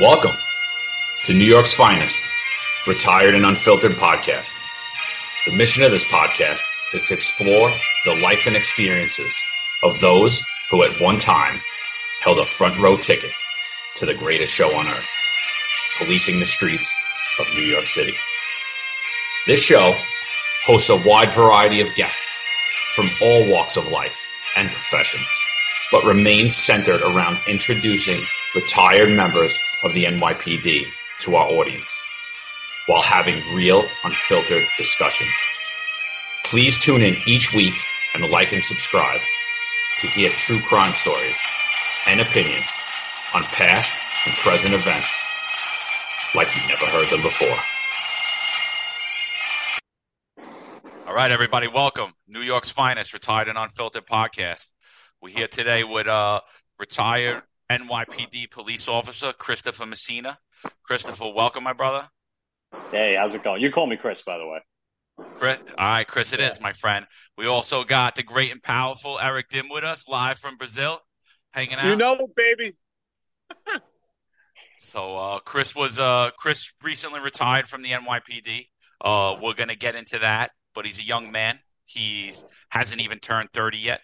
Welcome to New York's finest, retired and unfiltered podcast. The mission of this podcast is to explore the life and experiences of those who at one time held a front row ticket to the greatest show on earth, policing the streets of New York City. This show hosts a wide variety of guests from all walks of life and professions, but remains centered around introducing retired members of the NYPD to our audience while having real, unfiltered discussions. Please tune in each week and like and subscribe to hear true crime stories and opinions on past and present events like you've never heard them before. All right, everybody, welcome. New York's finest retired and unfiltered podcast. We're here today with uh, retired NYPD police officer Christopher Messina. Christopher, welcome, my brother. Hey, how's it going? You call me Chris, by the way. Chris, all right, Chris, it yeah. is, my friend. We also got the great and powerful Eric Dim with us, live from Brazil, hanging out. You know, baby. so, uh, Chris was uh, Chris recently retired from the NYPD. Uh, we're gonna get into that, but he's a young man. He hasn't even turned thirty yet.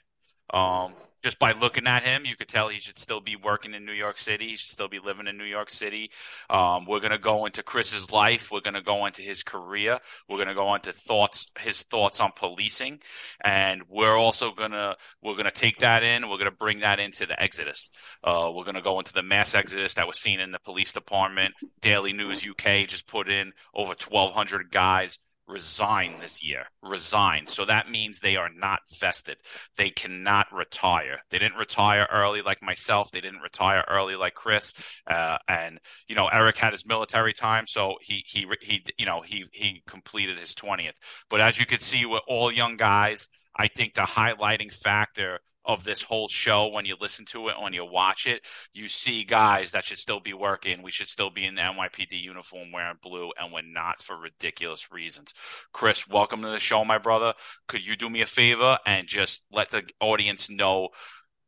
Um, just by looking at him, you could tell he should still be working in New York City. He should still be living in New York City. Um, we're going to go into Chris's life. We're going to go into his career. We're going to go into thoughts, his thoughts on policing, and we're also to we're to take that in. We're to bring that into the exodus. Uh, we're to go into the mass exodus that was seen in the police department. Daily News UK just put in over 1,200 guys resign this year. Resign. So that means they are not vested. They cannot retire. They didn't retire early like myself. They didn't retire early like Chris. Uh, and you know, Eric had his military time, so he he he you know he he completed his twentieth. But as you can see, we're all young guys. I think the highlighting factor of this whole show when you listen to it, when you watch it, you see guys that should still be working. We should still be in the NYPD uniform wearing blue, and we're not for ridiculous reasons. Chris, welcome to the show, my brother. Could you do me a favor and just let the audience know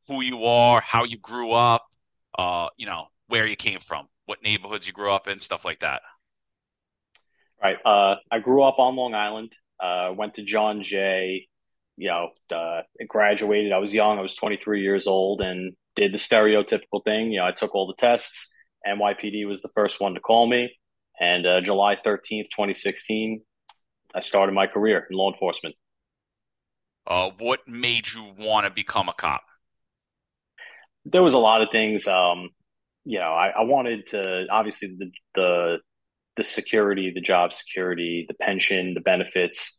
who you are, how you grew up, uh, you know, where you came from, what neighborhoods you grew up in, stuff like that. Right. Uh, I grew up on Long Island. Uh, went to John Jay you know, uh, graduated. I was young. I was 23 years old and did the stereotypical thing. You know, I took all the tests. NYPD was the first one to call me. And uh, July 13th, 2016, I started my career in law enforcement. Uh, what made you want to become a cop? There was a lot of things. Um, you know, I, I wanted to obviously the, the the security, the job security, the pension, the benefits,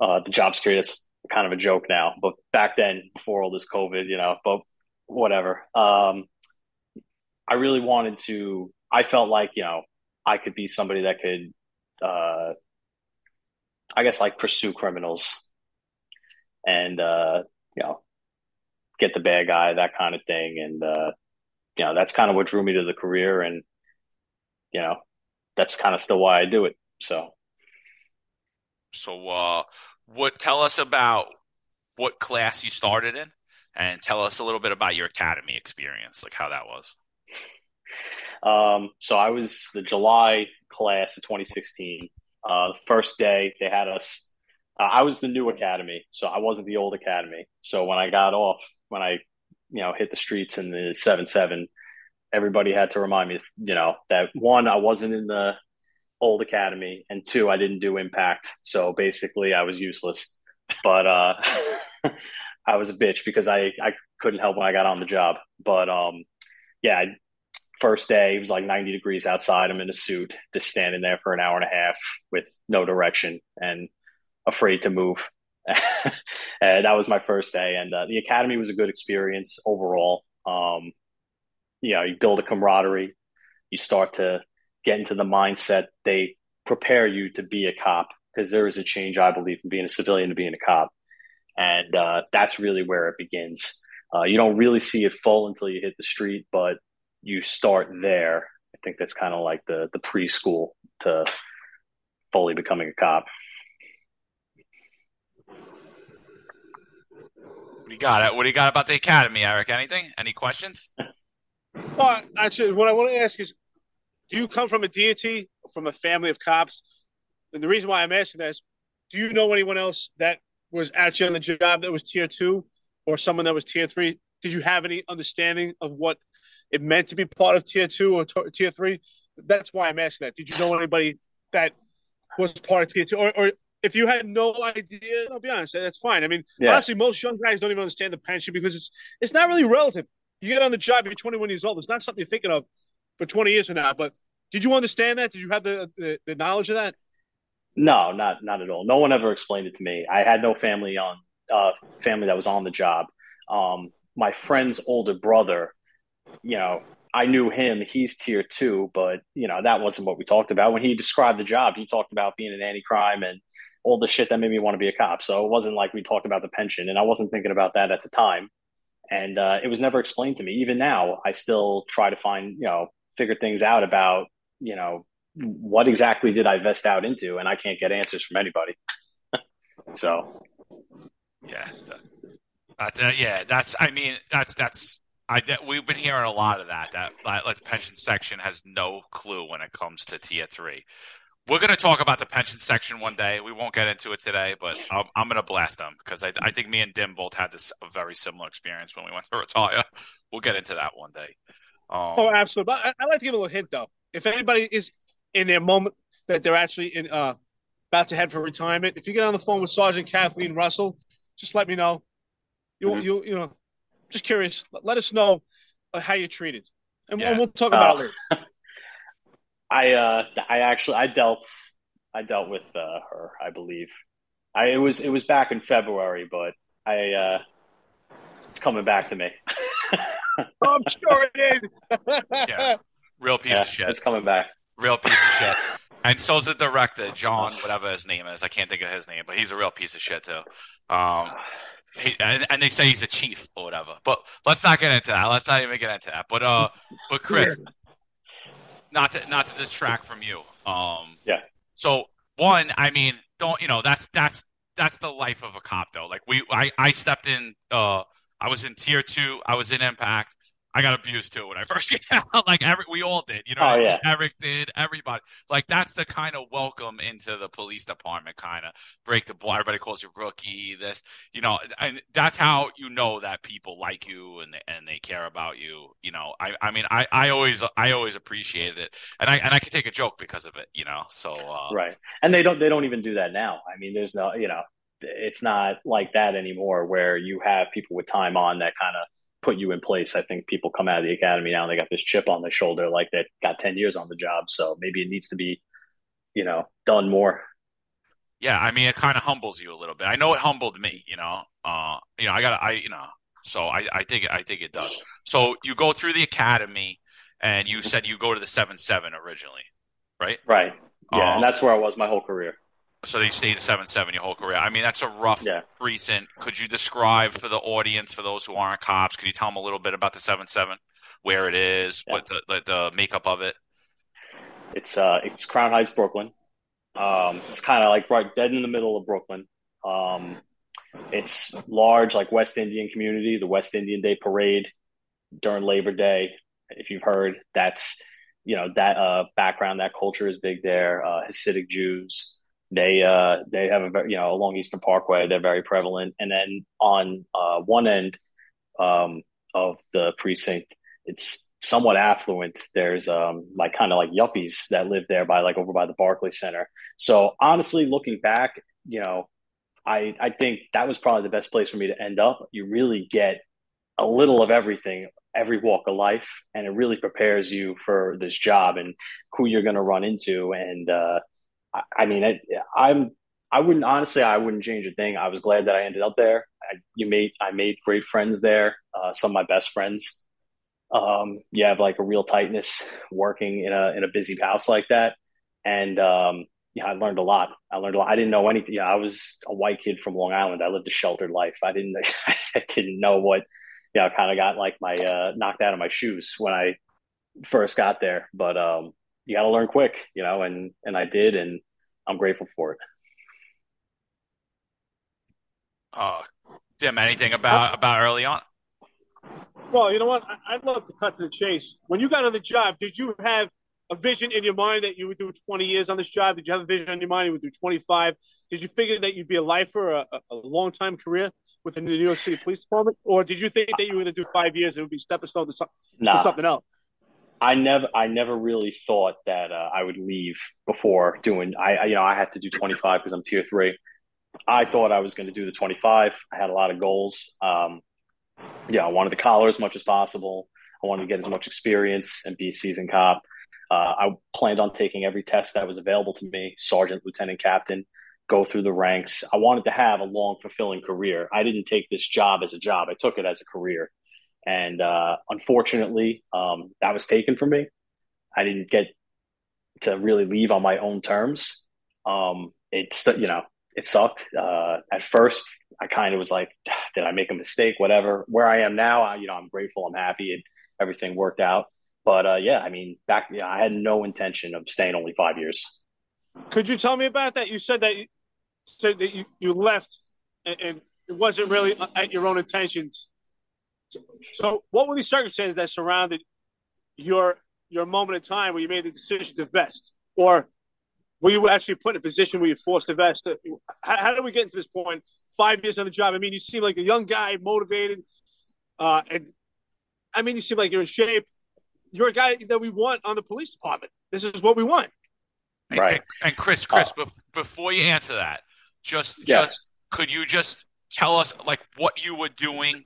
uh, the job security. That's kind of a joke now, but back then, before all this COVID, you know, but whatever. Um, I really wanted to. I felt like you know I could be somebody that could, uh, I guess, like pursue criminals, and uh, you know, get the bad guy, that kind of thing, and uh, you know, that's kind of what drew me to the career, and you know, that's kind of still why I do it. So, so uh, what tell us about what class you started in and tell us a little bit about your academy experience like how that was. Um, so i was the july class of 2016 uh, the first day they had us uh, i was the new academy so i wasn't the old academy. So when i got off when i you know hit the streets in the 7-7 everybody had to remind me you know that one i wasn't in the old academy and two i didn't do impact so basically i was useless. But uh i was a bitch because i i couldn't help when i got on the job. But um yeah first day it was like 90 degrees outside. I'm in a suit just standing there for an hour and a half with no direction and afraid to move. And that was my first day and uh, the academy was a good experience overall. Um you know you build a camaraderie. You start to get into the mindset they prepare you to be a cop because there is a change i believe from being a civilian to being a cop. And uh, that's really where it begins. Uh, you don't really see it full until you hit the street but you start there. I think that's kind of like the the preschool to fully becoming a cop. What do you got? What do you got about the academy eric? Anything? Any questions? Well actually what i want to ask is do you come from a deity, from a family of cops? And the reason why I'm asking that is, do you know anyone else that was actually on the job that was tier two, or someone that was tier three? Did you have any understanding of what it meant to be part of tier two or t- tier three? That's why I'm asking that. Did you know anybody that was part of tier two, or, or if you had no idea, I'll be honest, that's fine. I mean, yeah. honestly, most young guys don't even understand the pension because it's it's not really relative. You get on the job, you're 21 years old. It's not something you're thinking of for 20 years from now. But did you understand that? Did you have the, the, the knowledge of that? No, not not at all. No one ever explained it to me. I had no family on uh, family that was on the job. Um, my friend's older brother, you know, I knew him. He's tier two, but you know that wasn't what we talked about when he described the job. He talked about being an anti-crime and all the shit that made me want to be a cop. So it wasn't like we talked about the pension, and I wasn't thinking about that at the time. And uh, it was never explained to me. Even now, I still try to find you know figure things out about you know what exactly did I vest out into, and I can't get answers from anybody. so, yeah, that's uh, yeah, that's I mean that's that's I we've been hearing a lot of that. That like the pension section has no clue when it comes to tier three. We're going to talk about the pension section one day. We won't get into it today, but I'm, I'm going to blast them because I, I, think me and Dim both had this a very similar experience when we went to retire. We'll get into that one day. Um, oh, absolutely. I, would like to give a little hint though. If anybody is in their moment that they're actually in, uh, about to head for retirement, if you get on the phone with Sergeant Kathleen Russell, just let me know. You mm-hmm. you you know, just curious. Let us know uh, how you're treated, and, yeah. and we'll talk about uh, it later. I uh, I actually I dealt I dealt with uh, her. I believe. I it was it was back in February, but I uh, it's coming back to me. I'm sure it is. yeah, real piece yeah, of shit. It's coming back. Real piece of shit. And so so's the director, John, whatever his name is. I can't think of his name, but he's a real piece of shit too. Um, he, and, and, they say he's a chief or whatever. But let's not get into that. Let's not even get into that. But uh, but Chris, not to not to distract from you. Um, yeah. So one, I mean, don't you know that's that's that's the life of a cop though. Like we, I I stepped in. Uh, I was in tier two. I was in impact. I got abused too when I first came out. like every, we all did, you know. Oh, yeah. Eric did, everybody. Like that's the kind of welcome into the police department, kind of break the ball. Everybody calls you rookie. This, you know, and that's how you know that people like you and they, and they care about you. You know, I, I mean, I, I always, I always appreciated it, and I, and I can take a joke because of it. You know, so uh, right. And they don't, they don't even do that now. I mean, there's no, you know, it's not like that anymore, where you have people with time on that kind of put you in place. I think people come out of the academy now and they got this chip on their shoulder, like they got 10 years on the job. So maybe it needs to be, you know, done more. Yeah. I mean, it kind of humbles you a little bit. I know it humbled me, you know, uh, you know, I got I, you know, so I, I think, I think it does. So you go through the academy and you said you go to the seven, seven originally, right? Right. Yeah. Um, and that's where I was my whole career. So they stayed seven seven your whole career. I mean, that's a rough yeah. recent. Could you describe for the audience, for those who aren't cops, could you tell them a little bit about the seven seven, where it is, yeah. what the, the, the makeup of it? It's uh, it's Crown Heights, Brooklyn. Um, it's kind of like right dead in the middle of Brooklyn. Um, it's large, like West Indian community. The West Indian Day Parade during Labor Day, if you've heard, that's you know that uh, background, that culture is big there. Uh, Hasidic Jews. They uh, they have a you know along Eastern Parkway. They're very prevalent, and then on uh, one end um, of the precinct, it's somewhat affluent. There's um, like kind of like yuppies that live there by like over by the Barclay Center. So honestly, looking back, you know, I I think that was probably the best place for me to end up. You really get a little of everything every walk of life and it really prepares you for this job and who you're going to run into and uh, I, mean, I, I'm I wouldn't honestly, I wouldn't change a thing. I was glad that I ended up there. I, you made I made great friends there. Uh, some of my best friends. Um, you have like a real tightness working in a in a busy house like that, and um, yeah, I learned a lot. I learned a lot. I didn't know anything. Yeah, I was a white kid from Long Island. I lived a sheltered life. I didn't I didn't know what. Yeah, you know, kind of got like my uh, knocked out of my shoes when I first got there. But um, you got to learn quick, you know, and and I did, and I'm grateful for it. Uh, Dim, anything about about early on? Well, you know what? I'd love to cut to the chase. When you got on the job, did you have a vision in your mind that you would do 20 years on this job? Did you have a vision in your mind you would do 25? Did you figure that you'd be a lifer, a, a long time career within the New York City Police Department, or did you think that you were going to do five years and it would be stepping stone to, nah, to something else? I never, I never really thought that uh, I would leave before doing. I, you know, I had to do 25 because I'm tier three. I thought I was going to do the 25. I had a lot of goals. Um, yeah, I wanted the collar as much as possible. I wanted to get as much experience and be a seasoned cop. Uh, I planned on taking every test that was available to me sergeant, lieutenant, captain, go through the ranks. I wanted to have a long, fulfilling career. I didn't take this job as a job, I took it as a career. And uh, unfortunately, um, that was taken from me. I didn't get to really leave on my own terms. Um, it's, you know, it sucked. Uh, at first, I kind of was like, did I make a mistake? Whatever. Where I am now, I, you know, I'm grateful. I'm happy. and everything worked out. But uh, yeah, I mean, back yeah, I had no intention of staying only five years. Could you tell me about that? You said that you said that you, you left and, and it wasn't really at your own intentions. So, so, what were the circumstances that surrounded your your moment in time where you made the decision to vest, or were you actually put in a position where you forced to vest? How, how did we get to this point? Five years on the job. I mean, you seem like a young guy, motivated, uh, and I mean, you seem like you're in shape you're a guy that we want on the police department. This is what we want. Right. And, and Chris, Chris, uh, before you answer that, just yes. just could you just tell us like what you were doing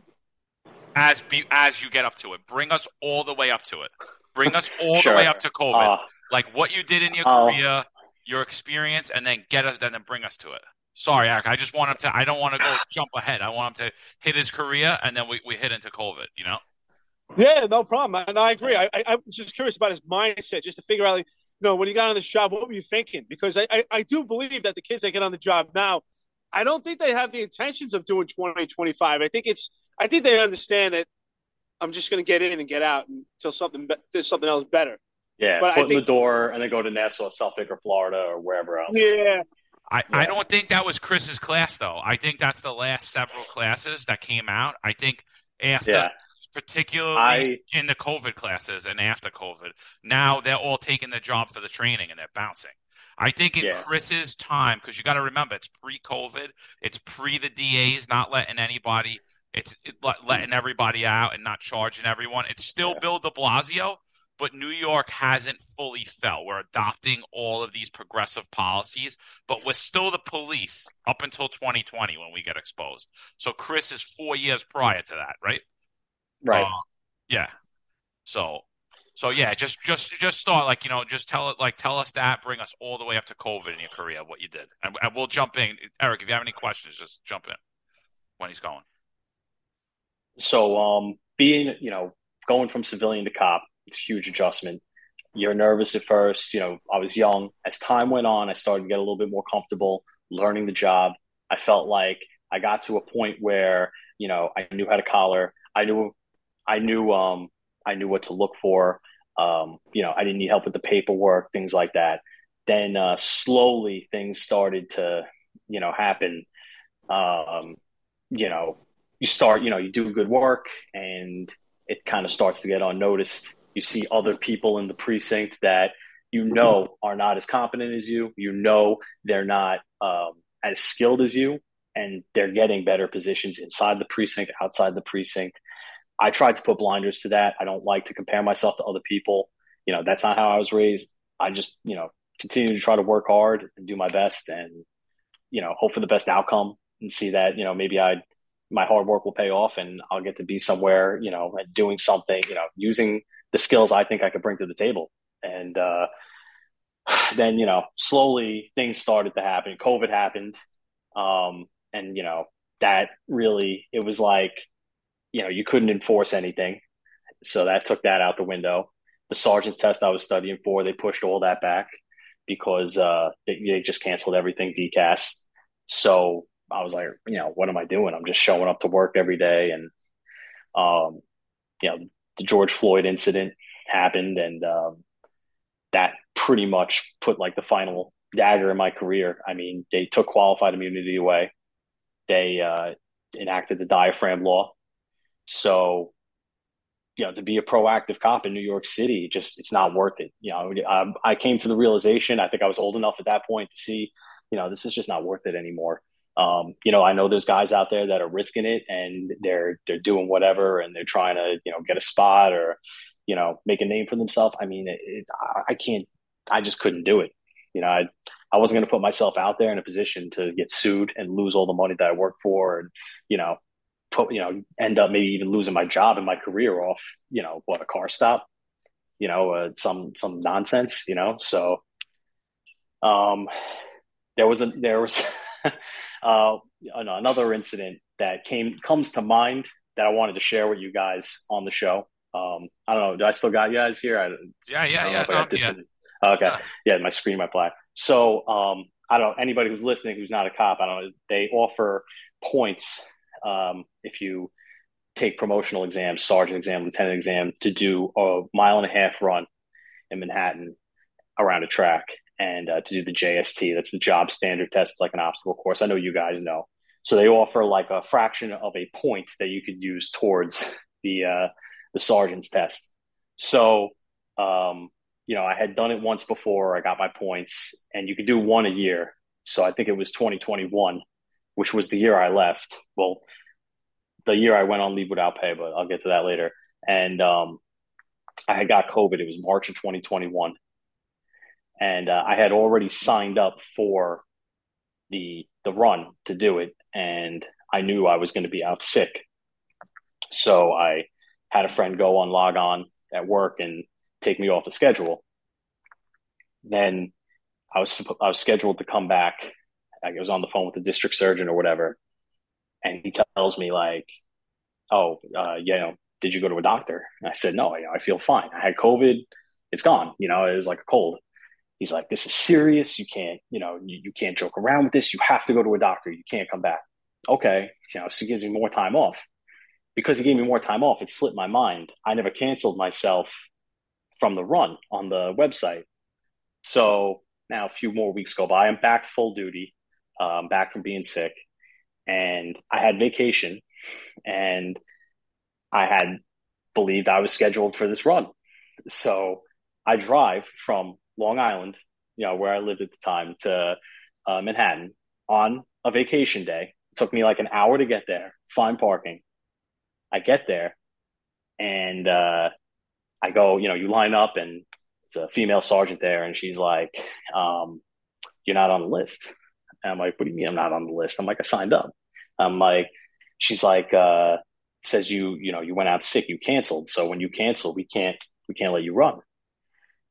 as be, as you get up to it? Bring us all the way up to it. Bring us all sure. the way up to COVID. Uh, like what you did in your uh, career, your experience, and then get us, and then bring us to it. Sorry, Eric. I just want him to. I don't want to go jump ahead. I want him to hit his career, and then we, we hit into COVID. You know. Yeah, no problem. And I agree. I, I, I, was just curious about his mindset, just to figure out, like, you know, when he got on the job, what were you thinking? Because I, I, I do believe that the kids that get on the job now, I don't think they have the intentions of doing 20, 25. I think it's, I think they understand that I'm just going to get in and get out until something, there's something else better. Yeah, but foot think, in the door and then go to Nassau, Suffolk, or Florida, or wherever else. Yeah. I, yeah. I don't think that was Chris's class, though. I think that's the last several classes that came out. I think after. Yeah particularly I, in the COVID classes and after COVID. Now they're all taking the job for the training and they're bouncing. I think in yeah. Chris's time, because you got to remember, it's pre-COVID, it's pre the DAs not letting anybody, it's letting everybody out and not charging everyone. It's still yeah. Bill De Blasio, but New York hasn't fully fell. We're adopting all of these progressive policies, but we're still the police up until 2020 when we get exposed. So Chris is four years prior to that, right? Right. Uh, yeah. So so yeah, just just just start like you know, just tell it like tell us that, bring us all the way up to COVID in your career, what you did, and, and we'll jump in. Eric, if you have any questions, just jump in when he's going. So, um, being you know going from civilian to cop, it's a huge adjustment. You're nervous at first. You know, I was young. As time went on, I started to get a little bit more comfortable learning the job. I felt like I got to a point where you know I knew how to collar. I knew I knew um, I knew what to look for. Um, you know, I didn't need help with the paperwork, things like that. Then uh, slowly things started to, you know, happen. Um, you know, you start, you know, you do good work, and it kind of starts to get unnoticed. You see other people in the precinct that you know are not as competent as you. You know they're not um, as skilled as you, and they're getting better positions inside the precinct, outside the precinct. I tried to put blinders to that. I don't like to compare myself to other people. You know, that's not how I was raised. I just, you know, continue to try to work hard and do my best and, you know, hope for the best outcome and see that, you know, maybe I, my hard work will pay off and I'll get to be somewhere, you know, doing something, you know, using the skills I think I could bring to the table. And, uh, then, you know, slowly things started to happen. COVID happened. Um, and, you know, that really, it was like, you know, you couldn't enforce anything. So that took that out the window. The sergeant's test I was studying for, they pushed all that back because uh, they, they just canceled everything DCAS. So I was like, you know, what am I doing? I'm just showing up to work every day. And, um, you know, the George Floyd incident happened and um, that pretty much put like the final dagger in my career. I mean, they took qualified immunity away. They uh, enacted the diaphragm law, so you know, to be a proactive cop in New York City, just it's not worth it. You know, I, I came to the realization. I think I was old enough at that point to see, you know, this is just not worth it anymore. Um, you know, I know there's guys out there that are risking it and they're they're doing whatever and they're trying to you know get a spot or you know make a name for themselves. I mean, it, it, I can't. I just couldn't do it. You know, I I wasn't going to put myself out there in a position to get sued and lose all the money that I worked for, and you know, put you know end up maybe even losing my job and my career off. You know, what a car stop. You know, uh, some some nonsense. You know, so um, there was a there was. uh, another incident that came comes to mind that I wanted to share with you guys on the show. Um, I don't know. Do I still got you guys here? I, yeah, yeah, yeah. No, yeah. Okay. Yeah. yeah, my screen my black. So um, I don't know anybody who's listening who's not a cop. I don't know. They offer points um, if you take promotional exams, sergeant exam, lieutenant exam, to do a mile and a half run in Manhattan around a track and uh, to do the JST. That's the job standard test. It's like an obstacle course. I know you guys know. So they offer like a fraction of a point that you could use towards the uh, the sergeant's test. So um, you know, I had done it once before. I got my points, and you could do one a year. So I think it was 2021, which was the year I left. Well, the year I went on leave without pay, but I'll get to that later. And um, I had got COVID. It was March of 2021 and uh, I had already signed up for the the run to do it, and I knew I was going to be out sick, so I had a friend go on log on at work and take me off the schedule. Then I was I was scheduled to come back. I was on the phone with the district surgeon or whatever, and he tells me like, "Oh, uh, you know, did you go to a doctor?" And I said, "No, I, I feel fine. I had COVID. It's gone. You know, it was like a cold." he's like, this is serious. You can't, you know, you, you can't joke around with this. You have to go to a doctor. You can't come back. Okay. You know, so he gives me more time off. Because he gave me more time off, it slipped my mind. I never canceled myself from the run on the website. So now a few more weeks go by. I'm back full duty. Um, back from being sick. And I had vacation and I had believed I was scheduled for this run. So I drive from Long Island, you know, where I lived at the time, to uh, Manhattan on a vacation day. It took me like an hour to get there, find parking. I get there and uh, I go, you know, you line up and it's a female sergeant there and she's like, um, you're not on the list. And I'm like, what do you mean I'm not on the list? I'm like, I signed up. I'm like, she's like, uh, says you, you know, you went out sick, you canceled. So when you cancel, we can't, we can't let you run.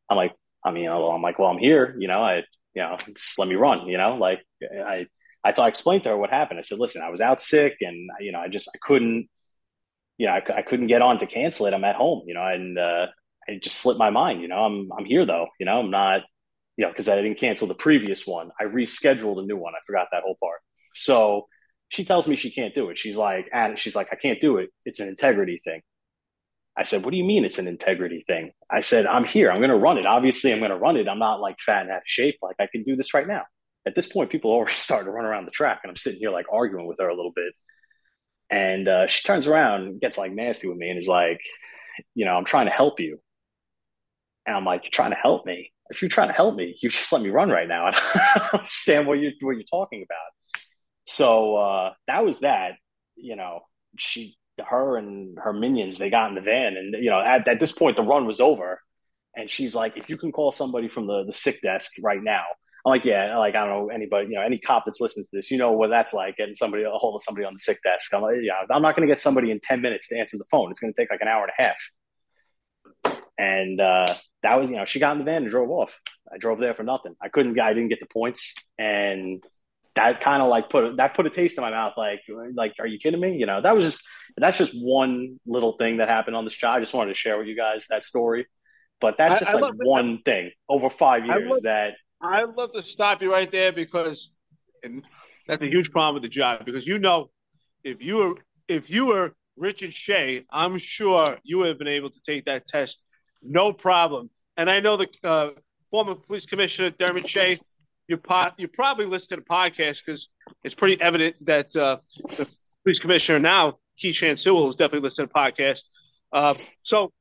I'm like, I mean, I'm like, well, I'm here, you know, I, you know, just let me run, you know, like I, I thought I explained to her what happened. I said, listen, I was out sick and, you know, I just, I couldn't, you know, I, I couldn't get on to cancel it. I'm at home, you know, and, uh, it just slipped my mind, you know, I'm, I'm here though, you know, I'm not, you know, cause I didn't cancel the previous one. I rescheduled a new one. I forgot that whole part. So she tells me she can't do it. She's like, and she's like, I can't do it. It's an integrity thing. I said, What do you mean it's an integrity thing? I said, I'm here. I'm going to run it. Obviously, I'm going to run it. I'm not like fat and out of shape. Like I can do this right now. At this point, people already starting to run around the track, and I'm sitting here like arguing with her a little bit. And uh, she turns around, gets like nasty with me, and is like, You know, I'm trying to help you. And I'm like, You're trying to help me? If you're trying to help me, you just let me run right now. I don't understand what you're, what you're talking about. So uh, that was that. You know, she her and her minions they got in the van and you know at, at this point the run was over and she's like if you can call somebody from the the sick desk right now i'm like yeah like i don't know anybody you know any cop that's listening to this you know what that's like getting somebody a hold of somebody on the sick desk i'm like yeah i'm not going to get somebody in 10 minutes to answer the phone it's going to take like an hour and a half and uh, that was you know she got in the van and drove off i drove there for nothing i couldn't i didn't get the points and that kind of like put that put a taste in my mouth. Like, like, are you kidding me? You know, that was just that's just one little thing that happened on this job. I just wanted to share with you guys that story. But that's just I, I like one thing over five years love, that I'd love to stop you right there because and that's a huge problem with the job because you know if you were if you were Richard Shea, I'm sure you would have been able to take that test no problem. And I know the uh, former police commissioner Dermot Shea you po- you probably listen to the podcast because it's pretty evident that uh, the police commissioner now, Keechant Sewell, is definitely listening to the podcast. Uh, so,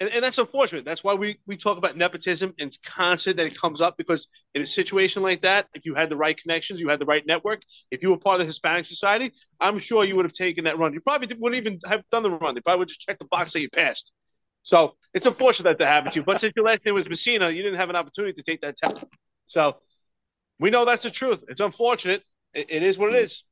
and, and, that's unfortunate. That's why we, we talk about nepotism and it's constant that it comes up because in a situation like that, if you had the right connections, you had the right network, if you were part of the Hispanic Society, I'm sure you would have taken that run. You probably wouldn't even have done the run. They probably would just check the box that you passed. So it's unfortunate that that happened to you. But since your last name was Messina, you didn't have an opportunity to take that test. So we know that's the truth. It's unfortunate. it, it is what it is.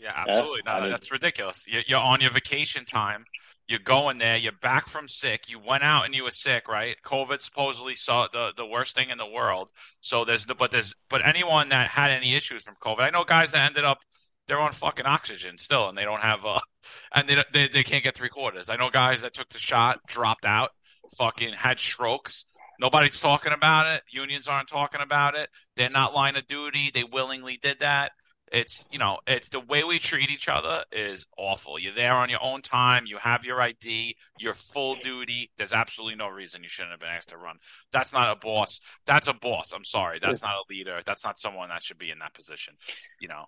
Yeah, absolutely. Yeah, no, that's ridiculous. You're on your vacation time. You're going there. You're back from sick. You went out and you were sick, right? COVID supposedly saw the the worst thing in the world. So there's the but there's but anyone that had any issues from COVID, I know guys that ended up they're on fucking oxygen still, and they don't have uh and they they they can't get three quarters. I know guys that took the shot, dropped out, fucking had strokes. Nobody's talking about it. Unions aren't talking about it. They're not line of duty. They willingly did that. It's you know, it's the way we treat each other is awful. You're there on your own time. You have your ID. You're full duty. There's absolutely no reason you shouldn't have been asked to run. That's not a boss. That's a boss. I'm sorry. That's not a leader. That's not someone that should be in that position. You know.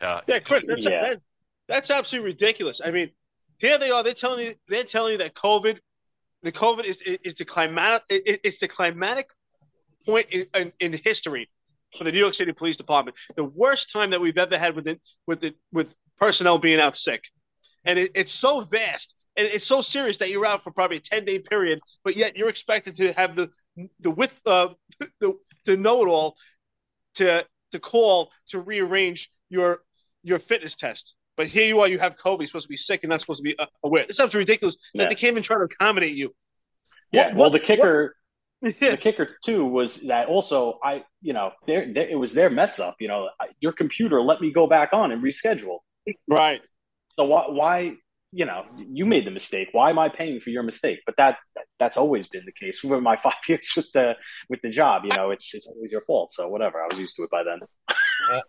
Uh, yeah, Chris. That's, yeah. That, that's absolutely ridiculous. I mean, here they are. They're telling you. They're telling you that COVID, the COVID is is the climatic. It's the climatic point in, in, in history for the New York City Police Department. The worst time that we've ever had with it, with it, with personnel being out sick, and it, it's so vast and it's so serious that you're out for probably a ten day period, but yet you're expected to have the the width uh, the to know it all to to call to rearrange your your fitness test. But here you are, you have COVID, you're supposed to be sick and not supposed to be uh, aware. This sounds ridiculous. Yeah. That they came and try to accommodate you. Yeah. What, well, what, the kicker, the kicker too was that also I, you know, there it was their mess up. You know, your computer let me go back on and reschedule. Right. So why, why, you know, you made the mistake. Why am I paying for your mistake? But that that's always been the case for my five years with the with the job. You know, it's it's always your fault. So whatever, I was used to it by then.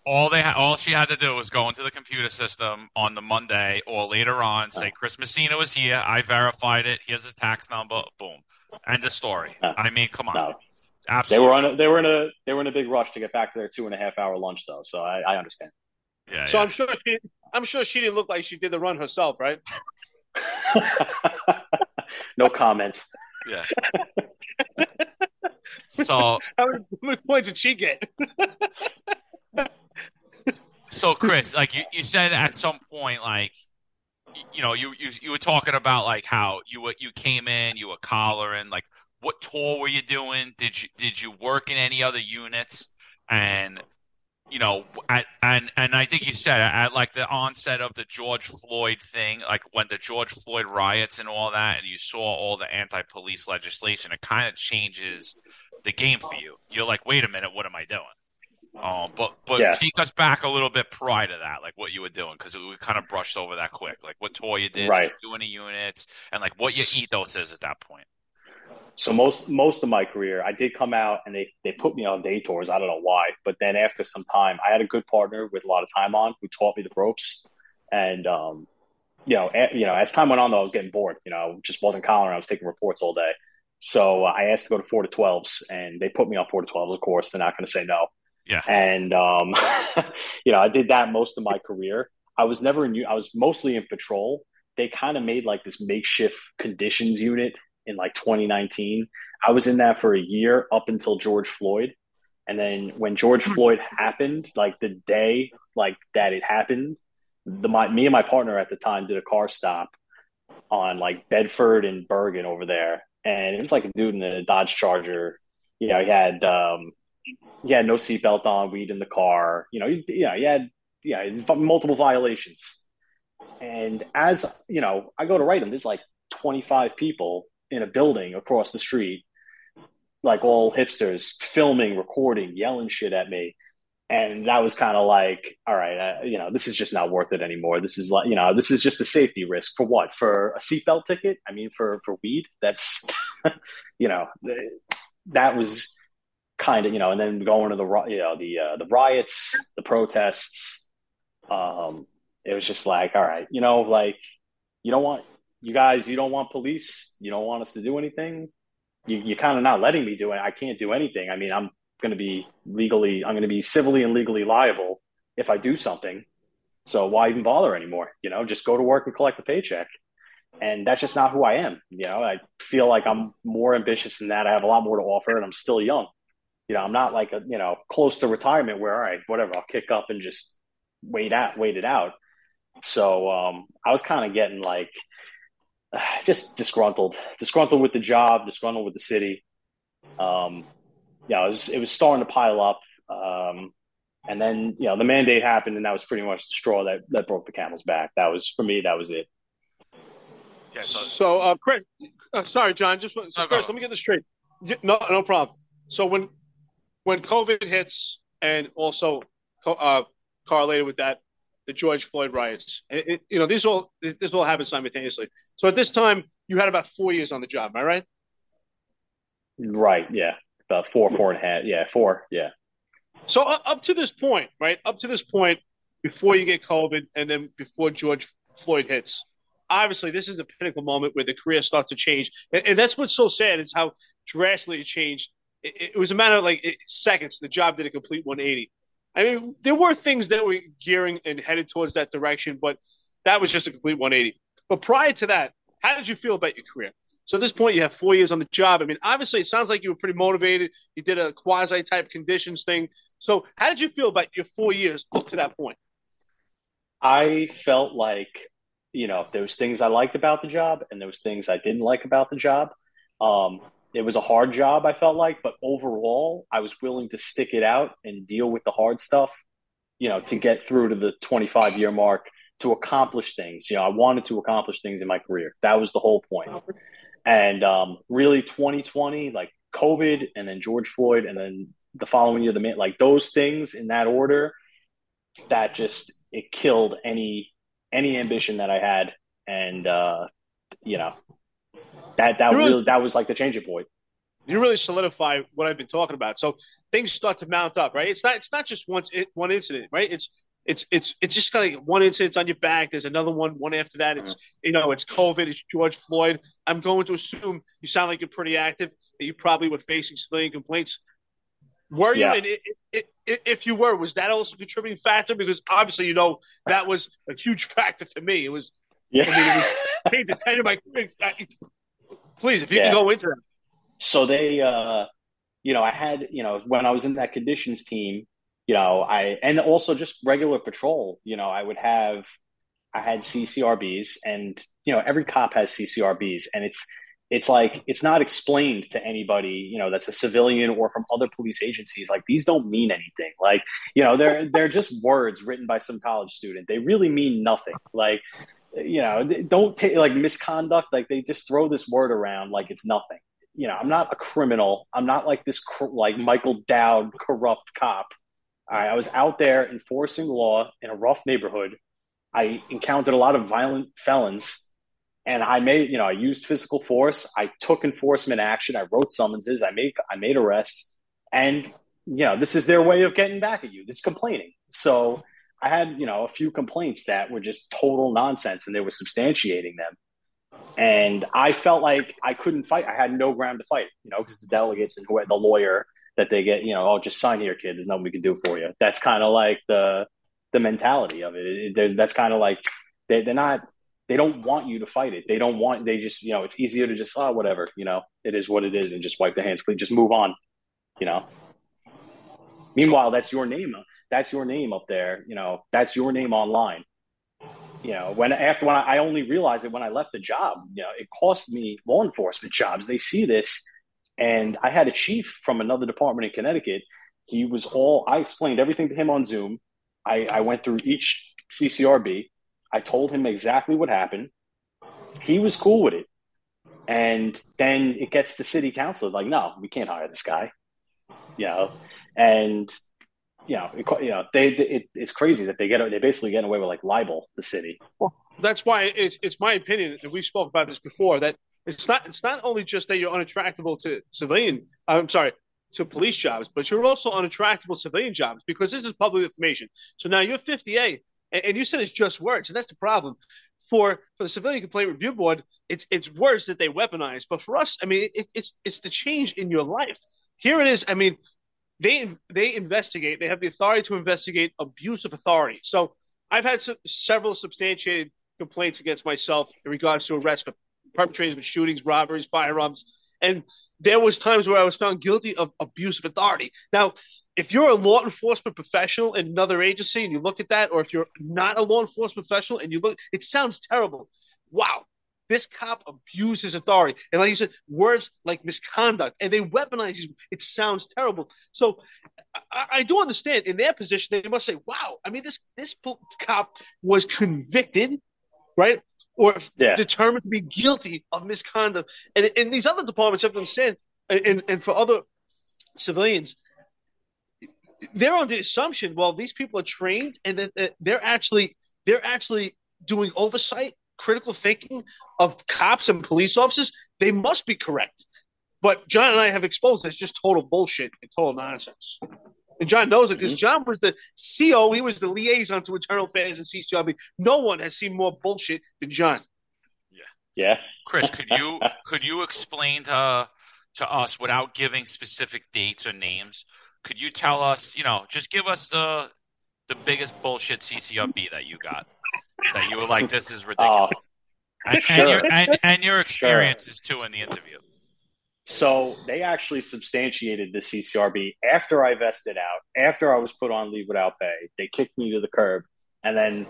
All they ha- all she had to do was go into the computer system on the Monday or later on, say Chris Messina was here. I verified it. Here's his tax number. Boom. End of story. I mean, come on. No. Absolutely. They were on. A, they were in a. They were in a big rush to get back to their two and a half hour lunch, though. So I, I understand. Yeah. So yeah. I'm sure. She, I'm sure she didn't look like she did the run herself, right? no comment. Yeah. so how many points did she get? so Chris, like you, you said at some point, like you know, you, you you were talking about like how you were you came in, you were collaring, like what tour were you doing? Did you did you work in any other units? And you know, at, and and I think you said at like the onset of the George Floyd thing, like when the George Floyd riots and all that, and you saw all the anti-police legislation, it kind of changes the game for you. You're like, wait a minute, what am I doing? Um, but but yeah. take us back a little bit prior to that, like what you were doing, because we kind of brushed over that quick, like what tour you did, right. you do any units, and like what your ethos is at that point. So most most of my career, I did come out and they they put me on day tours. I don't know why, but then after some time, I had a good partner with a lot of time on who taught me the ropes, and um, you know, you know, as time went on, though, I was getting bored. You know, just wasn't collaring. I was taking reports all day. So uh, I asked to go to four to twelves, and they put me on four to twelves. Of course, they're not going to say no. Yeah. And um, you know, I did that most of my career. I was never in. I was mostly in patrol. They kind of made like this makeshift conditions unit in like 2019. I was in that for a year up until George Floyd. And then when George hmm. Floyd happened, like the day like that it happened, the my me and my partner at the time did a car stop on like Bedford and Bergen over there, and it was like a dude in a Dodge Charger. You know, he had um, had no seatbelt on, weed in the car. You know, yeah, had yeah multiple violations. And as you know, I go to write him. There's like 25 people in a building across the street, like all hipsters, filming, recording, yelling shit at me. And that was kind of like, all right, uh, you know, this is just not worth it anymore. This is like, you know, this is just a safety risk for what? For a seatbelt ticket? I mean, for for weed? That's, you know, that was kind of you know, and then going to the you know the uh, the riots, the protests. Um, it was just like, all right, you know, like you don't want you guys, you don't want police, you don't want us to do anything. You, you're kind of not letting me do it. I can't do anything. I mean, I'm going to be legally, I'm going to be civilly and legally liable if I do something. So why even bother anymore? You know, just go to work and collect the paycheck. and that's just not who I am. You know, I feel like I'm more ambitious than that. I have a lot more to offer, and I'm still young. You know, I'm not like a you know close to retirement where all right, whatever, I'll kick up and just wait out, wait it out. So um, I was kind of getting like just disgruntled, disgruntled with the job, disgruntled with the city. Um, yeah, it was it was starting to pile up. Um, and then you know the mandate happened, and that was pretty much the straw that that broke the camel's back. That was for me. That was it. Yeah, so, so uh, Chris, uh, sorry, John. Just so no, Chris, let me get this straight. No, no problem. So when when COVID hits, and also uh, correlated with that, the George Floyd riots. It, it, you know, these all this all happened simultaneously. So at this time, you had about four years on the job. Am I right? Right. Yeah. About four, four and a half. Yeah, four. Yeah. So uh, up to this point, right? Up to this point, before you get COVID, and then before George Floyd hits, obviously this is the pinnacle moment where the career starts to change, and, and that's what's so sad is how drastically it changed. It, it was a matter of like seconds. The job did a complete 180. I mean, there were things that were gearing and headed towards that direction, but that was just a complete 180. But prior to that, how did you feel about your career? So at this point, you have four years on the job. I mean, obviously, it sounds like you were pretty motivated. You did a quasi type conditions thing. So how did you feel about your four years up to that point? I felt like you know, there was things I liked about the job and there was things I didn't like about the job. Um, it was a hard job, I felt like, but overall, I was willing to stick it out and deal with the hard stuff, you know, to get through to the 25 year mark to accomplish things. You know, I wanted to accomplish things in my career. That was the whole point. And um, really, 2020, like COVID and then George Floyd and then the following year, the man, like those things in that order, that just, it killed any any ambition that I had, and uh, you know that that really, really that was like the changing point. You really solidify what I've been talking about. So things start to mount up, right? It's not it's not just once one incident, right? It's it's it's it's just like one incident on your back. There's another one, one after that. It's mm. you know, it's COVID. It's George Floyd. I'm going to assume you sound like you're pretty active. That you probably were facing civilian complaints. Were you? Yeah. And it, it, it, if you were, was that also a contributing factor? Because obviously, you know, that was a huge factor for me. It was, yeah. I mean, it was paid to tell you my. Please, if you yeah. can go into that. So they, uh, you know, I had, you know, when I was in that conditions team, you know, I and also just regular patrol. You know, I would have, I had CCRBs, and you know, every cop has CCRBs, and it's it's like it's not explained to anybody you know that's a civilian or from other police agencies like these don't mean anything like you know they're they're just words written by some college student they really mean nothing like you know don't take like misconduct like they just throw this word around like it's nothing you know i'm not a criminal i'm not like this like michael dowd corrupt cop i was out there enforcing law in a rough neighborhood i encountered a lot of violent felons and I made, you know, I used physical force. I took enforcement action. I wrote summonses. I made, I made arrests, and you know, this is their way of getting back at you. This complaining. So I had, you know, a few complaints that were just total nonsense, and they were substantiating them. And I felt like I couldn't fight. I had no ground to fight, you know, because the delegates and the lawyer that they get, you know, oh, just sign here, kid. There's nothing we can do for you. That's kind of like the the mentality of it. it there's that's kind of like they, they're not they don't want you to fight it. They don't want. They just you know it's easier to just oh whatever you know it is what it is and just wipe the hands clean. Just move on. You know. Meanwhile, that's your name. That's your name up there. You know that's your name online. You know when after when I, I only realized it when I left the job. You know it cost me law enforcement jobs. They see this, and I had a chief from another department in Connecticut. He was all. I explained everything to him on Zoom. I, I went through each CCRB I told him exactly what happened. He was cool with it. And then it gets to city council like, no, we can't hire this guy. You know, and you know, it, you know, they it, it's crazy that they get they basically get away with like libel the city. Well, that's why it's it's my opinion, and we spoke about this before that it's not it's not only just that you're unattractable to civilian. Uh, I'm sorry, to police jobs, but you're also unattractable to civilian jobs because this is public information. So now you're 58 and, and you said it's just words, and that's the problem. For for the Civilian Complaint Review Board, it's it's words that they weaponize. But for us, I mean, it, it's it's the change in your life. Here it is. I mean, they they investigate. They have the authority to investigate abuse of authority. So I've had several substantiated complaints against myself in regards to arrests for perpetrators of shootings, robberies, firearms, and there was times where I was found guilty of abuse of authority. Now, if you're a law enforcement professional in another agency and you look at that, or if you're not a law enforcement professional and you look, it sounds terrible. Wow, this cop abused his authority. And like you said, words like misconduct, and they weaponize these. It sounds terrible. So I, I, do understand in their position, they must say, wow, I mean, this this cop was convicted, right? Or yeah. determined to be guilty of misconduct. And, and these other departments have to understand, and, and for other civilians, they're on the assumption, well, these people are trained and that they're actually they're actually doing oversight, critical thinking of cops and police officers. They must be correct. But John and I have exposed that's just total bullshit and total nonsense. And John knows it because mm-hmm. John was the CO. He was the liaison to internal affairs and CCRB. No one has seen more bullshit than John. Yeah. Yeah. Chris, could you could you explain to to us without giving specific dates or names could you tell us, you know, just give us the the biggest bullshit CCRB that you got that you were like, this is ridiculous, uh, and, sure. and, your and, and your experiences sure. too in the interview. So they actually substantiated the CCRB after I vested out, after I was put on leave without pay. They kicked me to the curb, and then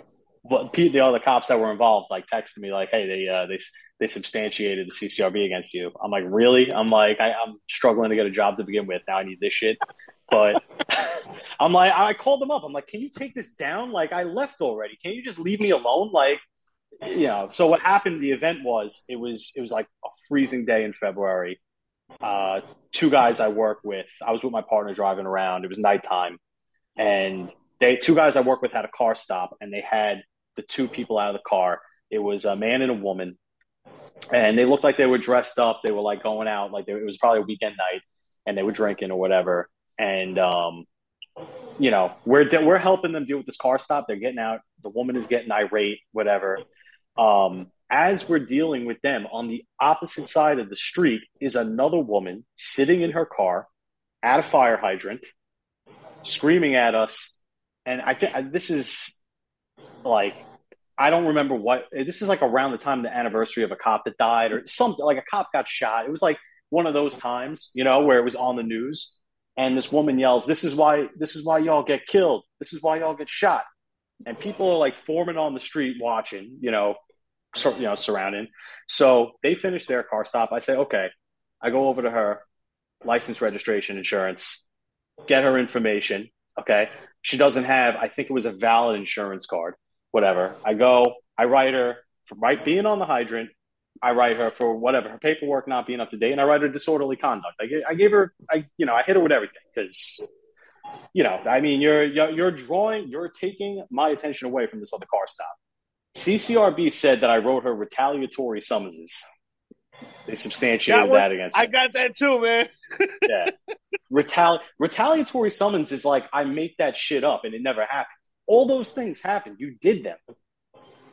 the other cops that were involved like texted me like, "Hey, they uh, they they substantiated the CCRB against you." I'm like, "Really?" I'm like, I, "I'm struggling to get a job to begin with. Now I need this shit." But I'm like, I called them up. I'm like, can you take this down? Like, I left already. Can you just leave me alone? Like, you know. So what happened? The event was it was it was like a freezing day in February. Uh, two guys I work with. I was with my partner driving around. It was nighttime, and they two guys I work with had a car stop, and they had the two people out of the car. It was a man and a woman, and they looked like they were dressed up. They were like going out, like they, it was probably a weekend night, and they were drinking or whatever and um, you know we're we're helping them deal with this car stop. They're getting out. The woman is getting irate, whatever. Um, as we're dealing with them, on the opposite side of the street is another woman sitting in her car at a fire hydrant, screaming at us. And I think this is like I don't remember what this is like around the time of the anniversary of a cop that died or something like a cop got shot. It was like one of those times, you know, where it was on the news and this woman yells, "This is why this is why y'all get killed. This is why y'all get shot." And people are like forming on the street watching, you know, so, you know, surrounding. So they finish their car stop. I say, "Okay." I go over to her, license, registration, insurance, get her information. Okay, she doesn't have. I think it was a valid insurance card. Whatever. I go. I write her for right being on the hydrant I write her for whatever her paperwork not being up to date, and I write her disorderly conduct. I, gave, I gave her, I you know, I hit her with everything because, you know, I mean, you're you're drawing, you're taking my attention away from this other car stop. CCRB said that I wrote her retaliatory summonses. They substantiated that, that against me. I got that too, man. yeah, Retali- retaliatory summons is like I make that shit up and it never happened. All those things happened. You did them.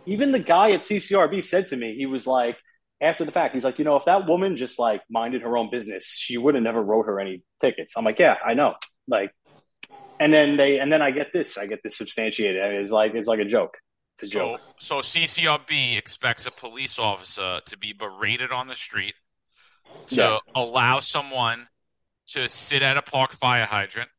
Even the guy at CCRB said to me, he was like, after the fact, he's like, you know, if that woman just like minded her own business, she would have never wrote her any tickets. I'm like, yeah, I know. Like, and then they, and then I get this, I get this substantiated. I mean, it's like, it's like a joke. It's a so, joke. So CCRB expects a police officer to be berated on the street, to yeah. allow someone to sit at a park fire hydrant,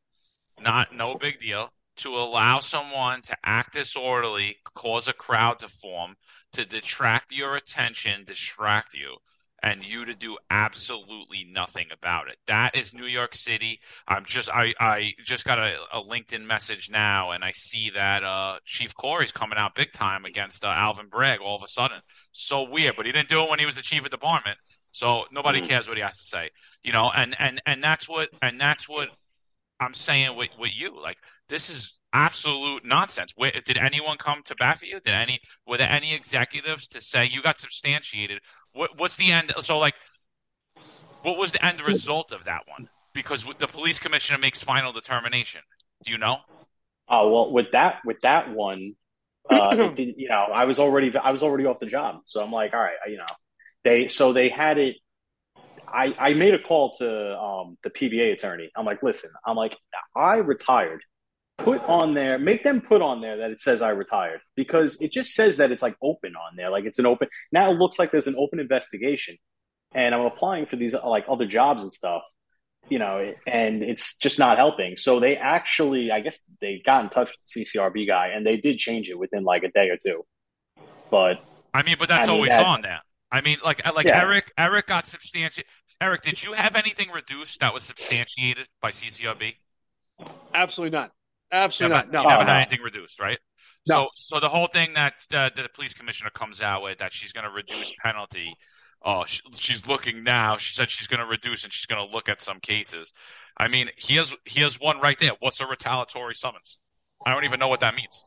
not no big deal, to allow someone to act disorderly, cause a crowd to form, to detract your attention, distract you, and you to do absolutely nothing about it. That is New York City. I'm just I, I just got a, a LinkedIn message now, and I see that uh, Chief Corey's coming out big time against uh, Alvin Bragg all of a sudden. So weird, but he didn't do it when he was the chief of department. So nobody mm. cares what he has to say, you know. And and and that's what and that's what I'm saying with with you. Like this is absolute nonsense. Did anyone come to bat for you? Did any were there any executives to say you got substantiated? What, what's the end? So like, what was the end result of that one? Because the police commissioner makes final determination. Do you know? Oh well, with that with that one, uh, you know, I was already I was already off the job, so I'm like, all right, you know, they so they had it. I I made a call to um, the PBA attorney. I'm like, listen, I'm like, I retired put on there, make them put on there that it says I retired because it just says that it's like open on there, like it's an open. Now it looks like there's an open investigation, and I'm applying for these like other jobs and stuff, you know, and it's just not helping. So they actually, I guess, they got in touch with the CCRB guy, and they did change it within like a day or two. But I mean, but that's I mean, always that- on there. I mean, like like Yeah. Eric Eric got substantiated. Eric, did you have anything reduced that was substantiated by CCRB? Absolutely not. Absolutely Never, not. No. never Oh, had no. anything reduced, right? No. So, so the whole thing that uh, the police commissioner comes out with that she's going to reduce penalty. Oh, she, she's looking now. She said she's going to reduce and she's going to look at some cases. I mean, he has he has one right there. What's a retaliatory summons? I don't even know what that means.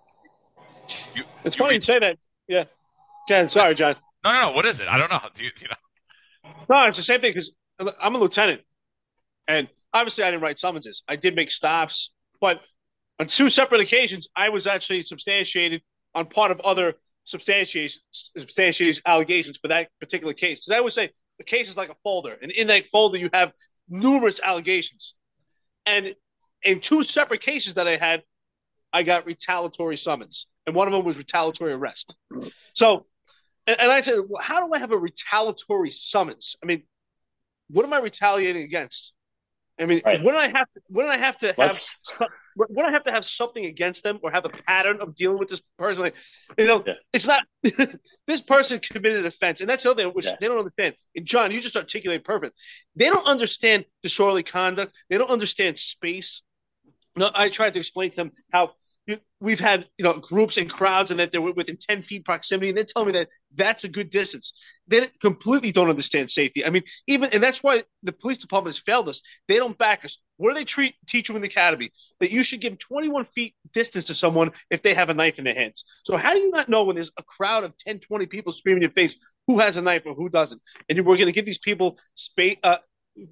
You, It's you funny you say that. Yeah. Okay, sorry, John. no, no, no. What is it? I don't know. Do you, do you know? No, it's the same thing because I'm a lieutenant, and obviously I didn't write summonses. I did make stops, but on two separate occasions, I was actually substantiated on part of other substantiated substantiated allegations for that particular case. Because I would say the case is like a folder, and in that folder you have numerous allegations, and in two separate cases that I had, I got retaliatory summons, and one of them was retaliatory arrest. So and, and I said, well, how do I have a retaliatory summons? I mean, what am I retaliating against? I mean, Right. wouldn't I have to? Wouldn't I have to have? let's Wouldn't I have to have something against them or have a pattern of dealing with this person? Like, you know, Yeah. it's not. this person committed an offense, and that's the other thing which Yeah. they don't understand. And John, you just articulated perfect. They don't understand disorderly conduct. They don't understand space. No, I tried to explain to them how we've had you know groups and crowds, and that they're within ten feet proximity, and they're telling me that that's a good distance. They completely don't understand safety. I mean, even and that's why the police department has failed us. They don't back us. What do they treat teach you in the academy? That you should give 21 feet distance to someone if they have a knife in their hands. So how do you not know when there's a crowd of 10, 20 people screaming in your face who has a knife or who doesn't? And we're going to give these people space. Uh,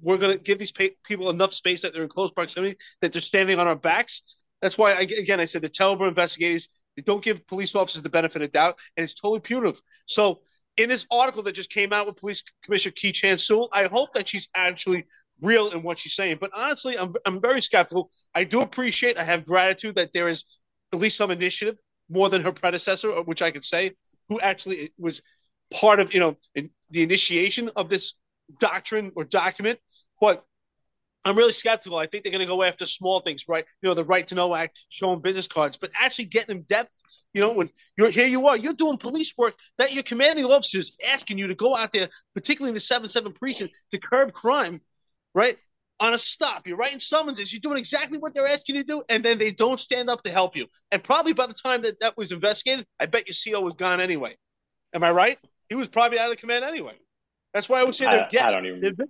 we're going to give these people enough space that they're in close proximity that they're standing on our backs. That's why, I, again, I said the terrible investigators they don't give police officers the benefit of doubt, and it's totally punitive. So, in this article that just came out with Police Commissioner Keechant Sewell, I hope that she's actually real in what she's saying. But honestly, I'm I'm very skeptical. I do appreciate, I have gratitude that there is at least some initiative more than her predecessor, uh, which I could say, who actually uh, was part of you know in, the initiation of this doctrine or document. But I'm really skeptical. I think they're going to go after small things, right? You know, the Right to Know Act, showing business cards, but actually getting them depth. You know, when you're here, you are you're doing police work that your commanding officer is asking you to go out there, particularly in the seven seven precinct, to curb crime, right? On a stop, you're writing summonses. You're doing exactly what they're asking you to do, and then they don't stand up to help you. And probably by the time that that was investigated, I bet your CO was gone anyway. Am I right? He was probably out of the command anyway. That's why I would say I- they're I guests. don't even- They're.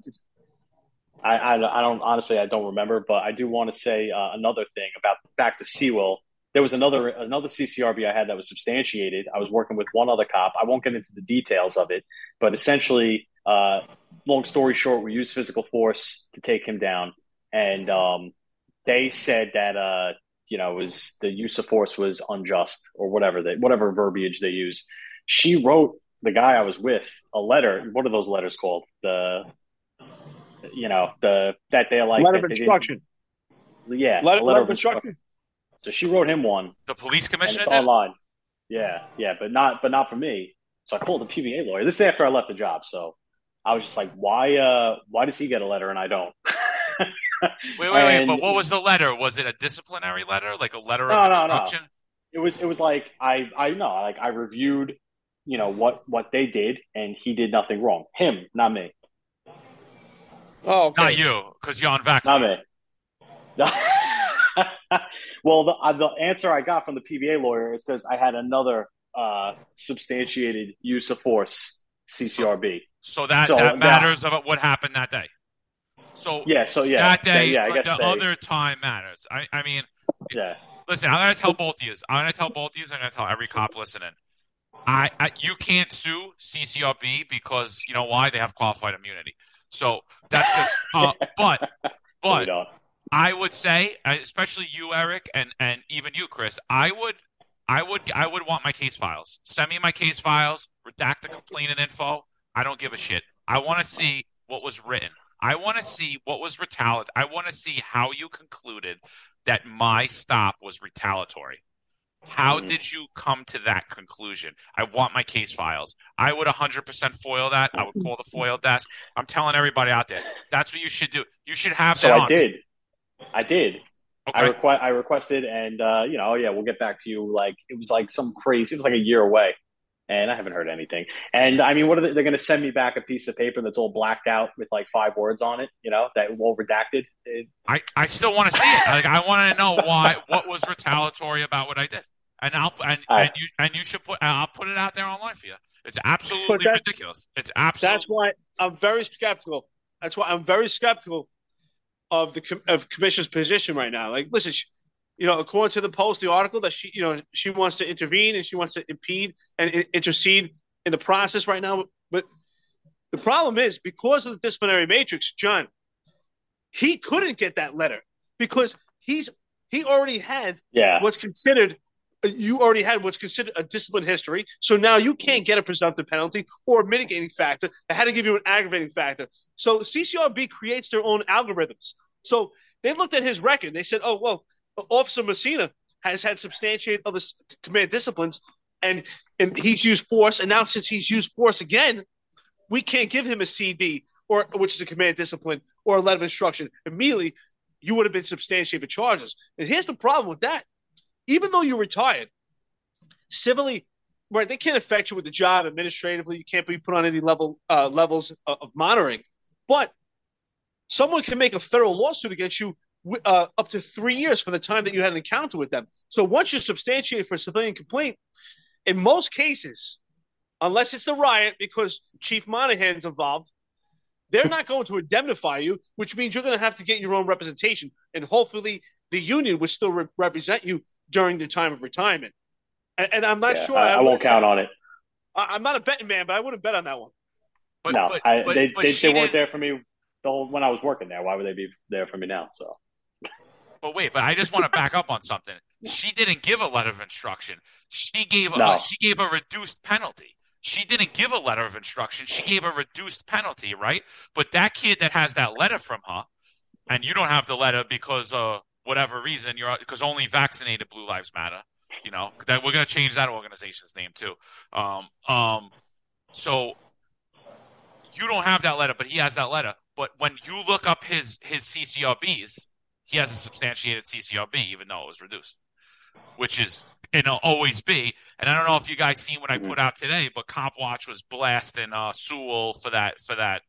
I, I, I don't honestly I don't remember, but I do want to say uh, another thing about back to Sewell. There was another another CCRB I had that was substantiated. I was working with one other cop. I won't get into the details of it, but essentially, uh, long story short, we used physical force to take him down, and um, they said that uh, you know was the use of force was unjust or whatever they whatever verbiage they use. She wrote the guy I was with a letter. What are those letters called? The you know the that they're like letter of instruction. Yeah, Letter, a letter of instruction. So she wrote him one, The police and commissioner it's online. Yeah, yeah, but not but not for me. So I called the PBA lawyer. This is after I left the job. So I was just like, why? Uh, why does he get a letter and I don't? Wait, wait, wait. But what was the letter? Was it a disciplinary letter, like a letter No, of no, no. instruction? it was it was like I I know like I reviewed, you know what what they did, and he did nothing wrong. Him, not me, Oh, okay. Not you, because you're on not me. well, the uh, the answer I got from the PBA lawyer is because I had another uh, substantiated use of force CCRB. So that So that that- matters of what happened that day. So Yeah, so yeah, that day, yeah, I guess the other time matters. I, I mean, yeah. listen, I'm gonna tell both of you. I'm gonna tell both of you. I'm gonna tell every cop listening. I, I you can't sue CCRB because you know why they have qualified immunity. So that's just. Uh, but but. I would say, uh, especially you, Eric, and and even you, Chris. I would, I would, I would want my case files. Send me my case files. Redact the complainant info. I don't give a shit. I want to see what was written. I want to see what was retaliated. I want to see how you concluded that my stop was retaliatory. How Mhm. did you come to that conclusion? I want my case files. I would 100% foil that. I would call the foil desk. I'm telling everybody out there, that's what you should do. You should have So that I did. I did. I Okay. request I requested and uh, you know, oh yeah, we'll get back to you. Like it was like some crazy. It was like a year away, and I haven't heard anything. And I mean, what are they, they're going to send me back a piece of paper that's all blacked out with like five words on it? You know, that all redacted. It, I, I still want to see it. Like I want to know why what was retaliatory about what I did. And I'll and, I- and you and you should put I'll put it out there online for you. It's absolutely ridiculous. It's absolutely That's why I'm very skeptical. That's why I'm very skeptical of the of commission's position right now. Like, listen, she, you know, according to the post, the article that she, you know, she wants to intervene and she wants to impede and intercede in the process right now. But the problem is because of the disciplinary matrix, John, he couldn't get that letter because he's he already had yeah, what's considered you already had what's considered a discipline history. So now you can't get a presumptive penalty or a mitigating factor. I had to give you an aggravating factor. So CCRB creates their own algorithms. So they looked at his record. They said, oh, well, Officer Messina has had substantiated other command disciplines and, and he's used force. And now since he's used force again, we can't give him a CD or which is a command discipline or a letter of instruction. Immediately, you would have been substantiated for charges. And here's the problem with that even though you're retired, civilly, right? They can't affect you with the job administratively. You can't be put on any level uh, levels of, of monitoring, but someone can make a federal lawsuit against you uh, up to three years from the time that you had an encounter with them. So once you're substantiated for a civilian complaint, in most cases, unless it's the riot because Chief Monahan's involved, they're not going to indemnify you, which means you're going to have to get your own representation, and hopefully the union will still re- represent you during the time of retirement. And, and I'm not yeah, sure. I, I won't count on it. I, am not a betting man, but I wouldn't bet on that one. but, no, but, I, but, they but they, they weren't there for me the whole when I was working there. Why would they be there for me now? So But wait, but I just want to back up on something. She didn't give a letter of instruction. She gave a, No. she gave a reduced penalty. She didn't give a letter of instruction. She gave a reduced penalty, right? But that kid that has that letter from her, and you don't have the letter because of whatever reason, you're because only vaccinated Blue Lives Matter. You know that we're gonna change that organization's name too. Um, um, so you don't have that letter, but he has that letter. But when you look up his his CCRBs, he has a substantiated CCRB, even though it was reduced, which is and it'll always be. And I don't know if you guys seen what I put out today, but Cop Watch was blasting uh, Sewell for that for that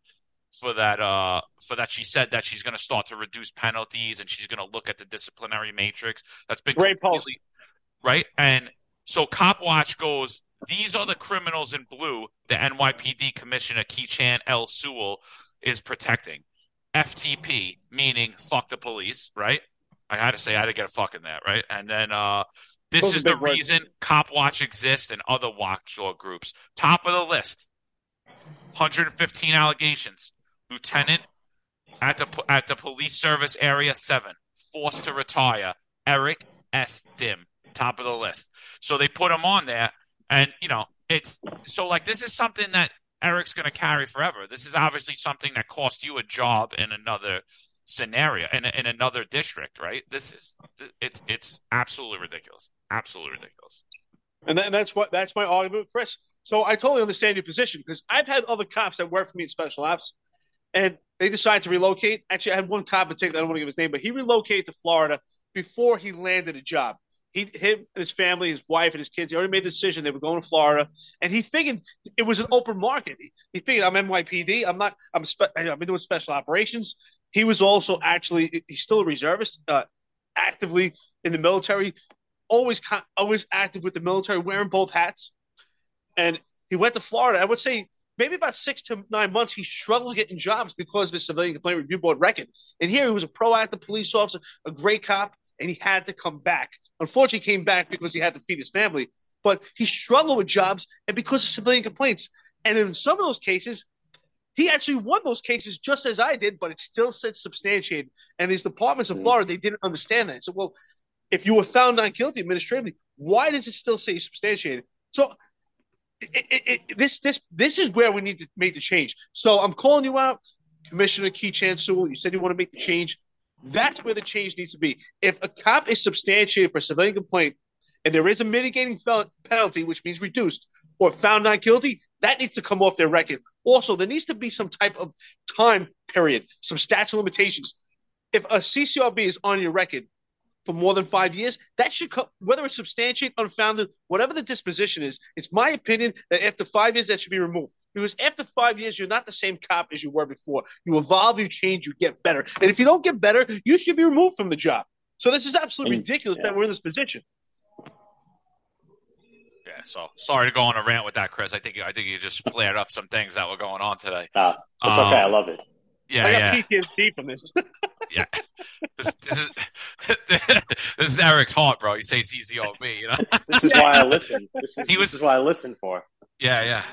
for that uh for that she said that she's going to start to reduce penalties and she's going to look at the disciplinary matrix. That's been Great post. right. And so Cop Watch goes. These are the criminals in blue. The NYPD Commissioner Keechant L. Sewell is protecting. FTP, meaning fuck the police, right? I had to say I had to get a fuck in that, right? And then uh this Those is the big words. reason Cop Watch exists and other watchdog groups. Top of the list. 115 allegations. Lieutenant at the at the police service area 7, forced to retire. Eric S. Dim, top of the list. So they put him on there and you know, it's so like this is something that Eric's going to carry forever. This is obviously something that cost you a job in another scenario in, in another district, right? This is it's it's absolutely ridiculous. Absolutely ridiculous. And, and that's what that's my argument, Chris. So I totally understand your position because I've had other cops that work for me in special ops, and they decided to relocate. Actually, I had one cop in particular. I don't want to give his name, but he relocated to Florida before he landed a job. He, him, his family, his wife, and his kids. They already made the decision they were going to Florida, and he figured it was an open market. He, he figured I'm NYPD. I'm not. I'm. Spe- been doing special operations. He was also actually. He's still a reservist, uh, actively in the military always always active with the military, wearing both hats. And he went to Florida. I would say maybe about six to nine months. He struggled getting jobs because of his Civilian Complaint Review Board record. And here he was a proactive police officer, a great cop, and he had to come back. Unfortunately, he came back because he had to feed his family. But he struggled with jobs and because of civilian complaints. And in some of those cases, he actually won those cases just as I did, but it still said substantiated. And these departments in hmm. Florida, they didn't understand that. So, well, if you were found not guilty administratively, why does it still say substantiated? So it, it, this this this is where we need to make the change. So I'm calling you out, Commissioner Keechant Sewell. You said you want to make the change. That's where the change needs to be. If a cop is substantiated for a civilian complaint and there is a mitigating fel- penalty, which means reduced, or found not guilty, that needs to come off their record. Also, there needs to be some type of time period, some statute limitations. If a CCRB is on your record for more than five years, that should come, whether it's substantiated, unfounded, whatever the disposition is, it's my opinion that after five years, that should be removed. Because after five years, you're not the same cop as you were before. You evolve, you change, you get better. And if you don't get better, you should be removed from the job. So this is absolutely And- ridiculous yeah. that we're in this position. Yeah. So sorry to go on a rant with that, Chris. I think you, I think you just flared up some things that were going on today. Uh, it's Um, okay. I love it. Yeah, I yeah. got PTSD from this. Yeah. This, this is this is Eric's heart, bro. He says CCOB, you know? This is why I listen. This is, He was- this is why I listen for. Yeah,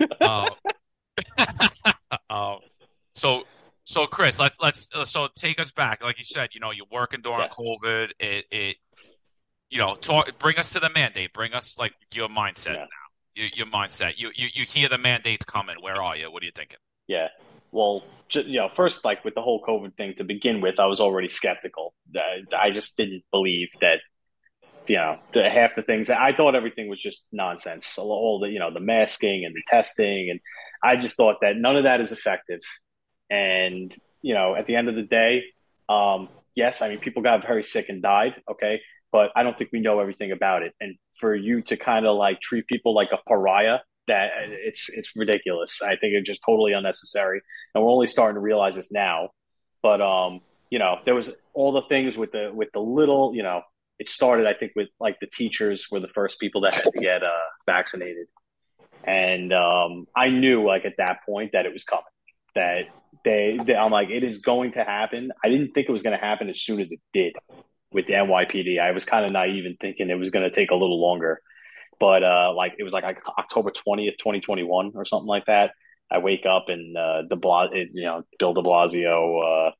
yeah. Uh, uh, so so Chris, let's let's uh, so take us back. Like you said, you know, you're working during Yeah. COVID. It it you know, talk bring us to the mandate. Bring us like your mindset Yeah. now. Your, your mindset. You, you you hear the mandates coming. Where are you? What are you thinking? Yeah. Well, you know, first, like with the whole COVID thing to begin with, I was already skeptical. I, I just didn't believe that, you know, the, half the things. I thought everything was just nonsense. All the, you know, the masking and the testing, and I just thought that none of that is effective. And you know, at the end of the day, um, yes, I mean, people got very sick and died. Okay, but I don't think we know everything about it. And for you to kind of like treat people like a pariah that it's it's ridiculous. I think it's just totally unnecessary, and we're only starting to realize this now. But um, you know, there was all the things with the with the little, you know, it started I think with like the teachers were the first people that had to get uh, vaccinated, and um, I knew like at that point that it was coming. That they, they, I'm like, it is going to happen. I didn't think it was going to happen as soon as it did with the NYPD. I was kind of naive in thinking it was going to take a little longer but uh, like it was like October twentieth, twenty twenty one, or something like that. I wake up and uh, De Blasio, you know, Bill De Blasio uh,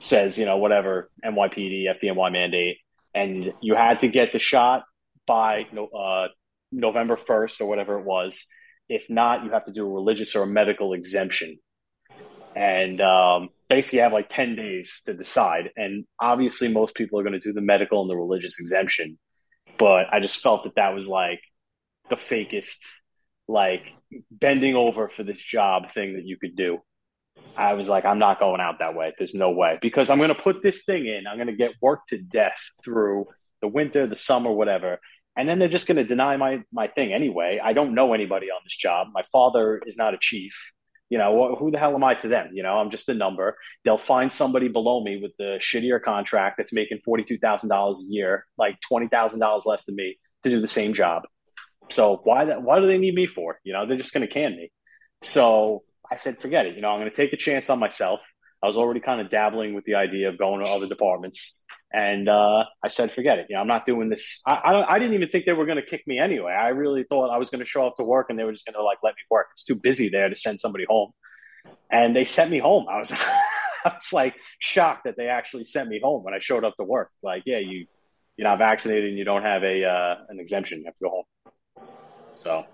says, you know, whatever NYPD, FDNY mandate, and you had to get the shot by uh, November first or whatever it was. If not, you have to do a religious or a medical exemption, and um, basically have like ten days to decide. And obviously, most people are going to do the medical and the religious exemption but I just felt that that was like the fakest, like bending over for this job thing that you could do. I was like, I'm not going out that way. There's no way because I'm going to put this thing in. I'm going to get worked to death through the winter, the summer, whatever. And then they're just going to deny my, my thing anyway. I don't know anybody on this job. My father is not a chief. You know, who the hell am I to them? You know, I'm just a number. They'll find somebody below me with the shittier contract that's making $42,000 a year, like $20,000 less than me to do the same job. So why that, why do they need me for? You know, they're just going to can me. So I said, forget it. You know, I'm going to take a chance on myself. I was already kind of dabbling with the idea of going to other departments. And uh, I said, forget it. You know, I'm not doing this. I, I, I didn't even think they were going to kick me anyway. I really thought I was going to show up to work and they were just going to like let me work. It's too busy there to send somebody home. And they sent me home. I was, I was like shocked that they actually sent me home when I showed up to work. Like, yeah, you, you're not vaccinated and you don't have a uh, an exemption. You have to go home. So,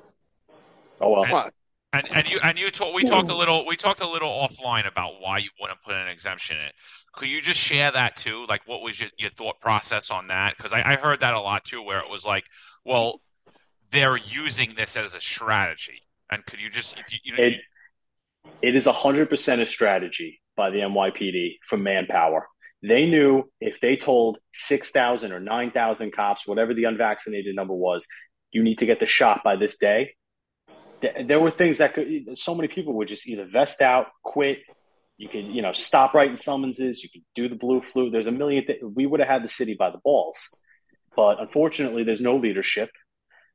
oh well. What? And and you and you talk, we talked a little we talked a little offline about why you wouldn't put an exemption in it. Could you just share that too? Like, what was your, your thought process on that? Because I, I heard that a lot too, where it was like, well, they're using this as a strategy. And could you just you, you, It, it is 100% a strategy by the NYPD for manpower. They knew if they told 6,000 or 9,000 cops, whatever the unvaccinated number was, you need to get the shot by this day. Th- There were things that could, so many people would just either vest out, quit. You could, you know, stop writing summonses. You could do the blue flu. There's a million. Th- we would have had the city by the balls, but unfortunately, there's no leadership.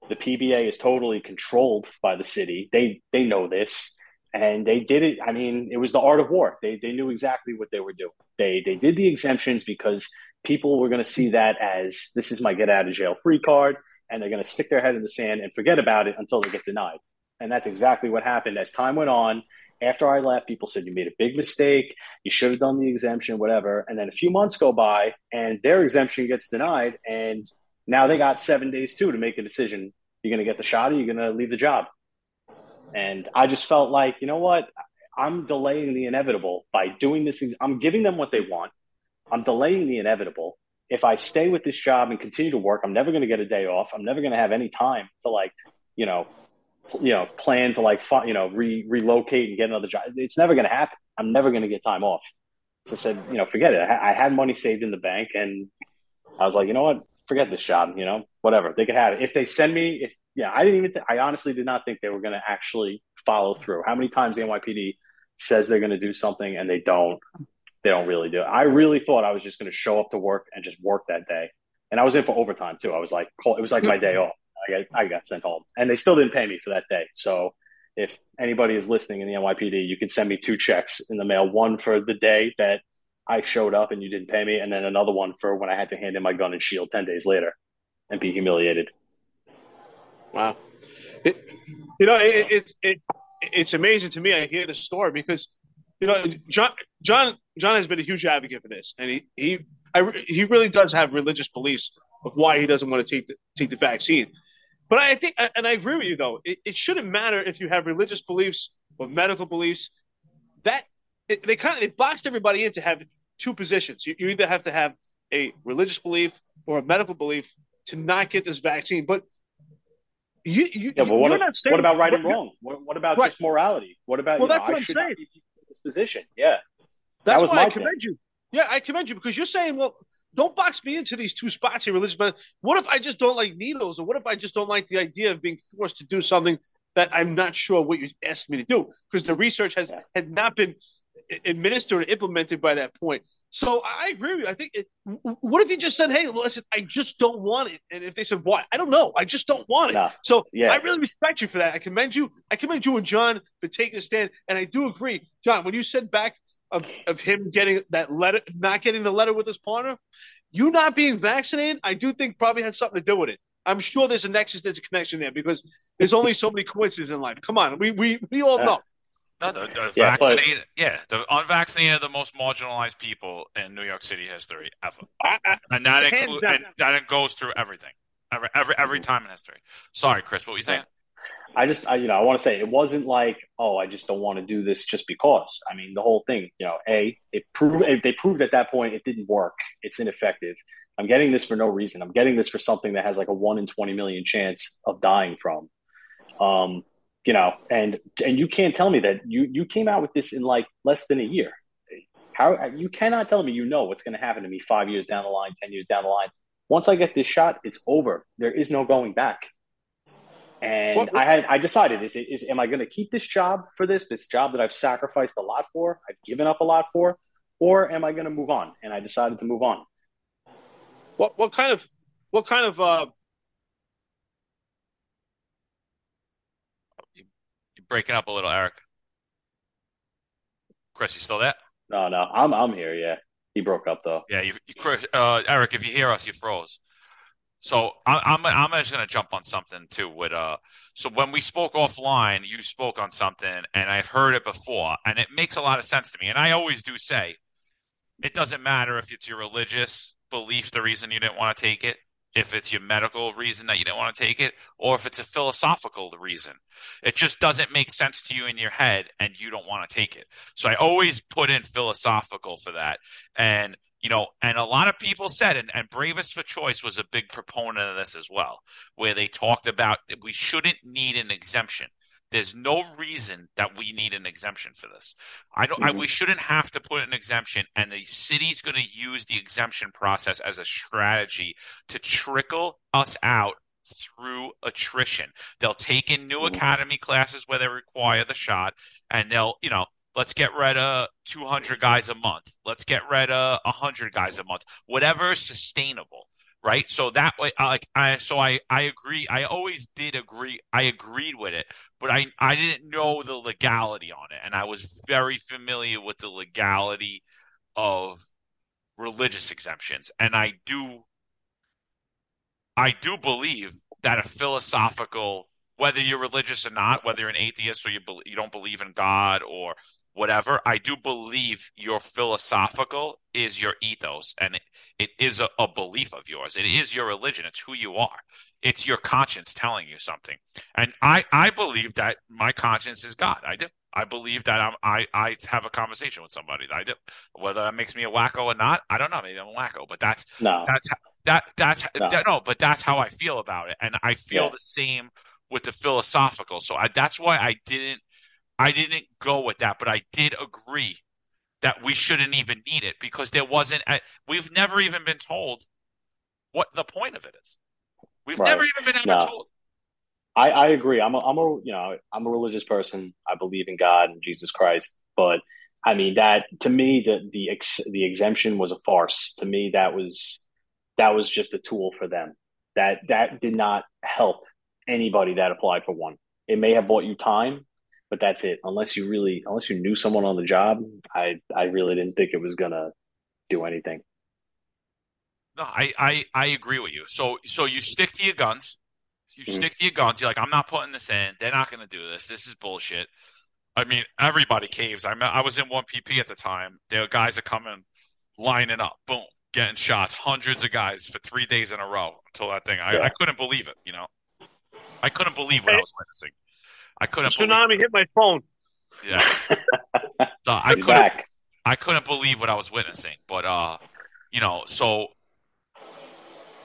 The PBA is totally controlled by the city. They they know this and they did it. I mean, it was the art of war. They they knew exactly what they were doing. They they did the exemptions because people were going to see that as this is my get out of jail free card, and they're going to stick their head in the sand and forget about it until they get denied. And that's exactly what happened. As time went on, after I left, people said you made a big mistake. You should have done the exemption, whatever. And then a few months go by, and their exemption gets denied, and now they got seven days too to make a decision. You're going to get the shot, or you're going to leave the job. And I just felt like, you know what? I'm delaying the inevitable by doing this. I'm giving them what they want. I'm delaying the inevitable. If I stay with this job and continue to work, I'm never going to get a day off. I'm never going to have any time to like, you know, you know, plan to like, you know, re- relocate and get another job. It's never going to happen. I'm never going to get time off. So I said, you know, forget it. I, I had money saved in the bank, and I was like, you know what, forget this job. You know, whatever they could have it. If they send me, if yeah, I didn't even. Th- I honestly did not think they were going to actually follow through. How many times the NYPD says they're going to do something and they don't? They don't really do it. I really thought I was just going to show up to work and just work that day, and I was in for overtime too. I was like, it was like my day off. I got, I got sent home, and they still didn't pay me for that day. So if anybody is listening in the NYPD, you can send me two checks in the mail. One for the day that I showed up and you didn't pay me, and then another one for when I had to hand in my gun and shield ten days later and be humiliated. Wow, it, you know it, it, it it's amazing to me. I hear the story because you know John John John has been a huge advocate for this, and he he I, he really does have religious beliefs of why he doesn't want to take the, take the vaccine. But I think, and I agree with you though, it, it shouldn't matter if you have religious beliefs or medical beliefs. That it, they kind of they boxed everybody in to have two positions. You, you either have to have a religious belief or a medical belief to not get this vaccine. But you, you yeah, but what, saying, what about right and wrong? What, what about right. just morality? What about well, you that's know, what I am saying. this position, yeah. That's that why I commend you. Yeah, I commend you because you're saying, well, don't box me into these two spots here, religious. But what if I just don't like needles, or what if I just don't like the idea of being forced to do something that I'm not sure what you asked me to do? Because the research has yeah. had not been administered and implemented by that point. So I agree with you. I think, it, what if you just said, hey, listen, I just don't want it? And if they said, why? I don't know. I just don't want it. Nah, so yeah. I really respect you for that. I commend you. I commend you and John for taking a stand. And I do agree. John, when you said back of, of him getting that letter, not getting the letter with his partner, you not being vaccinated, I do think probably had something to do with it. I'm sure there's a nexus, there's a connection there because there's only so many coincidences in life. Come on, we we, we all know. No, the, the yeah, vaccinated, but, yeah, the unvaccinated are the most marginalized people in New York City history ever, I, I, and that includes and that goes through everything, every every every time in history. Sorry, Chris, what were you saying? I just, I, you know, I want to say it wasn't like, oh, I just don't want to do this just because. I mean, the whole thing, you know, a it proved they proved at that point it didn't work. It's ineffective. I'm getting this for no reason. I'm getting this for something that has like a one in twenty million chance of dying from. Um, you know, and and you can't tell me that you you came out with this in like less than a year. How you cannot tell me you know what's going to happen to me five years down the line, ten years down the line. Once I get this shot, it's over. There is no going back. And what, what? I had I decided is is am I going to keep this job for this this job that I've sacrificed a lot for, I've given up a lot for, or am I going to move on? And I decided to move on. What what kind of what kind of uh, breaking up a little, Eric. Chris, you still there? No, no, I'm I'm here. Yeah, he broke up though. Yeah, you, you Chris, uh, Eric, if you hear us, you froze. So I'm, I'm just gonna jump on something too. With uh, so when we spoke offline, you spoke on something, and I've heard it before, and it makes a lot of sense to me. And I always do say, it doesn't matter if it's your religious belief the reason you didn't want to take it if it's your medical reason that you don't want to take it or if it's a philosophical reason. It just doesn't make sense to you in your head and you don't want to take it. So I always put in philosophical for that. And, you know, and a lot of people said, and, and Bravest for Choice was a big proponent of this as well, where they talked about we shouldn't need an exemption. There's no reason that we need an exemption for this. I don't. Mm-hmm. I, we shouldn't have to put an exemption, and the city's going to use the exemption process as a strategy to trickle us out through attrition. They'll take in new mm-hmm. academy classes where they require the shot, and they'll, you know, let's get rid of 200 guys a month. Let's get rid of 100 guys a month. Whatever is sustainable right? So that way, like I, so I, I agree. I always did agree. I agreed with it, but I, I didn't know the legality on it, and I was very familiar with the legality of religious exemptions, and I do, I do believe that a philosophical, whether you're religious or not, whether you're an atheist or you be, you don't believe in God or whatever, I do believe your philosophical is your ethos and it, it is a, a, belief of yours. It is your religion. It's who you are. It's your conscience telling you something. And I, I believe that my conscience is God. I do. I believe that I'm, I I have a conversation with somebody. I do. Whether that makes me a wacko or not, I don't know. Maybe I'm a wacko, but that's no. that's that that's No. that, no. But that's how I feel about it, and I feel Yeah. the same with the philosophical. So I, that's why I didn't I didn't go with that, but I did agree that we shouldn't even need it because there wasn't. A, we've never even been told what the point of it is. We've Right. never even been ever No. told. I, I agree. I'm a, I'm a, you know, I'm a religious person. I believe in God and Jesus Christ. But I mean, that to me, the the ex, the exemption was a farce. To me, that was that was just a tool for them. That that did not help anybody that applied for one. It may have bought you time, but that's it. Unless you really, unless you knew someone on the job, I I really didn't think it was gonna do anything. No, I, I, I agree with you. So so you stick to your guns. You Mhm. stick to your guns. You're like, I'm not putting this in. They're not going to do this. This is bullshit. I mean, everybody caves. I mean, I was in one PP at the time. There guys are coming, lining up, boom, getting shots. Hundreds of guys for three days in a row until that thing. I, Yeah. I couldn't believe it. You know, I couldn't believe what I was witnessing. I couldn't believe. Tsunami hit my phone. Yeah. So I couldn't. back. I couldn't believe what I was witnessing. But uh, you know, so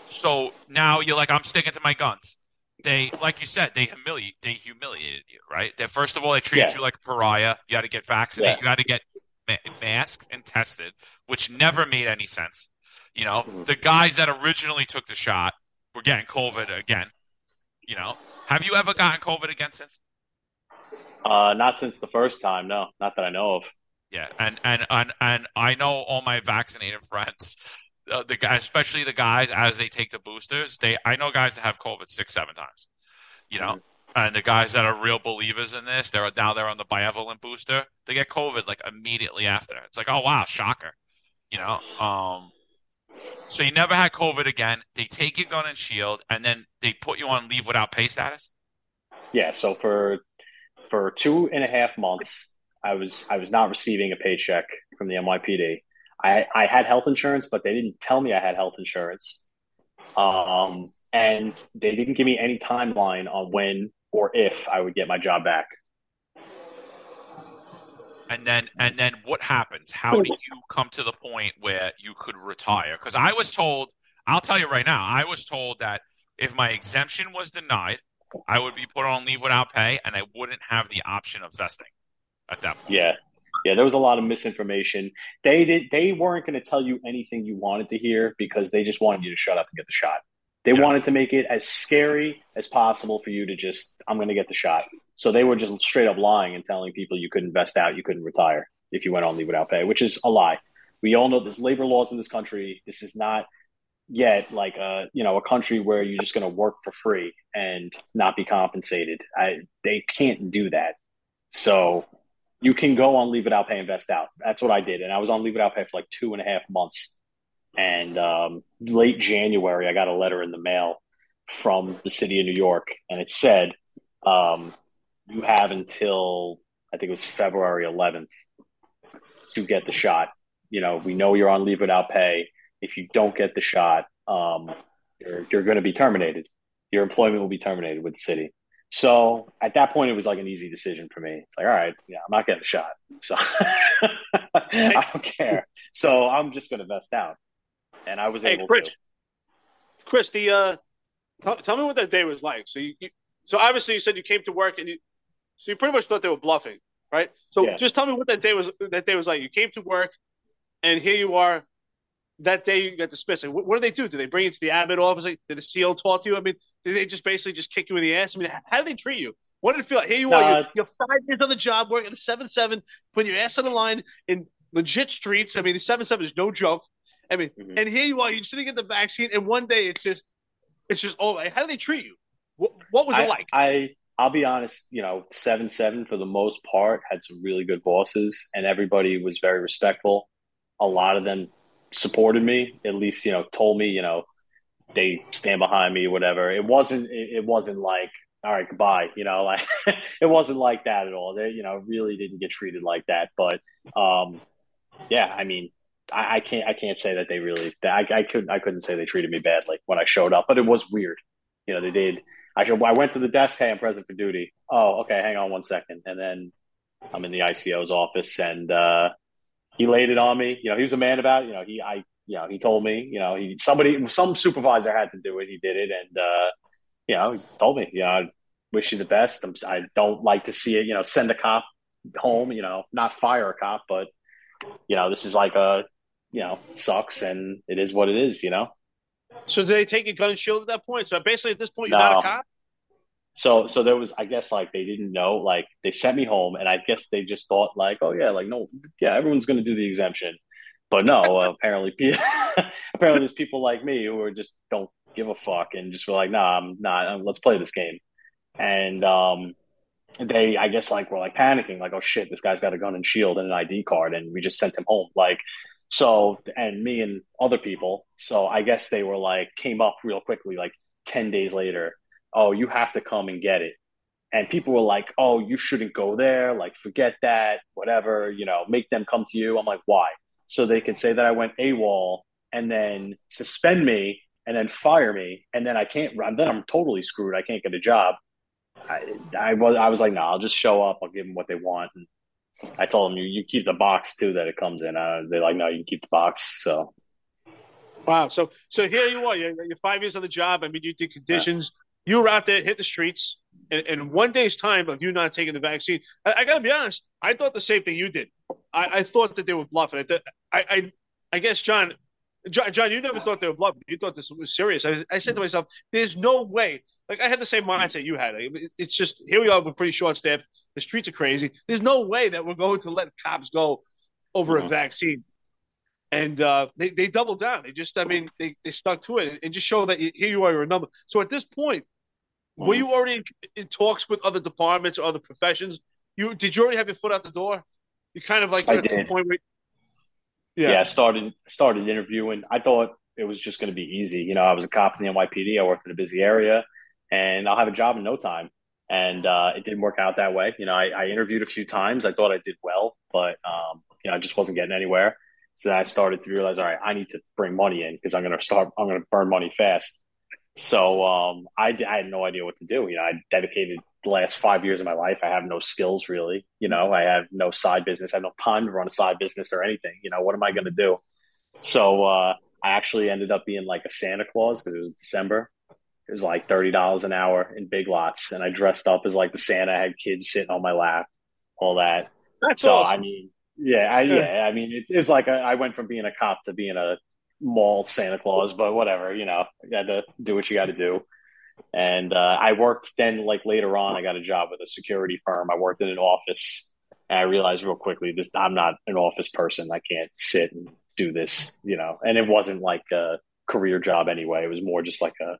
so now you're like, I'm sticking to my guns. They, like you said, they humiliate, they humiliated you, right? That first of all, they treated Yeah. you like a pariah. You had to get vaccinated. Yeah. You had to get ma- masked and tested, which never made any sense. You know, Mhm. the guys that originally took the shot were getting COVID again. You know, have you ever gotten COVID again since? Uh, not since the first time. No, not that I know of. Yeah, and and and and I know all my vaccinated friends, uh, the guys, especially the guys as they take the boosters. They, I know guys that have COVID six, seven times. You know, and the guys that are real believers in this, they're now they're on the bivalent booster. They get COVID like immediately after. It's like, oh wow, shocker. You know, um, so you never had COVID again. They take your gun and shield, and then they put you on leave without pay status. Yeah, so for for two and a half months, I was I was not receiving a paycheck from the NYPD. I I had health insurance, but they didn't tell me I had health insurance. Um, and they didn't give me any timeline on when or if I would get my job back. And then, and then what happens? How do you come to the point where you could retire? Because I was told, I'll tell you right now, I was told that if my exemption was denied, I would be put on leave without pay, and I wouldn't have the option of vesting at that point. Yeah. Yeah, there was a lot of misinformation. They did they weren't going to tell you anything you wanted to hear because they just wanted you to shut up and get the shot. They Yeah. wanted to make it as scary as possible for you to just I'm going to get the shot. So they were just straight up lying and telling people you couldn't vest out, you couldn't retire if you went on leave without pay, which is a lie. We all know there's labor laws in this country. This is not yet like a you know a country where you're just going to work for free and not be compensated. I, they can't do that. So you can go on leave without pay and vest out. That's what I did, and I was on leave without pay for like two and a half months. And um, late January, I got a letter in the mail from the city of New York, and it said, um, "You have until I think it was February 11th to get the shot. You know, we know you're on leave without pay. If you don't get the shot, um, you're you're going to be terminated. Your employment will be terminated with the city." So at that point, it was like an easy decision for me. It's like, all right, yeah, I'm not getting a shot, so I don't care. So I'm just going to vest out, and I was Hey, able Chris. to. Chris, the uh, tell, tell me what that day was like. So you, you, so obviously you said you came to work and you, so you pretty much thought they were bluffing, right? So Yeah. just tell me what that day was. That day was like. You came to work, and here you are. That day you got dismissed. Like, what, what do they do? Do they bring you to the admin office? Like, did the CEO talk to you? I mean, did they just basically just kick you in the ass? I mean, how did they treat you? What did it feel like? Here you are. You're, you're five years on the job, working at the seven seven, putting your ass on the line in legit streets. I mean, the seven seven is no joke. I mean, Mhm. and here you are. You're sitting at the vaccine, and one day it's just, it's just oh, how do they treat you? What, what was I, it like? I I'll be honest, you know, seven seven for the most part had some really good bosses, and everybody was very respectful. A lot of them supported me, at least you know, told me you know they stand behind me, whatever. It wasn't it, wasn't like all right, goodbye, you know, like it wasn't like that at all. They you know really didn't get treated like that, but um, yeah, I mean. I, I can't. I can't say that they really. I, I couldn't. I couldn't say they treated me badly when I showed up, but it was weird. You know, they did. I should, I went to the desk. Hey, I'm present for duty. Oh, okay. Hang on one second, and then I'm in the ICO's office, and uh, he laid it on me. You know, he was a man about it. You know, he I you know he told me. You know, he somebody some supervisor had to do it. He did it, and uh, you know, he told me. You know, I wish you the best. I'm, I don't like to see it. You know, send a cop home. You know, not fire a cop, but you know, this is like a you know sucks, and it is what it is. You know. So did they take a gun shield at that point? So basically, at this point, you're no. not a cop. So so there was I guess like they didn't know like they sent me home and I guess they just thought like oh yeah like no yeah everyone's going to do the exemption. But no uh, apparently apparently there's people like me who are just don't give a fuck and just were like nah I'm not um, let's play this game. And um they I guess like were like panicking like oh shit this guy's got a gun and shield and an ID card and we just sent him home like so and me and other people so I guess they were like came up real quickly like 10 days later oh, you have to come and get it. And people were like, oh, you shouldn't go there. Like, forget that, whatever, you know, make them come to you. I'm like, why? So they could say that I went AWOL and then suspend me and then fire me. And then I can't, then I'm totally screwed. I can't get a job. I, I was, I was like, no, nah, I'll just show up. I'll give them what they want. And I told them, you, you keep the box too that it comes in. Uh, they're like, no, you can keep the box. So Wow. So so here you are. You're, you're, five years on the job. I mean, you did conditions you were out there, hit the streets, and, in one day's time of you not taking the vaccine, I, I got to be honest, I thought the same thing you did. I, I thought that they were bluffing. I, I, I guess, John, John, John, you never thought they were bluffing. You thought this was serious. I, I, said to myself, "There's no way." Like I had the same mindset you had. It's just here we are. We're pretty short staffed. The streets are crazy. There's no way that we're going to let cops go over mm-hmm. a vaccine and uh, they they doubled down. They just, I mean, they, they stuck to it and just show that you, here you are, you're a number. So at this point. Were you already in, in, talks with other departments or other professions? You did you already have your foot out the door? You kind of like I did. point where, yeah. yeah, I started started interviewing. I thought it was just going to be easy. You know, I was a cop in the NYPD. I worked in a busy area, and I'll have a job in no time. And uh, it didn't work out that way. You know, I, I, interviewed a few times. I thought I did well, but um, you know, I just wasn't getting anywhere. So then I started to realize, all right, I need to bring money in because I'm going to start, I'm going to burn money fast. So um, I, I had no idea what to do. You know, I dedicated the last five years of my life. I have no skills really. You know, I have no side business. I have no time to run a side business or anything. You know, what am I going to do? So uh, I actually ended up being like a Santa Claus because it was December. It was like thirty dollars an hour in Big Lots, and I dressed up as like the Santa. I had kids sitting on my lap, all that. That's so. Awesome. I mean, yeah, I, yeah. I mean, it, it's like a, I went from being a cop to being a mall Santa Claus, but whatever, you know, you got to do what you got to do. And uh, I worked then, like later on, I got a job with a security firm. I worked in an office, and I realized real quickly this I'm not an office person. I can't sit and do this, you know. And it wasn't like a career job anyway. It was more just like a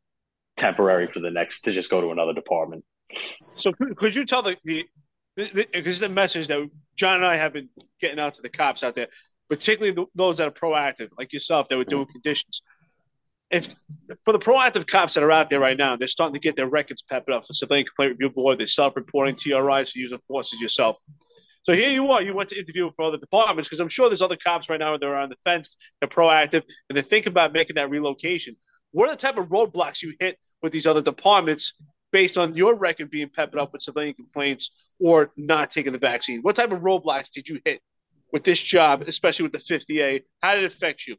temporary for the next to just go to another department. So could you tell the, the because the, the message that John and I have been getting out to the cops out there, particularly those that are proactive, like yourself, that were doing conditions. If for the proactive cops that are out there right now, they're starting to get their records pepped up for civilian complaint review board. They're self-reporting TRIs for using forces yourself. So here you are. You went to interview for other departments because I'm sure there's other cops right now that are on the fence. They're proactive and they're thinking about making that relocation. What are the type of roadblocks you hit with these other departments based on your record being peppered up with civilian complaints or not taking the vaccine? What type of roadblocks did you hit with this job, especially with the 50A? How did it affect you?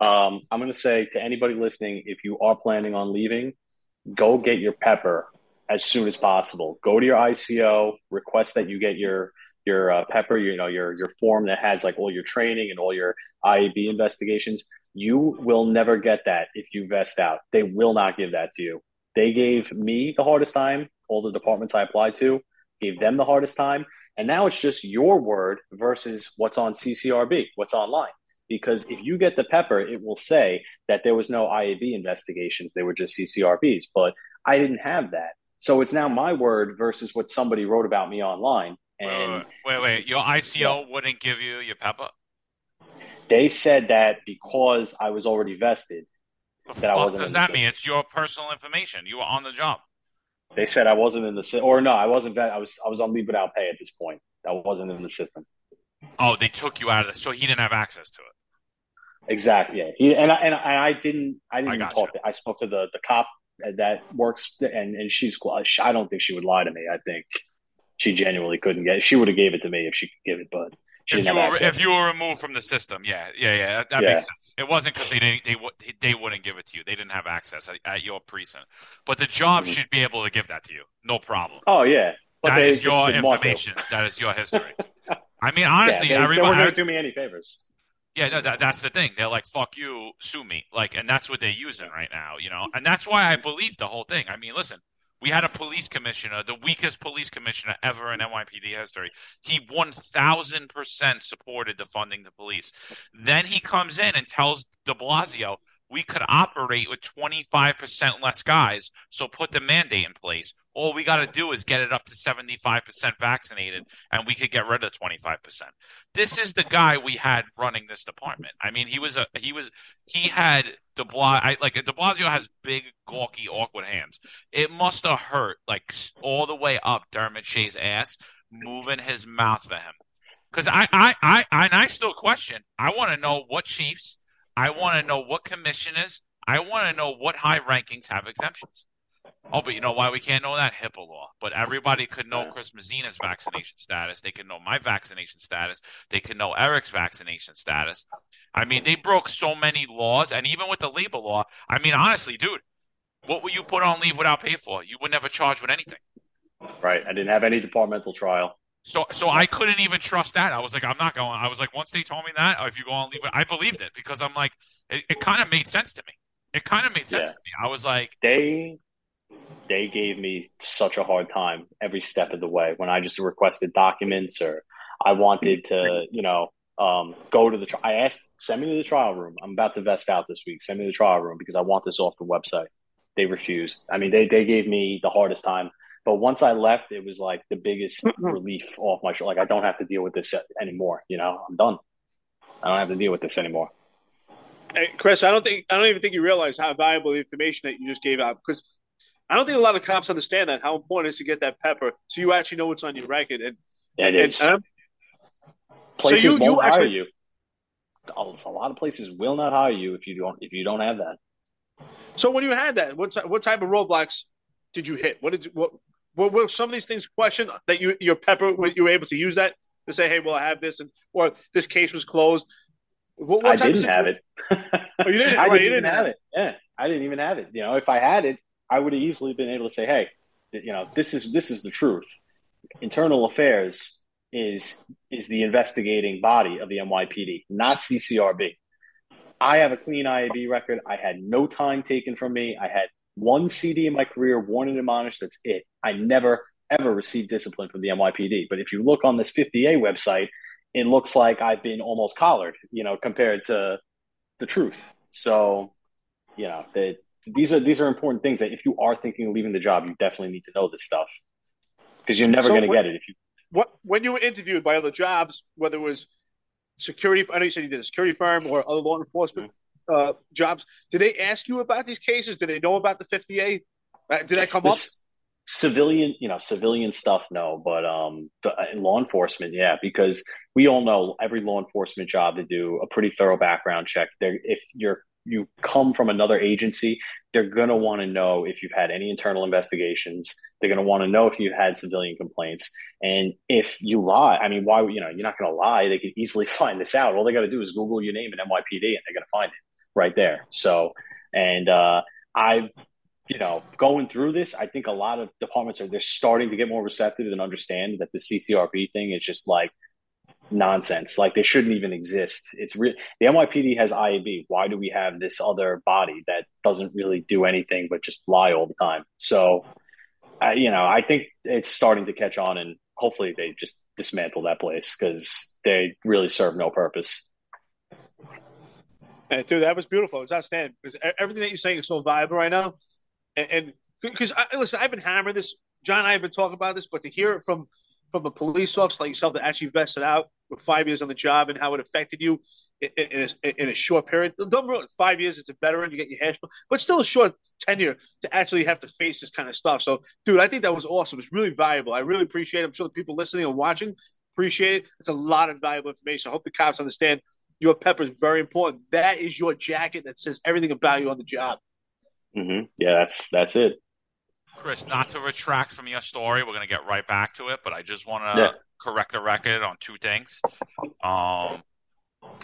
Um, I'm going to say to anybody listening, if you are planning on leaving, go get your pepper as soon as possible. Go to your ICO, request that you get your your uh, pepper, you know, your your form that has like all your training and all your IAB investigations. You will never get that if you vest out. They will not give that to you. They gave me the hardest time. All the departments I applied to gave them the hardest time. And now it's just your word versus what's on CCRB, what's online. Because if you get the pepper, it will say that there was no IAB investigations, they were just CCRBs. But I didn't have that. So it's now my word versus what somebody wrote about me online. And wait, wait, wait. your ICO wouldn't give you your pepper? They said that because I was already vested, the that I wasn't. Does that mean it's your personal information? You were on the job. They said I wasn't in the system, or no, I wasn't. I was I was on leave without pay at this point. I wasn't in the system. Oh, they took you out of the so he didn't have access to it. Exactly. Yeah. He and I, and I didn't. I didn't I talk. To, I spoke to the the cop that works, and and she's cool. I don't think she would lie to me. I think she genuinely couldn't get. it. She would have gave it to me if she could give it, but If you were if you were removed from the system, yeah, yeah, yeah, that, that Yeah. makes sense. It wasn't because they didn't they they wouldn't give it to you. They didn't have access at, at your precinct, but the job Mhm. should be able to give that to you, no problem. oh yeah, but That is your didn't want to. information. That is your history. I mean, honestly, yeah, they, they weren't everybody, going to do me any favors. Yeah, no, that, that's the thing. They're like, "Fuck you, sue me," like, and that's what they're using right now, you know. And that's why I believe the whole thing. I mean, listen, we had a police commissioner, the weakest police commissioner ever in NYPD history. He one thousand percent supported defunding the police. Then he comes in and tells De Blasio, "We could operate with twenty five percent less guys, so put the mandate in place." All we got to do is get it up to 75% vaccinated, and we could get rid of 25% this is the guy we had running this department. I mean, he was a he was he had De Blasio. Like De Blasio has big, gawky, awkward hands. It must have hurt like all the way up Dermot Shea's ass, moving his mouth for him. Because I, I, I, I, and I still question. I want to know what chiefs. I want to know what commission is. I want to know what high rankings have exemptions. Oh, but you know why we can't know that? HIPAA law. But everybody could know. Chris Messina's vaccination status. They could know my vaccination status. They could know Eric's vaccination status. I mean, they broke so many laws, and even with the labor law, I mean, honestly, dude, what would you put on leave without pay for? You were never charge with anything. Right, I didn't have any departmental trial. So, so I couldn't even trust that. I was like, I'm not going. I was like, once they told me that, if you go on leave, I believed it because I'm like, it, it kind of made sense to me. It kind of made sense Yeah. to me. I was like, They they gave me such a hard time every step of the way when I just requested documents or I wanted to, you know, um, go to the. Tri- I asked, send me to the trial room. I'm about to vest out this week. Send me to the trial room because I want this off the website. They refused. I mean, they they gave me the hardest time. But once I left, it was like the biggest mm-hmm. relief off my shoulder. Like I don't have to deal with this anymore. You know, I'm done. I don't have to deal with this anymore. Hey, Chris, I don't think I don't even think you realize how valuable the information that you just gave out because I don't think a lot of cops understand that how important it is to get that pepper so you actually know what's on your record and Yeah, it and, is. and um, I'm- places you- you won't hire actually- you. A lot of places will not hire you if you don't if you don't have that. so when you had that, what what type of roadblocks did you hit? What did you, what were some of these things questioned that you your pepper you were able to use that to say, hey, well, I have this and or this case was closed. What, what I didn't have it. Oh, you didn't? I Right, didn't you didn't have it. Yeah, I didn't even have it. You know, if I had it, I would have easily been able to say, "Hey, you know, this is this is the truth." Internal Affairs is is the investigating body of the NYPD, not CCRB. I have a clean IAB record. I had no time taken from me. I had one CD in my career, warned and admonished. That's it. I never ever received discipline from the NYPD. But if you look on this 50A website, it looks like I've been almost collared, you know, compared to the truth. So, you know, that these are these are important things that if you are thinking of leaving the job, you definitely need to know this stuff because you're never So going to get it if you. what when you were interviewed by other jobs, whether it was security, I know you said you did a security firm or other law enforcement Mm-hmm. uh, jobs. Did they ask you about these cases? Did they know about the 50A? Uh, did that come up? This civilian, you know, civilian stuff, no, but um, in law enforcement, yeah, because we all know every law enforcement job to do a pretty thorough background check. They're, if you're you come from another agency, they're gonna want to know if you've had any internal investigations. They're gonna want to know if you've had civilian complaints, and if you lie, I mean, why? You know, you're not gonna lie. They can easily find this out. All they got to do is Google your name and NYPD, and they're gonna find it right there. So, and uh, I've you know, going through this, I think a lot of departments are they're starting to get more receptive and understand that the CCRB thing is just like nonsense. Like they shouldn't even exist. It's re- the NYPD has IAB. Why do we have this other body that doesn't really do anything but just lie all the time? So, I, you know, I think it's starting to catch on, and hopefully they just dismantle that place because they really serve no purpose. And, dude, that was beautiful. It was outstanding because everything that you're saying is so viable right now. And because listen, I've been hammering this. John I have been talking about this, but to hear it from from a police officer like yourself that actually vested out with five years on the job and how it affected you in, in, a, in a short period. Don't really, five years, it's a veteran, you get your hash, but still a short tenure to actually have to face this kind of stuff. So, dude, I think that was awesome. It's really valuable. I really appreciate it. I'm sure the people listening and watching appreciate it. It's a lot of valuable information. I hope the cops understand your pepper is very important. That is your jacket that says everything about you on the job. Hmm Yeah, that's that's it. Chris, not to retract from your story, we're going to get right back to it, but I just want to Yeah. correct the record on two things. Um,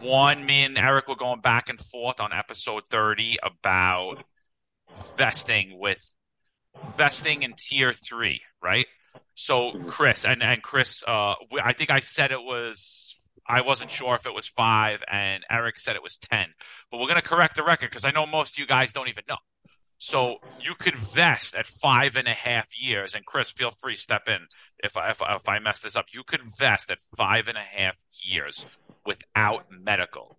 one, me and Eric were going back and forth on episode 30 about vesting with vesting in tier three, right? So, Chris, and, and Chris, uh, I think I said it was, I wasn't sure if it was five, and Eric said it was 10. But we're going to correct the record because I know most of you guys don't even know. So you could vest at five and a half years, and Chris, feel free step in if I, if, I- if I mess this up. You could vest at five and a half years without medical.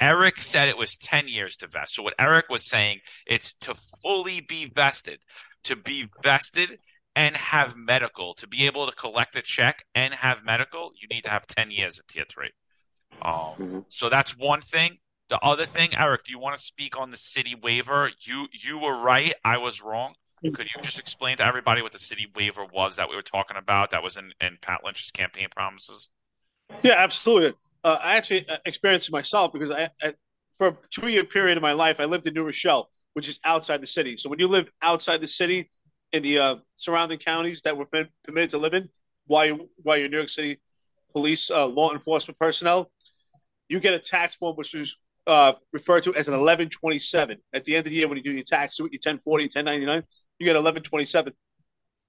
Eric said it was 10 years to vest. So what Eric was saying, it's to fully be vested, to be vested and have medical, to be able to collect a check and have medical, you need to have 10 years at tier three. Um, Mhm. so that's one thing. The other thing, Eric, do you want to speak on the city waiver? You you were right. I was wrong. Could you just explain to everybody what the city waiver was that we were talking about? That was in, in Pat Lynch's campaign promises. Yeah, absolutely. Uh, I actually uh, experienced it myself because I, I, for a two year period of my life, I lived in New Rochelle, which is outside the city. So when you live outside the city in the uh, surrounding counties that we're perm- permitted to live in, while you while you're New York City police uh, law enforcement personnel, you get a tax form which is uh, referred to as an 1127. At the end of the year, when you do your tax, your 1040, 1099, you get 1127.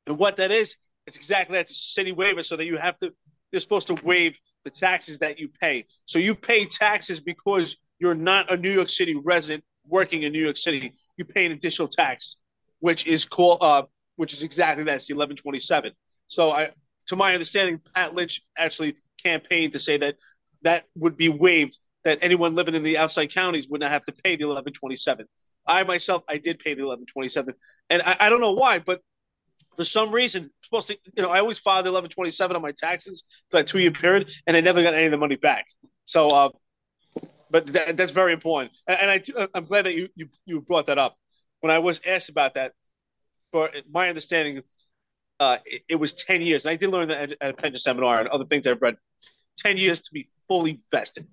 And what that is, it's exactly that. It's a city waiver, so that you have to you're supposed to waive the taxes that you pay. So you pay taxes because you're not a New York City resident working in New York City. You pay an additional tax, which is called, uh, which is exactly that. It's the 1127. So I, to my understanding, Pat Lynch actually campaigned to say that that would be waived. That anyone living in the outside counties would not have to pay the 1127. I myself, I did pay the 1127, and I, I don't know why, but for some reason, supposed to, you know, I always filed the 1127 on my taxes for that two year period, and I never got any of the money back. So, uh, but that, that's very important, and, I, I'm glad that you, you you brought that up. When I was asked about that, for my understanding, uh, it, it was 10 years. And I did learn that at, at a pension seminar and other things I've read. 10 years to be fully vested.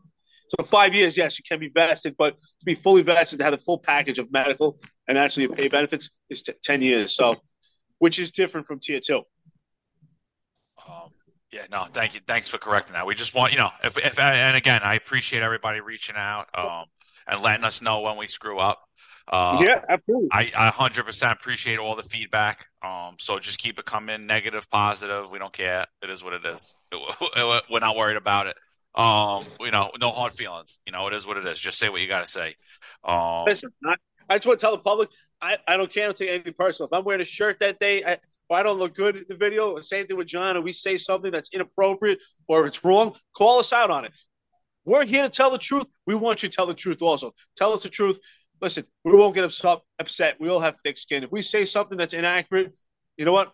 So five years, yes, you can be vested, but to be fully vested, to have the full package of medical and actually pay benefits is t- 10 years. So, which is different from tier two. Um, yeah, no, thank you. Thanks for correcting that. We just want, you know, if, if, and again, I appreciate everybody reaching out, um, and letting us know when we screw up. Uh, yeah, absolutely. I, I 100% appreciate all the feedback. Um, so just keep it coming, negative, positive. We don't care. It is what it is. We're not worried about it. Um, you know, no hard feelings. You know, it is what it is. Just say what you got to say. Um, I, just want to tell the public, I, I don't care. I don't take anything personal. If I'm wearing a shirt that day, I, or I don't look good in the video, or same thing with John, or we say something that's inappropriate or it's wrong, call us out on it. We're here to tell the truth. We want you to tell the truth also. Tell us the truth. Listen, we won't get upset. upset. We all have thick skin. If we say something that's inaccurate, you know what?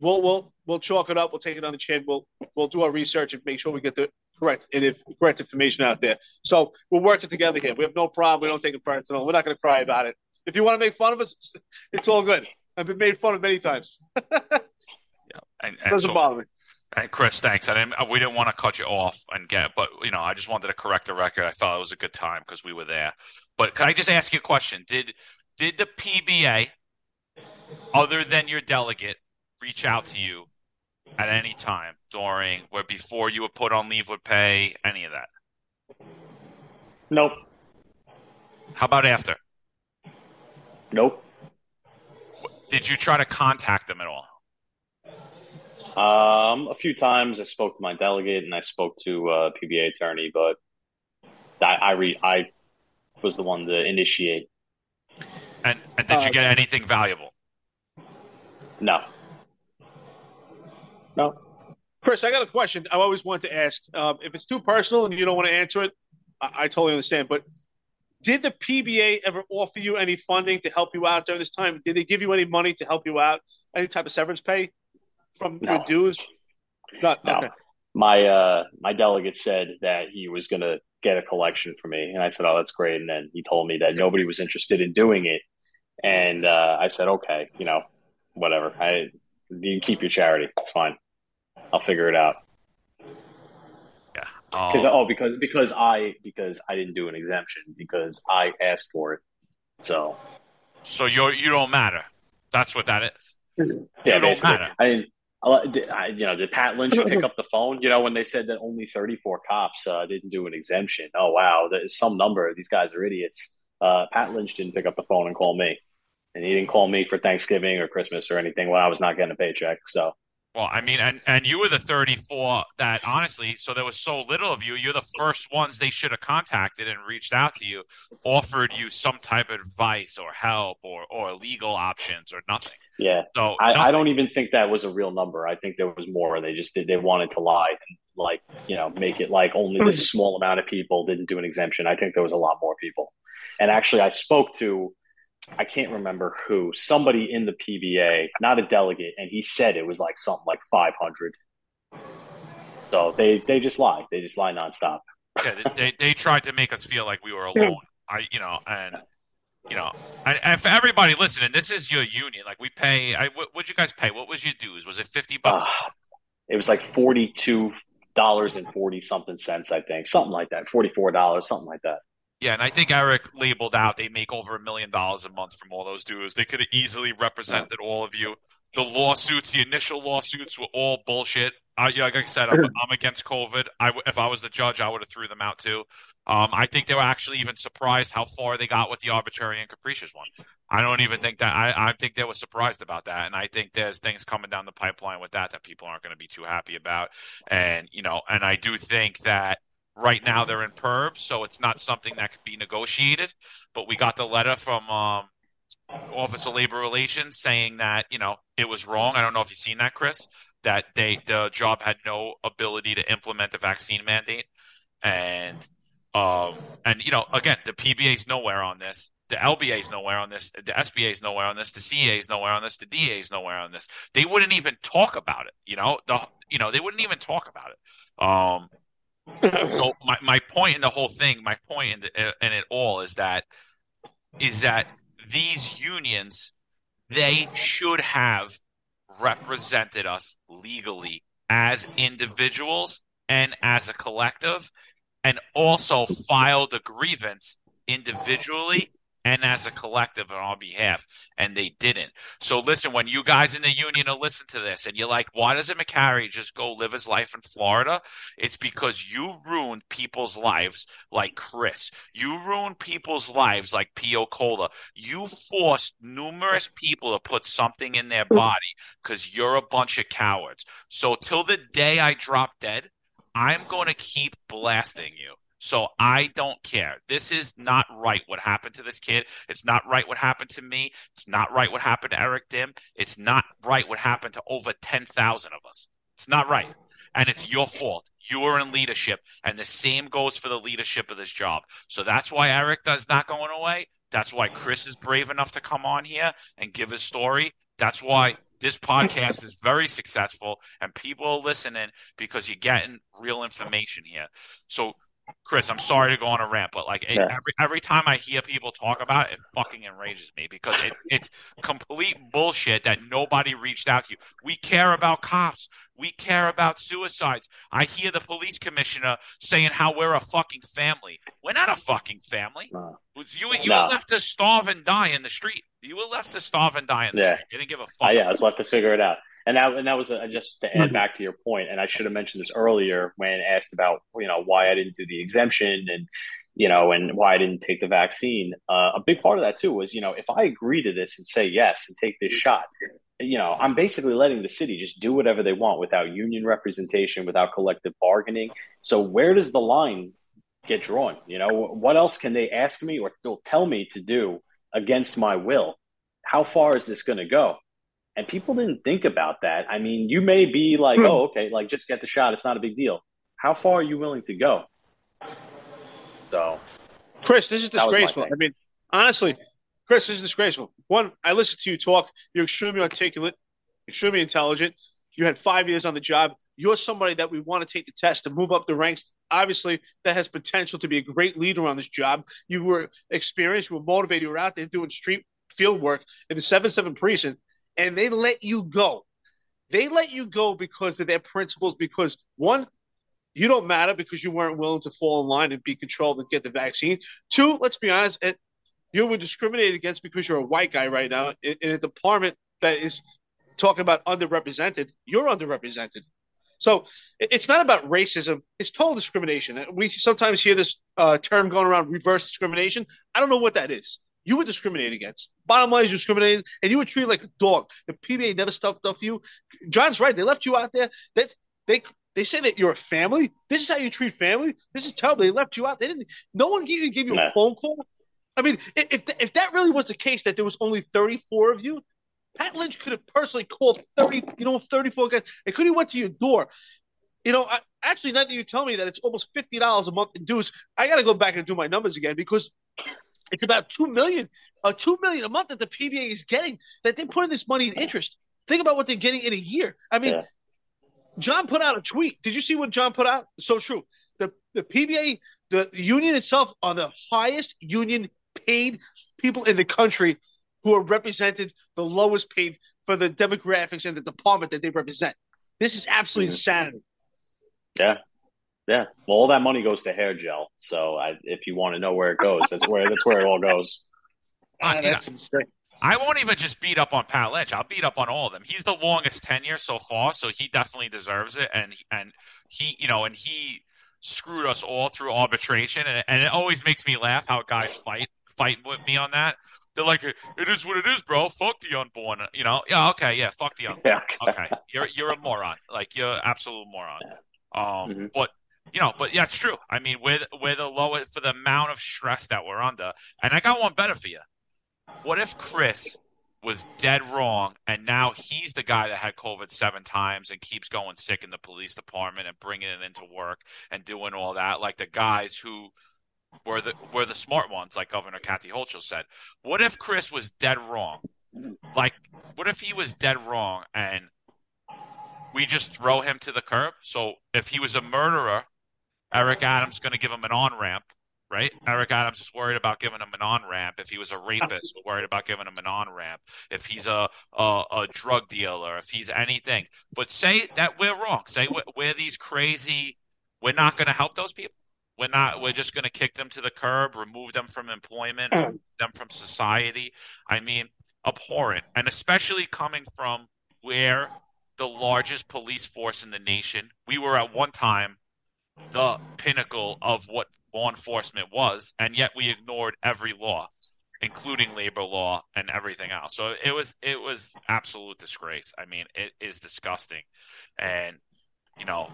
We'll we'll we'll chalk it up. We'll take it on the chin. We'll we'll do our research and make sure we get the correct and if correct information out there. So we're working together here. We have no problem. We don't take it personal. We're not going to cry about it. If you want to make fun of us, it's, all good. I've been made fun of many times. and, and Doesn't so- bother me. And Chris, thanks. I didn't. We didn't want to cut you off and get, but you know, I just wanted to correct the record. I thought it was a good time because we were there. But can I just ask you a question? Did did the PBA, other than your delegate, reach out to you at any time during or before you were put on leave with pay? Any of that? Nope. How about after? Nope. Did you try to contact them at all? Um, a few times I spoke to my delegate and I spoke to uh, PBA attorney, but I I, re- I was the one to initiate. And, and did you Uh, get anything valuable? No. No. Chris, I got a question. I always want to ask. Um, if it's too personal and you don't want to answer it, I, I totally understand. But did the PBA ever offer you any funding to help you out during this time? Did they give you any money to help you out? Any type of severance pay from No. your dues? Not, No. okay. My uh my delegate said that he was gonna get a collection for me, and I said, "Oh, that's great." And then he told me that nobody was interested in doing it, and uh, I said, "Okay, you know, whatever. I you can keep your charity. It's fine. I'll figure it out." Yeah. Because Um, oh, because because I because I didn't do an exemption because I asked for it. So so you you don't matter. That's what that is. Yeah, You don't matter. I mean, I- I, you know, did Pat Lynch pick up the phone? You know, when they said that only 34 cops uh, didn't do an exemption. Oh, wow, there's some number. These guys are idiots. Uh, Pat Lynch didn't pick up the phone and call me, and he didn't call me for Thanksgiving or Christmas or anything when I was not getting a paycheck. So Well, I mean, and and you were the 34 that honestly, so there was so little of you. You're the first ones they should have contacted and reached out to you, offered you some type of advice or help or or legal options or nothing. yeah, So I, I don't even think that was a real number. I think there was more. They just did. They wanted to lie and like you know make it like only this hmm. small amount of people didn't do an exemption. I think there was a lot more people. And actually, I spoke to I can't remember who somebody in the PBA, not a delegate, and he said it was like something like five hundred. So they they just lie. They just lie nonstop. Yeah, they they tried to make us feel like we were alone. I you know and. You know, and, and for everybody listening, this is your union. Like we pay. I what would you guys pay? What was your dues? Was it fifty bucks? Uh, it was like forty two dollars and forty something cents, I think, something like that. Forty four dollars, something like that. Yeah, and I think Eric labeled out they make over a million dollars a month from all those dues. They could have easily represented all of you. The lawsuits, the initial lawsuits, were all bullshit. I, yeah, like I said, I'm, I'm against COVID. I, w- if I was the judge, I would have threw them out too. Um, I think they were actually even surprised how far they got with the arbitrary and capricious one. I don't even think that. I, I think they were surprised about that, and I think there's things coming down the pipeline with that that people aren't going to be too happy about. And you know, and I do think that right now they're in perb, so it's not something that could be negotiated. But we got the letter from um, Office of Labor Relations saying that you know it was wrong. I don't know if you've seen that, Chris. That they the job had no ability to implement a vaccine mandate, and um, and you know again the PBA's nowhere on this. The LBA's nowhere on this. The SBA's nowhere on this. The CA's nowhere on this. The DA's nowhere on this. They wouldn't even talk about it. You know the you know they wouldn't even talk about it. Um, so my, my point in the whole thing, my point in, the, in it all is that is that these unions they should have represented us legally as individuals and as a collective and also filed a grievance individually and as a collective on our behalf, and they didn't. So listen, when you guys in the union will listen to this, and you're like, "Why doesn't McCary just go live his life in Florida?" It's because you ruined people's lives, like Chris. You ruined people's lives, like Pio Cola. You forced numerous people to put something in their body because you're a bunch of cowards. So till the day I drop dead, I'm going to keep blasting you. So I don't care. This is not right what happened to this kid. It's not right what happened to me. It's not right what happened to Eric Dim. It's not right what happened to over 10,000 of us. It's not right. And it's your fault. You are in leadership. And the same goes for the leadership of this job. So that's why Eric is not going away. That's why Chris is brave enough to come on here and give his story. That's why this podcast is very successful and people are listening because you're getting real information here. So Chris, I'm sorry to go on a rant, but like Yeah. every every time I hear people talk about it, it fucking enrages me because it, it's complete bullshit that nobody reached out to you. We care about cops. We care about suicides. I hear the police commissioner saying how we're a fucking family. We're not a fucking family. No. You you No. were left to starve and die in the street. You were left to starve and die in the Yeah. street. You didn't give a Uh, fuck. yeah, I was left to figure it out. And that, and that was uh just to add back to your point, and I should have mentioned this earlier when asked about you know why I didn't do the exemption and you know and why I didn't take the vaccine. Uh, a big part of that too was you know if I agree to this and say yes and take this shot, you know I'm basically letting the city just do whatever they want without union representation, without collective bargaining. So where does the line get drawn? You know what else can they ask me or they'll tell me to do against my will? How far is this going to go? And people didn't think about that. I mean, you may be like, hmm. oh, okay, like just get the shot. It's not a big deal. How far are you willing to go? So, Chris, this is That was my disgraceful. I mean, honestly, Chris, this is disgraceful. One, I listened to you talk. You're extremely articulate, extremely intelligent. You had five years on the job. You're somebody that we want to take the test to move up the ranks. Obviously, that has potential to be a great leader on this job. You were experienced, you were motivated, you were out there doing street field work in the 7 7 precinct, and they let you go. They let you go because of their principles, because one, you don't matter because you weren't willing to fall in line and be controlled and get the vaccine. Two, let's be honest, you were discriminated against because you're a white guy right now in, in a department that is talking about underrepresented. You're underrepresented. So it's not about racism; it's total discrimination. We sometimes hear this uh, term going around, reverse discrimination. I don't know what that is. You were discriminated against. Bottom line is you're discriminated, and you were treated like a dog. The PBA never stuffed up for you. John's right; they left you out there. That they they say that you're a family. This is how you treat family. This is terrible. They left you out. They didn't. No one even gave you a phone call. I mean, if if that really was the case, that there was only 34 of you, Pat Lynch could have personally called 30, you know, 34 guys. It could have went to your door. You know, I, actually, now that you tell me that it's almost fifty dollars a month in dues, I got to go back and do my numbers again because it's about two million, uh, two million a month that the PBA is getting. That they're putting this money in interest. Think about what they're getting in a year. I mean, yeah. John put out a tweet. Did you see what John put out? So true. The the PBA, the, the union itself, are the highest union paid people in the country who are represented the lowest paid for the demographics and the department that they represent. This is absolutely mm-hmm. insanity. Yeah. Yeah. Well, all that money goes to hair gel. So I, if you want to know where it goes, that's where that's where it all goes. Uh, that's insane. I won't even just beat up on Pat Lynch. I'll beat up on all of them. He's the longest tenure so far, so he definitely deserves it. And and he, you know, and he screwed us all through arbitration, and, and it always makes me laugh how guys fight fight with me on that. They're like, "It is what it is, bro. Fuck the unborn." You know? Yeah. Okay. Yeah. Fuck the unborn. Yeah. okay. You're you're a moron. Like you're absolute moron. Um. Mm-hmm. But you know, but yeah, it's true. I mean, with with the lowest for the amount of stress that we're under. And I got one better for you. What if Chris was dead wrong, and now he's the guy that had COVID seven times and keeps going sick in the police department and bringing it into work and doing all that, like the guys who were the were the smart ones, like Governor Kathy Hochul said. What if Chris was dead wrong? Like, what if he was dead wrong and we just throw him to the curb? So if he was a murderer, Eric Adams is going to give him an on ramp right? Eric Adams is worried about giving him an on ramp. If he was a rapist, we're worried about giving him an on ramp. If he's a, a, a drug dealer, if he's anything. But say that we're wrong. Say we're, we're these crazy. We're not going to help those people. We're not. We're just going to kick them to the curb, remove them from employment, remove them from society. I mean, abhorrent, and especially coming from where the largest police force in the nation. We were at one time the pinnacle of what law enforcement was, and yet we ignored every law, including labor law and everything else. So it was it was absolute disgrace. I mean, it is disgusting, and you know,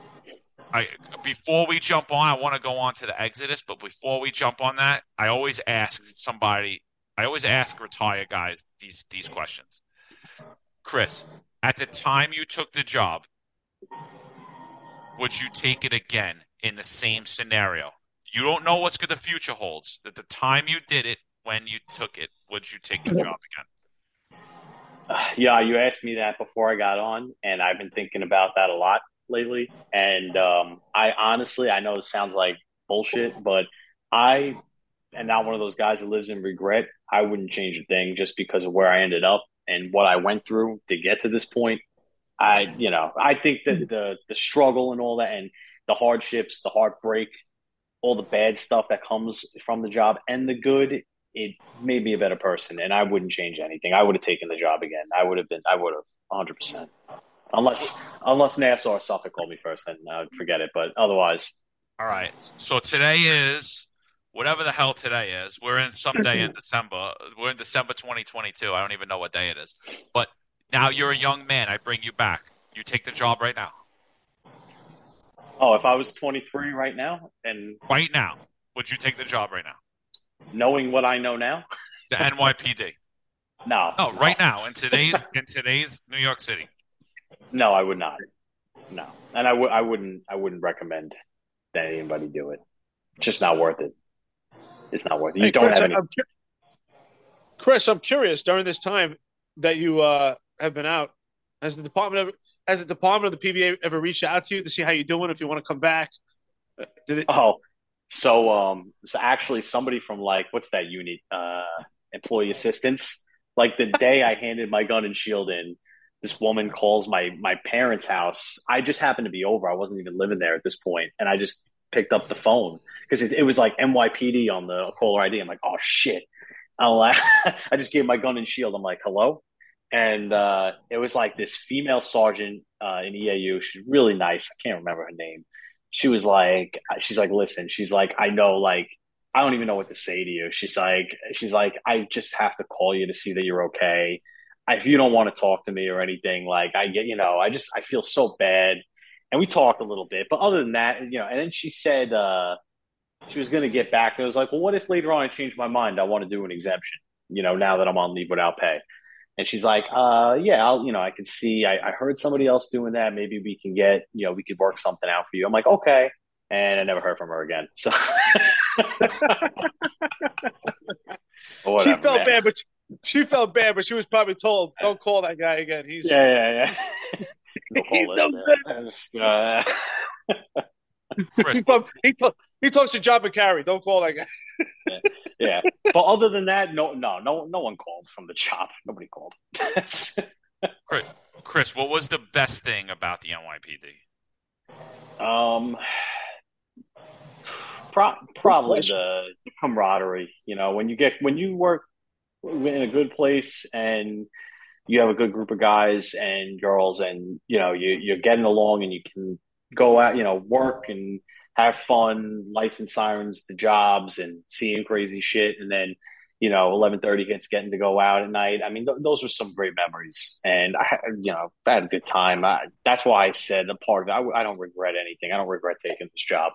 I before we jump on, I want to go on to the Exodus, but before we jump on that, I always ask somebody. I always ask retired guys these these questions. Chris, at the time you took the job, would you take it again in the same scenario? You don't know what the future holds. At the time you did it, when you took it, would you take the job again? Uh, yeah, you asked me that before I got on, and I've been thinking about that a lot lately. And um, I honestly, I know it sounds like bullshit, but I am not one of those guys that lives in regret. I wouldn't change a thing just because of where I ended up and what I went through to get to this point. I, you know, I think that the the struggle and all that, and the hardships, the heartbreak, all the bad stuff that comes from the job and the good, it made me a better person. And I wouldn't change anything. I would have taken the job again. I would have been. I would have 100. percent Unless unless Nassau or Suffolk called me first, then I would forget it. But otherwise, all right. So today is whatever the hell today is. We're in some day in December. We're in December 2022. I don't even know what day it is. But now you're a young man. I bring you back. You take the job right now. Oh, if I was 23 right now and right now, would you take the job right now? Knowing what I know now, the NYPD. No, no, right now in today's in today's New York City. No, I would not. No, and I would I wouldn't I wouldn't recommend that anybody do it. It's just not worth it. It's not worth it. You hey, don't Chris, have any. I'm cu- Chris, I'm curious. During this time that you uh, have been out, has the department ever, has the department of the PBA ever reached out to you to see how you're doing? If you want to come back, it? Oh, so um, so actually, somebody from like what's that unit? Uh, employee assistance. Like the day I handed my gun and shield in, this woman calls my my parents' house. I just happened to be over. I wasn't even living there at this point, and I just picked up the phone because it, it, was like NYPD on the caller ID. I'm like, oh shit. I'll, I just gave my gun and shield. I'm like, hello. And uh, it was like this female sergeant uh, in EAU. She's really nice. I can't remember her name. She was like, she's like, listen, she's like, I know, like, I don't even know what to say to you. She's like, she's like, I just have to call you to see that you're okay. If you don't want to talk to me or anything, like, I get, you know, I just, I feel so bad. And we talked a little bit, but other than that, you know, and then she said, uh, she was going to get back. And I was like, well, what if later on I change my mind? I want to do an exemption, you know, now that I'm on leave without pay. And she's like, uh, yeah, I'll, you know, I can see, I, I heard somebody else doing that. Maybe we can get, you know, we could work something out for you. I'm like, okay. And I never heard from her again. So whatever, she felt man. bad, but she, she, felt bad, but she was probably told, don't call that guy again. He's yeah, yeah, yeah. He's no Just, uh... he, talks, he, talk, he, talks to John McCarry. Don't call that guy. yeah. yeah, but other than that, no, no, no, no one called from the chop. Nobody called. Chris, Chris, what was the best thing about the NYPD? Um, pro- probably the, the camaraderie. You know, when you get when you work in a good place and you have a good group of guys and girls, and you know you you're getting along, and you can go out, you know, work and have fun, lights and sirens, the jobs, and seeing crazy shit, and then you know, eleven thirty gets getting to go out at night. I mean, th- those were some great memories, and I, you know, I had a good time. I, that's why I said the part of it. I, I don't regret anything. I don't regret taking this job.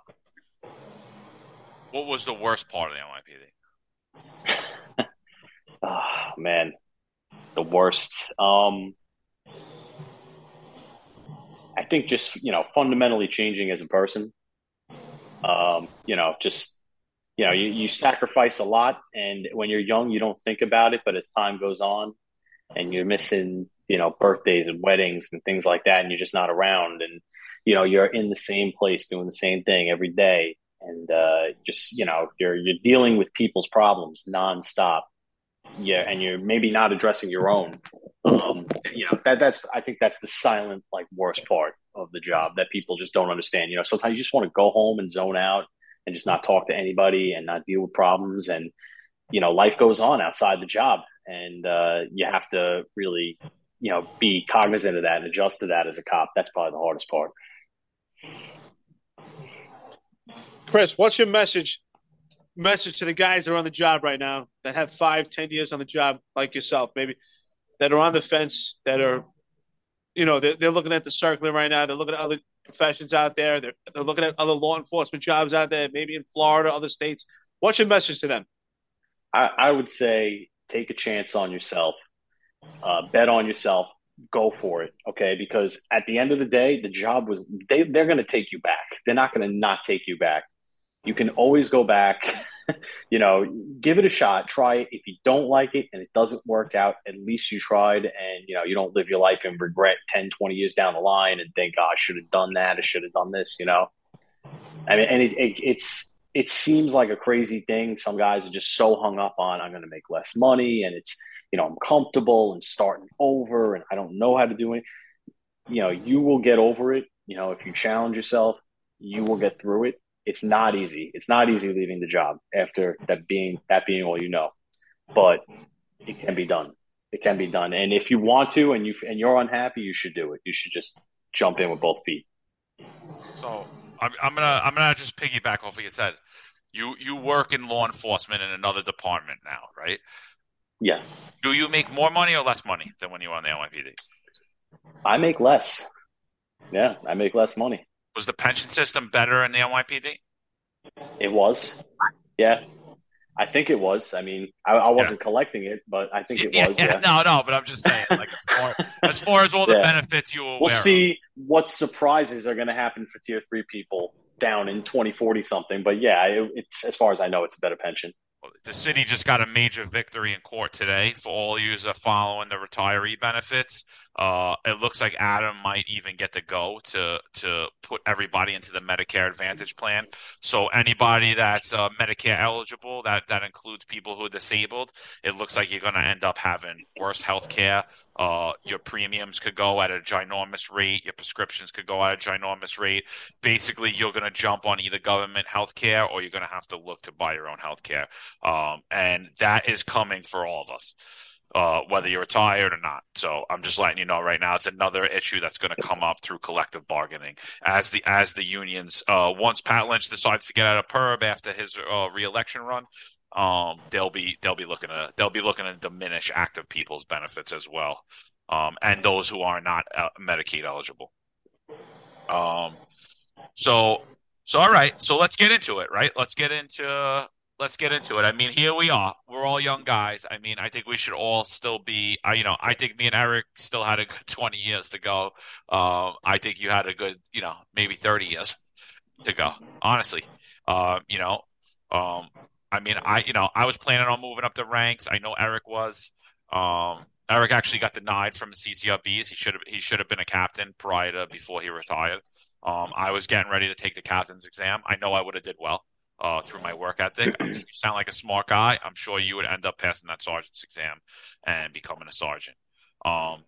What was the worst part of the NYPD? oh man, the worst. Um, I think just you know fundamentally changing as a person. Um, you know, just you know, you, you sacrifice a lot, and when you're young, you don't think about it. But as time goes on, and you're missing, you know, birthdays and weddings and things like that, and you're just not around, and you know, you're in the same place doing the same thing every day, and uh, just you know, you're you're dealing with people's problems nonstop. Yeah, and you're maybe not addressing your own. Um, you know, that that's I think that's the silent like worst part of the job that people just don't understand. You know, sometimes you just want to go home and zone out and just not talk to anybody and not deal with problems. And, you know, life goes on outside the job. And uh, you have to really, you know, be cognizant of that and adjust to that as a cop. That's probably the hardest part. Chris, what's your message message to the guys that are on the job right now that have five, ten years on the job like yourself, maybe that are on the fence, that are, you know, they're, they're looking at the circling right now, they're looking at other professions out there. They're, they're looking at other law enforcement jobs out there, maybe in Florida, other states. What's your message to them? I, I would say take a chance on yourself, uh, bet on yourself, go for it. Okay, because at the end of the day, the job was they they're going to take you back. They're not going to not take you back. You can always go back. you know, give it a shot. Try it. If you don't like it and it doesn't work out, at least you tried and, you know, you don't live your life in regret 10, 20 years down the line and think, oh, I should have done that. I should have done this, you know? I mean, and it, it, it's, it seems like a crazy thing. Some guys are just so hung up on, I'm going to make less money and it's, you know, I'm comfortable and starting over and I don't know how to do it. You know, you will get over it. You know, if you challenge yourself, you will get through it it's not easy. It's not easy leaving the job after that being that being all you know, but it can be done. It can be done. And if you want to, and you and you're unhappy, you should do it. You should just jump in with both feet. So I'm, I'm gonna I'm gonna just piggyback off what you said. You you work in law enforcement in another department now, right? Yeah. Do you make more money or less money than when you were on the NYPD? I make less. Yeah, I make less money. Was the pension system better in the NYPD? It was. Yeah. I think it was. I mean, I, I wasn't yeah. collecting it, but I think it yeah, was. Yeah. No, no, but I'm just saying, like, as far as, far as all the benefits you We'll see of. what surprises are going to happen for tier three people down in 2040 something. But yeah, it, it's as far as I know, it's a better pension. The city just got a major victory in court today for all you following the retiree benefits. Uh, it looks like Adam might even get to go to to put everybody into the Medicare Advantage plan. So anybody that's uh, Medicare eligible, that that includes people who are disabled. It looks like you're going to end up having worse health care. Uh, your premiums could go at a ginormous rate. Your prescriptions could go at a ginormous rate. Basically, you're going to jump on either government health care or you're going to have to look to buy your own health care. Um, and that is coming for all of us uh, whether you're retired or not. So I'm just letting you know right now, it's another issue that's going to come up through collective bargaining as the as the unions. Uh, once Pat Lynch decides to get out of PERB after his uh, reelection run, um, they'll be they'll be looking to they'll be looking to diminish active people's benefits as well, um, and those who are not uh, Medicaid eligible. Um, so so all right, so let's get into it. Right, let's get into let's get into it. I mean, here we are. We're all young guys. I mean, I think we should all still be. Uh, you know, I think me and Eric still had a good twenty years to go. Um, I think you had a good, you know, maybe thirty years to go. Honestly, uh, you know, um, I mean, I you know, I was planning on moving up the ranks. I know Eric was. Um, Eric actually got denied from CCRBs. He should have he should have been a captain prior to before he retired. Um, I was getting ready to take the captain's exam. I know I would have did well uh, through my work ethic. you sound like a smart guy. I'm sure you would end up passing that sergeant's exam and becoming a sergeant. Um,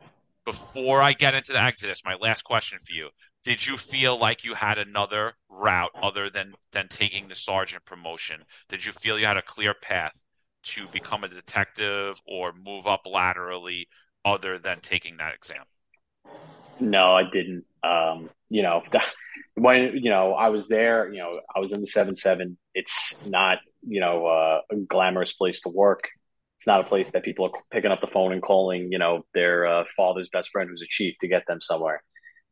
before I get into the Exodus, my last question for you: Did you feel like you had another route other than than taking the sergeant promotion? Did you feel you had a clear path to become a detective or move up laterally, other than taking that exam? No, I didn't. Um, you know, when you know I was there, you know, I was in the seven seven. It's not you know uh, a glamorous place to work. It's not a place that people are picking up the phone and calling, you know, their uh, father's best friend who's a chief to get them somewhere.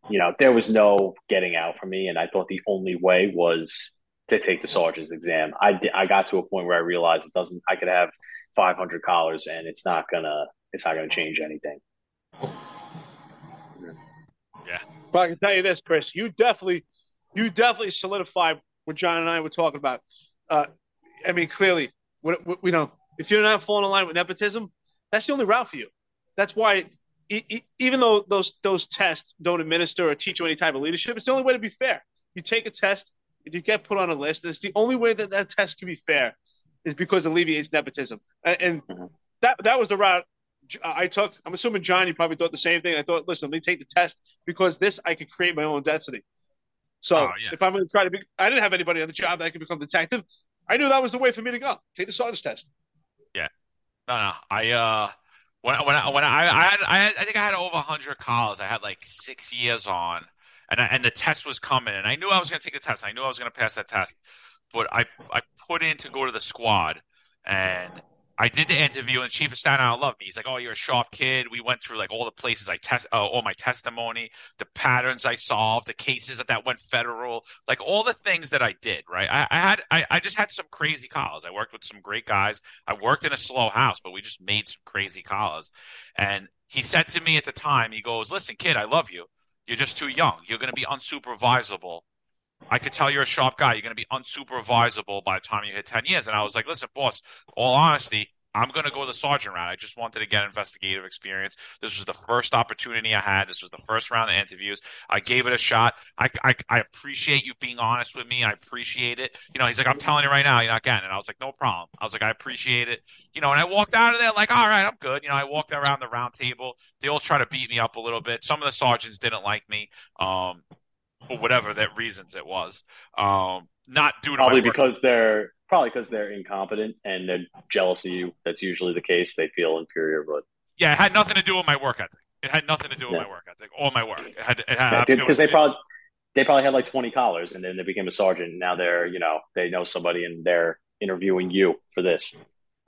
You know, there was no getting out for me, and I thought the only way was to take the sergeant's exam. I I got to a point where I realized it doesn't. I could have 500 collars, and it's not gonna it's not gonna change anything. Yeah. But I can tell you this, Chris, you definitely, you definitely solidified what John and I were talking about. Uh, I mean, clearly, we, we, know if you're not falling in line with nepotism, that's the only route for you. That's why, even though those those tests don't administer or teach you any type of leadership, it's the only way to be fair. You take a test and you get put on a list. It's the only way that that test can be fair is because it alleviates nepotism. And, and mm-hmm. that that was the route I took. I'm assuming John, you probably thought the same thing. I thought, listen, let me take the test because this I could create my own destiny. So oh, yeah. if I'm going to try to be, I didn't have anybody on the job that I could become detective. I knew that was the way for me to go. Take the sergeant's test. Yeah. No, no. I uh, when when I, when I I had, I had I think I had over hundred calls. I had like six years on, and I, and the test was coming, and I knew I was going to take the test. I knew I was going to pass that test, but I I put in to go to the squad, and I did the interview, and Chief of Staten Island loved me. He's like, "Oh, you're a sharp kid." We went through like all the places I test, uh, all my testimony, the patterns I solved, the cases that that went federal, like all the things that I did. Right? I, I had, I, I just had some crazy calls. I worked with some great guys. I worked in a slow house, but we just made some crazy calls. And he said to me at the time, he goes, "Listen, kid, I love you. You're just too young. You're going to be unsupervisable I could tell you're a sharp guy. You're going to be unsupervisable by the time you hit 10 years. And I was like, listen, boss, all honesty, I'm going to go the sergeant route. I just wanted to get investigative experience. This was the first opportunity I had. This was the first round of interviews. I gave it a shot. I, I, I appreciate you being honest with me. I appreciate it. You know, he's like, I'm telling you right now, you're not getting it. I was like, no problem. I was like, I appreciate it. You know, and I walked out of there like, all right, I'm good. You know, I walked around the round table. They all try to beat me up a little bit. Some of the sergeants didn't like me. Um, whatever that reasons it was. Um, not due to probably because they're probably because they're incompetent and they're jealous. That's usually the case. They feel inferior, but yeah, it had nothing to do with my work ethic. It had nothing to do with yeah. my work ethic or my work. It had because yeah, they probably they probably had like twenty collars and then they became a sergeant. And now they're you know they know somebody and they're interviewing you for this.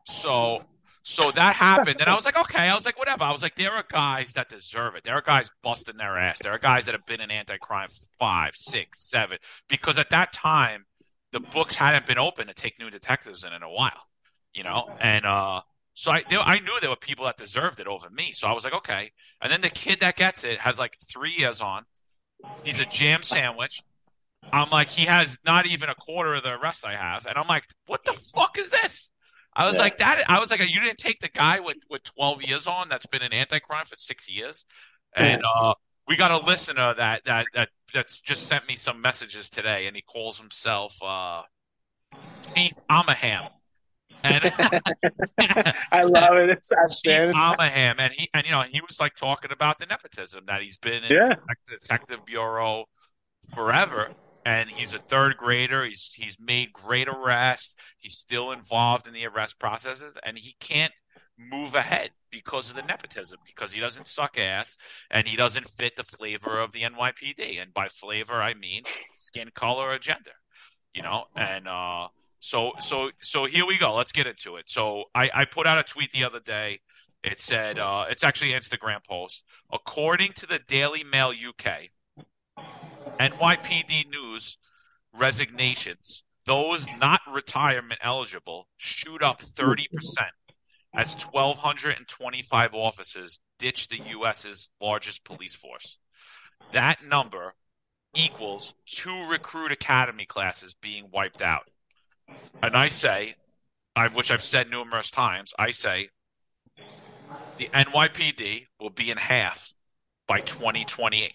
So so that happened, and I was like, okay. I was like, whatever. I was like, there are guys that deserve it. There are guys busting their ass. There are guys that have been in anti-crime five, six, seven. Because at that time, the books hadn't been open to take new detectives in in a while, you know. And uh, so I, I knew there were people that deserved it over me. So I was like, okay. And then the kid that gets it has like three years on. He's a jam sandwich. I'm like, he has not even a quarter of the arrest I have, and I'm like, what the fuck is this? I was yeah. like that. I was like, you didn't take the guy with with 12 years on that's been an anti-crime for six years. And uh, we got a listener that that that that's just sent me some messages today, and he calls himself uh, Keith Amaham. And I love it. It's outstanding. Amaham, and he and you know he was like talking about the nepotism that he's been in Yeah. the detective bureau forever, and he's a third grader. He's he's made great arrests. He's still involved in the arrest processes, and he can't move ahead because of the nepotism because he doesn't suck ass and he doesn't fit the flavor of the NYPD. And by flavor, I mean skin color or gender. You know, and uh, so so so here we go. Let's get into it. So I, I put out a tweet the other day. It said uh, it's actually an Instagram post. According to the Daily Mail UK, NYPD News resignations, those not retirement eligible shoot up 30% as 1,225 officers ditch the U.S.'s largest police force. That number equals two recruit academy classes being wiped out. And I say, I, which I've said numerous times, I say the NYPD will be in half by 2028.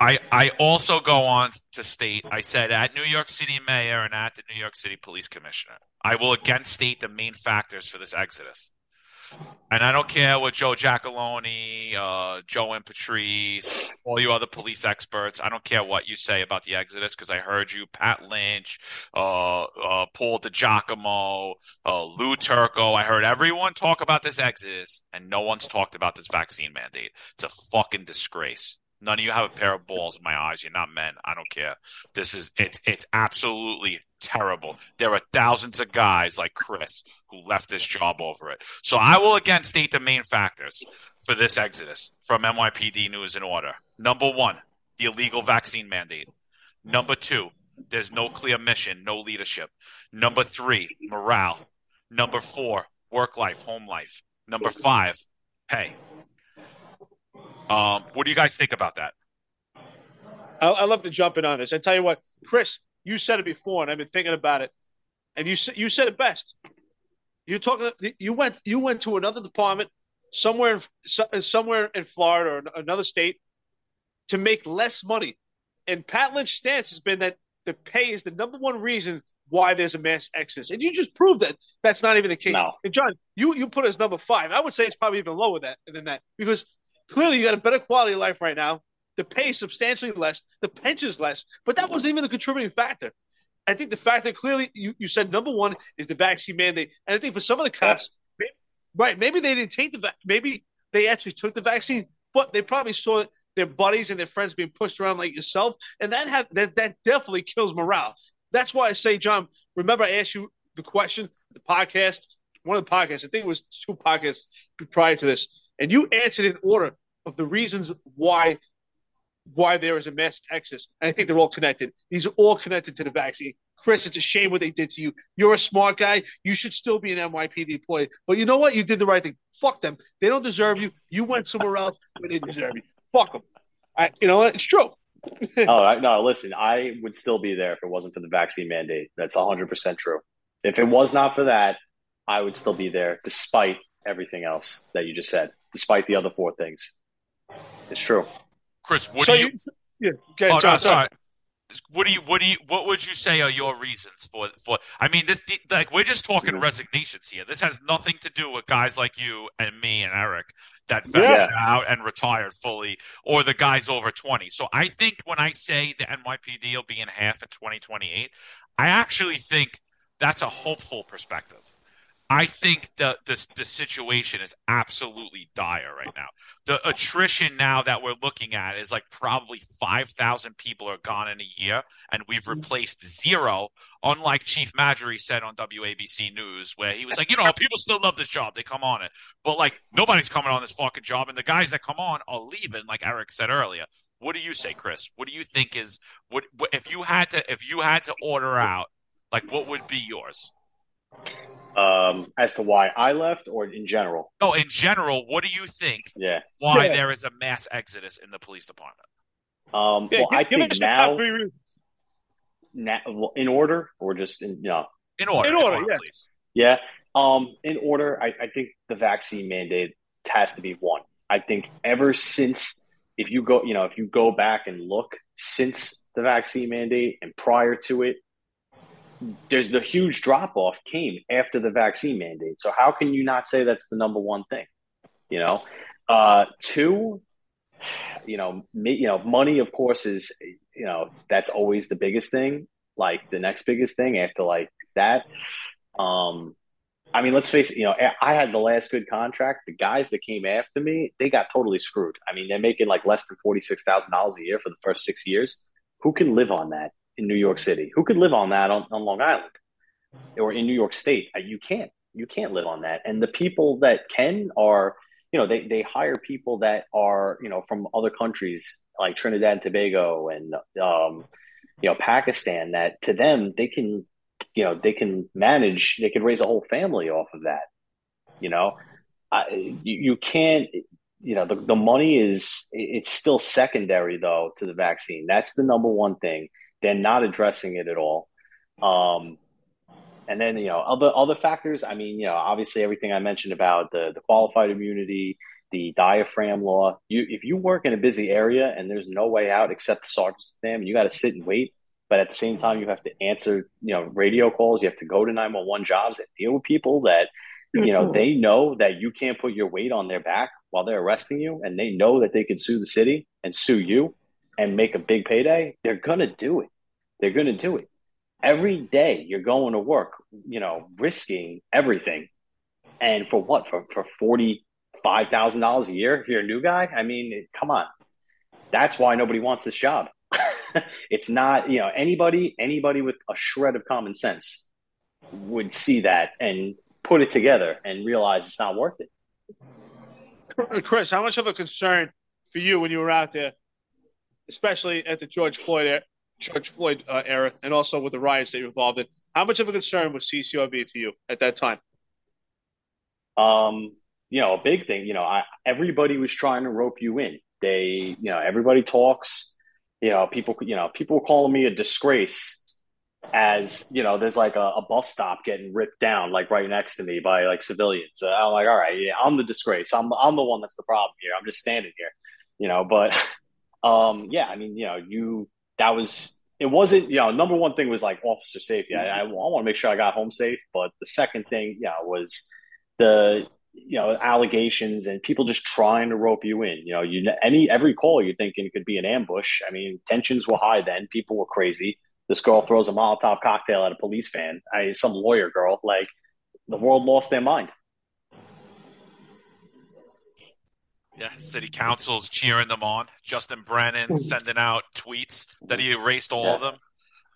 I I also go on to state I said at New York City Mayor and at the New York City Police Commissioner, I will again state the main factors for this exodus. And I don't care what Joe Giacalone, uh, Joe and Patrice, all you other police experts. I don't care what you say about the exodus because I heard you, Pat Lynch, uh, uh, Paul DiGiacomo, uh, Lou Turco. I heard everyone talk about this exodus, and no one's talked about this vaccine mandate. It's a fucking disgrace. None of you have a pair of balls in my eyes. You're not men. I don't care. This is it's it's absolutely terrible. There are thousands of guys like Chris who left this job over it. So I will again state the main factors for this exodus from NYPD News in Order. Number one, the illegal vaccine mandate. Number two, there's no clear mission, no leadership. Number three, morale. Number four, work life, home life. Number five, pay. Um, what do you guys think about that? I, I love to jump in on this. I tell you what, Chris, you said it before, and I've been thinking about it, and you s- you said it best. You're talking. You went you went to another department somewhere in, somewhere in Florida or another state to make less money, and Pat Lynch's stance has been that the pay is the number one reason why there's a mass exodus, and you just proved that that's not even the case. No. And John, you you put it as number five. I would say it's probably even lower that than that because clearly you got a better quality of life right now. The pay is substantially less, the pension's less, but that wasn't even a contributing factor. I think the fact that clearly you, you said number one is the vaccine mandate, and I think for some of the cops, maybe, right, maybe they didn't take the va- maybe they actually took the vaccine, but they probably saw their buddies and their friends being pushed around like yourself, and that had that that definitely kills morale. That's why I say, John. Remember, I asked you the question, the podcast, one of the podcasts. I think it was two podcasts prior to this, and you answered in order of the reasons why why there is a mass exodus. And I think they're all connected. These are all connected to the vaccine. Chris, it's a shame what they did to you. You're a smart guy. You should still be an NYPD employee. But you know what? You did the right thing. Fuck them. They don't deserve you. You went somewhere else where they deserve you. Fuck them. I, you know what? It's true. Oh no! Listen, I would still be there if it wasn't for the vaccine mandate. That's 100 percent true. If it was not for that, I would still be there, despite everything else that you just said, despite the other four things. It's true. Chris, what so do you? yeah, okay, oh, John, no, sorry. What do you? What do you? What would you say are your reasons for for? I mean, this like we're just talking mm-hmm. resignations here. This has nothing to do with guys like you and me and Eric that vested Yeah. out and retired fully, or the guys over twenty. So I think when I say the NYPD will be in half at twenty twenty eight, I actually think that's a hopeful perspective. I think the, the the situation is absolutely dire right now. The attrition now that we're looking at is like probably five thousand people are gone in a year, and we've mm-hmm. replaced zero. Unlike Chief Marjorie said on WABC News, where he was like, you know, people still love this job; they come on it, but like nobody's coming on this fucking job, and the guys that come on are leaving. Like Eric said earlier, what do you say, Chris? What do you think is what, what if you had to if you had to order out, like what would be yours? Um, as to why I left, or in general, No, in general, what do you think yeah. why Yeah. there is a mass exodus in the police department? Um, Yeah, well, give, I give think us the now, top three reasons. in order, or just in, you know, In order, In order, yeah. please. Yeah. Um, in order, I, I think the vaccine mandate has to be one. I think ever since, if you go, you know, if you go back and look since the vaccine mandate and prior to it, there's the huge drop off came after the vaccine mandate. So how can you not say that's the number one thing? You know, uh, two, you know, me, you know, money of course is you know that's always the biggest thing. Like the next biggest thing after like that. Um, I mean, let's face it. You know, I had the last good contract. The guys that came after me, they got totally screwed. I mean, they're making like less than forty six thousand dollars a year for the first six years. Who can live on that? In New York City. Who could live on that on, on Long Island or in New York State? Uh, you can't. You can't live on that. And the people that can are, you know, they, they hire people that are, you know, from other countries like Trinidad and Tobago and, um, you know, Pakistan that to them, they can, you know, they can manage, they can raise a whole family off of that. You know, I, you, you can't, you know, the, the money is, it's still secondary though to the vaccine. That's the number one thing they're not addressing it at all. Um, and then you know other other factors. I mean, you know, obviously everything I mentioned about the the qualified immunity, the diaphragm law. You if you work in a busy area and there's no way out except the sergeant's exam, you got to sit and wait. But at the same time, you have to answer you know radio calls. You have to go to nine one one jobs and deal with people that you know they know that you can't put your weight on their back while they're arresting you, and they know that they could sue the city and sue you and make a big payday, they're going to do it. They're going to do it. Every day you're going to work, you know, risking everything. And for what? For, for $45,000 a year if you're a new guy? I mean, come on. That's why nobody wants this job. it's not, you know, anybody, anybody with a shred of common sense would see that and put it together and realize it's not worth it. Chris, how much of a concern for you when you were out there especially at the George Floyd George Floyd uh, era, and also with the riots that you're involved in. How much of a concern was CCRB to you at that time? Um, you know, a big thing. You know, I, everybody was trying to rope you in. They, you know, everybody talks. You know, people, you know, people were calling me a disgrace as you know there's like a, a, bus stop getting ripped down like right next to me by like civilians uh, i'm like all right yeah i'm the disgrace i'm, I'm the one that's the problem here i'm just standing here you know but um, yeah, I mean, you know, you that was it wasn't you know number one thing was like officer safety. I, I, I want to make sure I got home safe, but the second thing, yeah, was the you know allegations and people just trying to rope you in. You know, you any every call you're thinking could be an ambush. I mean, tensions were high then. People were crazy. This girl throws a Molotov cocktail at a police van. I some lawyer girl. Like the world lost their mind. Yeah, city council's cheering them on. Justin Brannan hmm. sending out tweets that he erased all yeah. of them.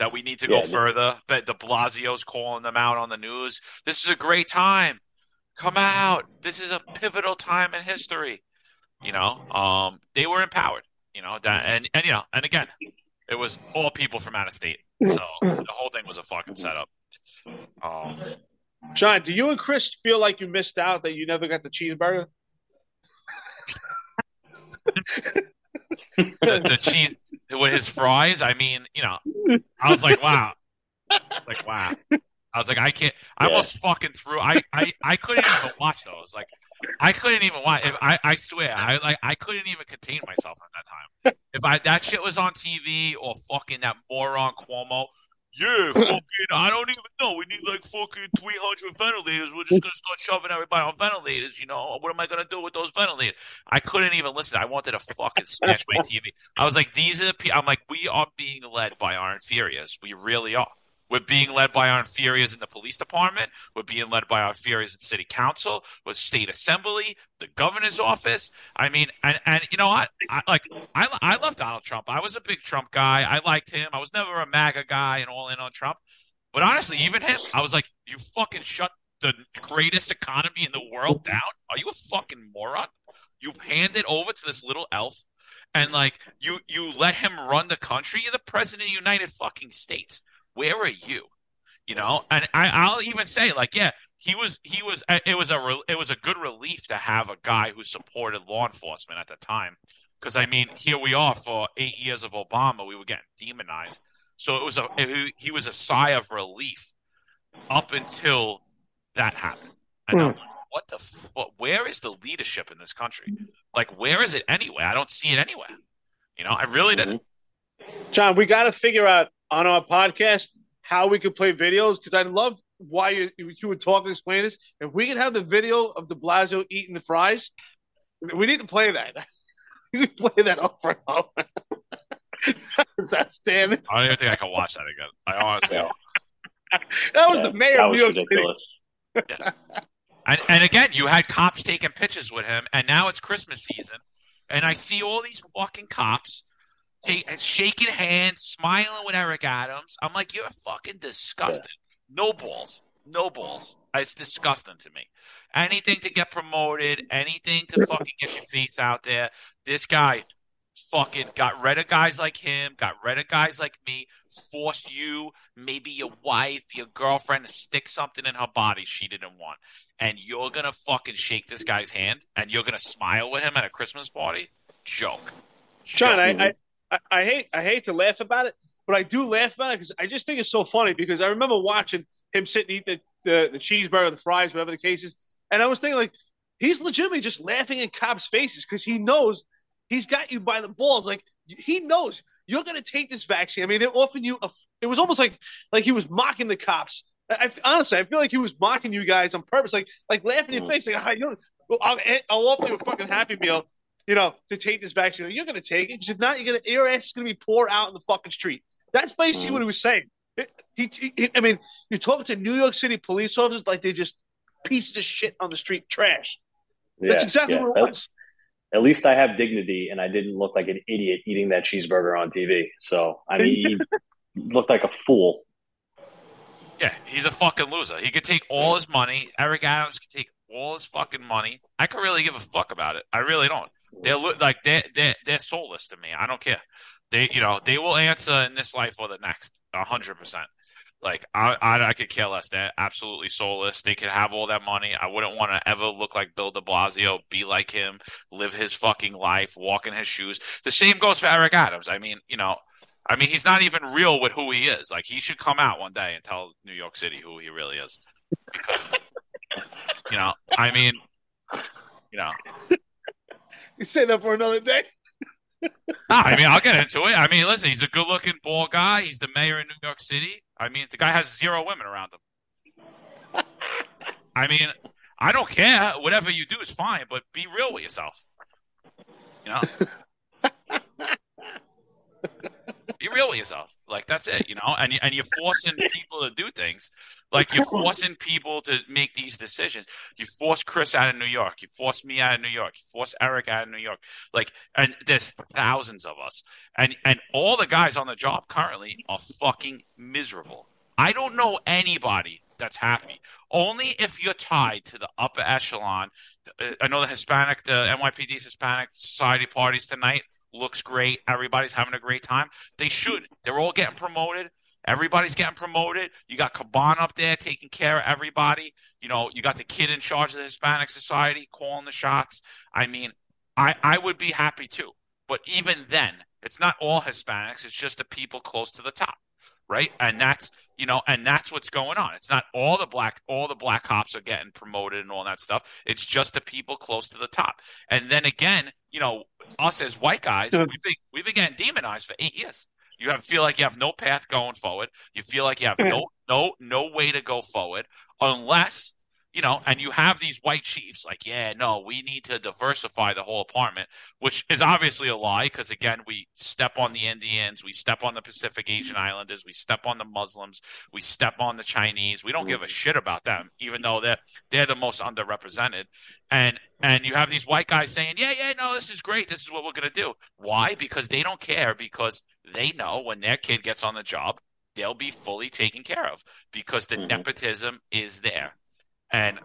That we need to go yeah, further. But De Blasio's calling them out on the news. This is a great time. Come out. This is a pivotal time in history. You know, um, they were empowered. You know, that, and and you know, and again, it was all people from out of state. So the whole thing was a fucking setup. Um, John, do you and Chris feel like you missed out that you never got the cheeseburger? The, the, cheese with his fries. I mean, you know, I was like, wow, like wow. I was like, I can't. I almost fucking threw. I, I I couldn't even watch those. Like, I couldn't even watch. If, I I swear, I like I couldn't even contain myself at that time. If I that shit was on TV or fucking that moron Cuomo yeah, fucking, I don't even know. We need like fucking 300 ventilators. We're just going to start shoving everybody on ventilators, you know? What am I going to do with those ventilators? I couldn't even listen. I wanted to fucking smash my TV. I was like, these are the people. I'm like, we are being led by our inferiors. We really are. We're being led by our inferiors in the police department. We're being led by our inferiors in city council, with state assembly, the governor's office. I mean, and and you know what? I, like I I love Donald Trump. I was a big Trump guy. I liked him. I was never a MAGA guy and all in on Trump. But honestly, even him, I was like, you fucking shut the greatest economy in the world down. Are you a fucking moron? You hand it over to this little elf and like you you let him run the country. You're the president of the United fucking States where are you? You know, and I, I'll even say like, yeah, he was he was uh, it was a it was a good relief to have a guy who supported law enforcement at the time because I mean here we are for eight years of Obama we were getting demonized so it was a it, he was a sigh of relief up until that happened and mm. what the what, where is the leadership in this country Like, where is it anyway I don't see it anywhere. You know, I really didn't. John, we got to figure out on our podcast how we could play videos because I love why you, you were talking, explain this. If we could have the video of De Blasio eating the fries, we need to play that. we play that over and over. That's outstanding. I don't even think I can watch that again. I honestly. Yeah. That was Yeah, the mayor of New was York City. ridiculous. And, and again, you had cops taking pictures with him, and now it's Christmas season, and I see all these fucking cops take, uh, shaking hands, smiling with Eric Adams. I'm like, you're fucking disgusting. No balls, no balls. It's disgusting to me. Anything to get promoted, anything to fucking get your face out there. This guy fucking got rid of guys like him, got rid of guys like me, forced you, maybe your wife, your girlfriend to stick something in her body she didn't want. And you're gonna fucking shake this guy's hand and you're gonna smile with him at a Christmas party? Joke. John, Joke. I, I, I, I hate I hate to laugh about it, but I do laugh about it because I just think it's so funny because I remember watching him sit and eat the, the, the cheeseburger, the fries, whatever the case is, and I was thinking like he's legitimately just laughing in cops' faces because he knows he's got you by the balls. Like he knows you're going to take this vaccine. I mean, they're offering you a. It was almost like like he was mocking the cops. I, I- honestly, I feel like he was mocking you guys on purpose, like like laughing in your Mm. face, like, "Ah, you know, I'll, I'll offer you a fucking happy meal, you know, to take this vaccine. You're going to take it because if not, you're going to your ass is going to be poured out in the fucking street. That's basically what he was saying. It- he, he- I mean, you're talking to New York City police officers like they're just pieces of shit on the street, trash. That's exactly yeah. what it was. At least I have dignity, and I didn't look like an idiot eating that cheeseburger on TV. So I mean, he looked like a fool. Yeah, he's a fucking loser. He could take all his money. Eric Adams could take all his fucking money. I could really give a fuck about it. I really don't. They're like they're they're they're soulless to me. I don't care. They you know they will answer in this life or the next. hundred percent. Like I, I I could care less. They're absolutely soulless. They could have all that money. I wouldn't want to ever look like Bill De Blasio, be like him, live his fucking life, walk in his shoes. The same goes for Eric Adams. I mean, you know, I mean, he's not even real with who he is. Like, he should come out one day and tell New York City who he really is. Because, you know, I mean, you know, You say that for another day. I mean, I'll get into it. I mean, listen, he's a good looking ball guy. He's the mayor in New York City. I mean, the guy has zero women around him. I mean, I don't care. Whatever you do is fine, but be real with yourself. You know? be real with yourself. Like that's it, you know. And you- and you're forcing people to do things. Like you're forcing people to make these decisions. You force Chris out of New York. You force me out of New York. You force Eric out of New York. Like, and there's thousands of us, and and all the guys on the job currently are fucking miserable. I don't know anybody that's happy. Only if you're tied to the upper echelon. I know the Hispanic, the NYPD's Hispanic Society parties tonight looks great. Everybody's having a great time. They should. They're all getting promoted. Everybody's getting promoted. You got Caban up there taking care of everybody. You know, you got the kid in charge of the Hispanic Society calling the shots. I mean, I, I would be happy too. But even then, it's not all Hispanics. It's just the people close to the top, right? And that's you know, and that's what's going on. It's not all the black all the black cops are getting promoted and all that stuff. It's just the people close to the top. And then again, you know, us as white guys, we've been we've been getting demonized for eight years. You have feel like you have no path going forward. You feel like you have no no no way to go forward unless you know, and you have these white chiefs like, yeah, no, we need to diversify the whole apartment, which is obviously a lie because again, we step on the Indians, we step on the Pacific Asian Islanders, we step on the Muslims, we step on the Chinese. We don't give a shit about them, even though they're they're the most underrepresented. And and you have these white guys saying, yeah, yeah, no, this is great. This is what we're gonna do. Why? Because they don't care. Because they know when their kid gets on the job, they'll be fully taken care of because the Mhm. nepotism is there. And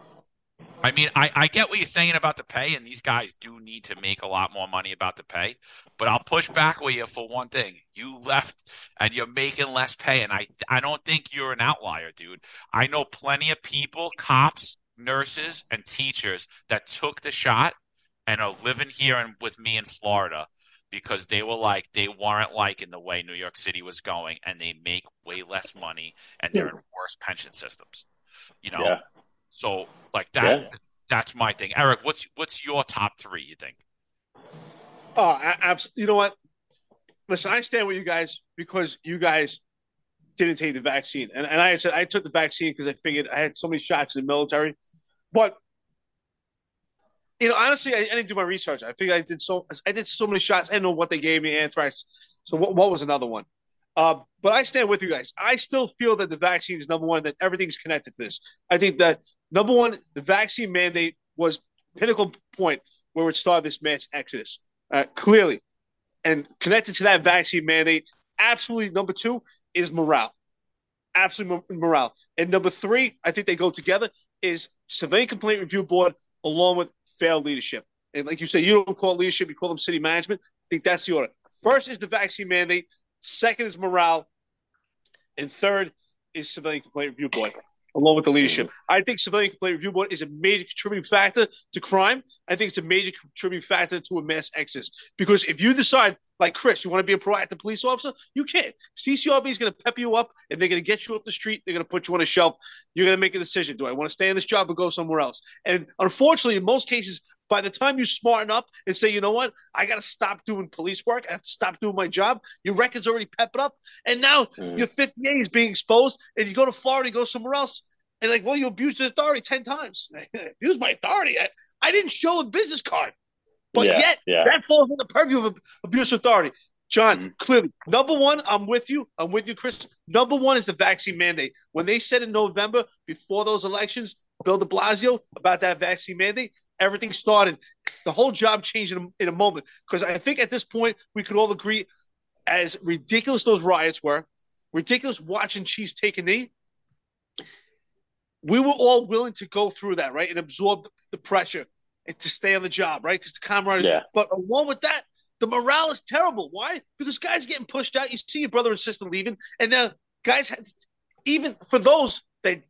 I mean, I, I get what you're saying about the pay, and these guys do need to make a lot more money about the pay. But I'll push back with you for one thing. You left and you're making less pay, and I I don't think you're an outlier, dude. I know plenty of people, cops, nurses, and teachers that took the shot and are living here and with me in Florida because they were like they weren't liking the way New York City was going, and they make way less money, and they're in worse pension systems. You know, Yeah. So like that Yeah. that's my thing. Eric, what's what's your top three, you think? Oh, I, I, you know what? Listen, I stand with you guys because you guys didn't take the vaccine, and and I said I took the vaccine because I figured I had so many shots in the military, but you know, honestly, I, I, didn't do my research. I figured I did so. I did so many shots. I didn't know what they gave me anthrax. So what, what was another one? Uh, but I stand with you guys. I still feel that the vaccine is number one. That everything's connected to this. I think that number one, the vaccine mandate was pinnacle point where it started this mass exodus. Uh, clearly, and connected to that vaccine mandate, absolutely number two is morale. Absolutely morale. And number three, I think they go together, is civilian complaint review board along with failed leadership. And like you say, you don't call leadership, you call them city management. I think that's the order. First is the vaccine mandate, second is morale, and third is civilian complaint review board along with the leadership. Mm-hmm. I think civilian complaint review board is a major contributing factor to crime. I think it's a major contributing factor to a mass exodus. Because if you decide, like Chris, you want to be a proactive police officer, you can't. CCRB is going to pep you up and they're going to get you off the street. They're going to put you on a shelf. You're going to make a decision. Do I want to stay in this job or go somewhere else? And unfortunately, in most cases, by the time you smarten up and say, you know what, I got to stop doing police work, I have to stop doing my job, your record's already pepped up. And now mm. your 50A is being exposed, and you go to Florida, you go somewhere else. And like, well, you abused the authority 10 times. Use my authority. I, I, didn't show a business card. But yeah, yet, yeah. that falls in the purview of abuse authority. John, mm-hmm. clearly, number one, I'm with you. I'm with you, Chris. Number one is the vaccine mandate. When they said in November, before those elections, Bill de Blasio, about that vaccine mandate, everything started. The whole job changed in a, in a moment. Because I think at this point, we could all agree, as ridiculous those riots were, ridiculous watching Chiefs take a knee, we were all willing to go through that, right, and absorb the pressure and to stay on the job, right? Because the camaraderie. Yeah. But along with that, the morale is terrible. Why? Because guys getting pushed out. You see your brother and sister leaving, and now guys had even for those that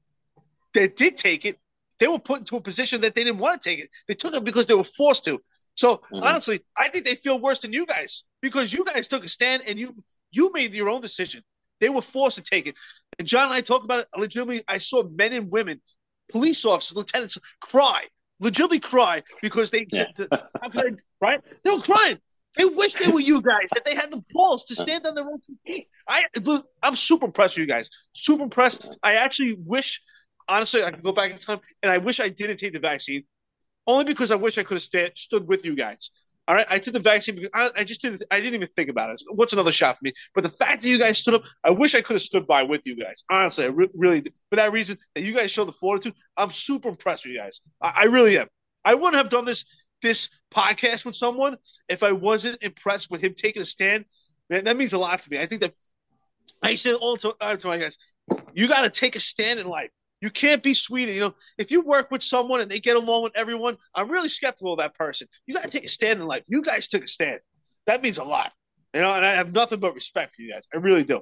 that did take it, they were put into a position that they didn't want to take it. They took it because they were forced to. So mm-hmm. honestly, I think they feel worse than you guys because you guys took a stand and you you made your own decision. They were forced to take it. And John and I talked about it legitimately. I saw men and women, police officers, lieutenants cry, legitimately cry because they said, yeah. right? They were crying. They wish they were you guys, that they had the balls to stand on their own two feet. I, I'm super impressed with you guys. Super impressed. I actually wish, honestly, I could go back in time and I wish I didn't take the vaccine, only because I wish I could have st- stood with you guys. All right, I took the vaccine because I, I, just didn't. I didn't even think about it. What's another shot for me? But the fact that you guys stood up, I wish I could have stood by with you guys. Honestly, I re- really, for that reason, that you guys showed the fortitude. I'm super impressed with you guys. I, I really am. I wouldn't have done this this podcast with someone if I wasn't impressed with him taking a stand. Man, that means a lot to me. I think that I said all to, uh, to my guys, you got to take a stand in life. You can't be sweet. You know, if you work with someone and they get along with everyone, I'm really skeptical of that person. You got to take a stand in life. You guys took a stand. That means a lot. You know, and I have nothing but respect for you guys. I really do.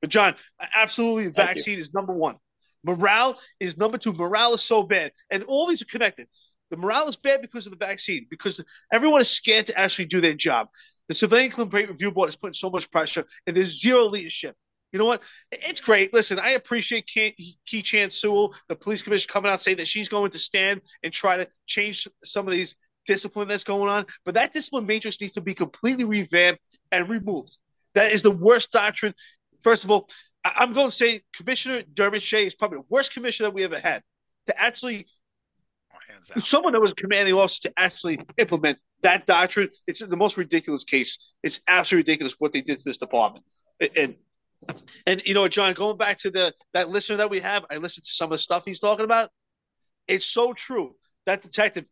But John, absolutely, vaccine is number one. Morale is number two. Morale is so bad, and all these are connected. The morale is bad because of the vaccine, because everyone is scared to actually do their job. The Civilian Complaint Review Board is putting so much pressure, and there's zero leadership. You know what? It's great. Listen, I appreciate Key Chan Sewell, the police commissioner, coming out saying that she's going to stand and try to change some of these discipline that's going on. But that discipline matrix needs to be completely revamped and removed. That is the worst doctrine. First of all, I'm going to say Commissioner Dermot Shea is probably the worst commissioner that we ever had to actually someone that was commanding officer to actually implement that doctrine. It's the most ridiculous case. It's absolutely ridiculous what they did to this department. And and you know, John, going back to the that listener that we have, I listened to some of the stuff he's talking about. It's so true. That detective,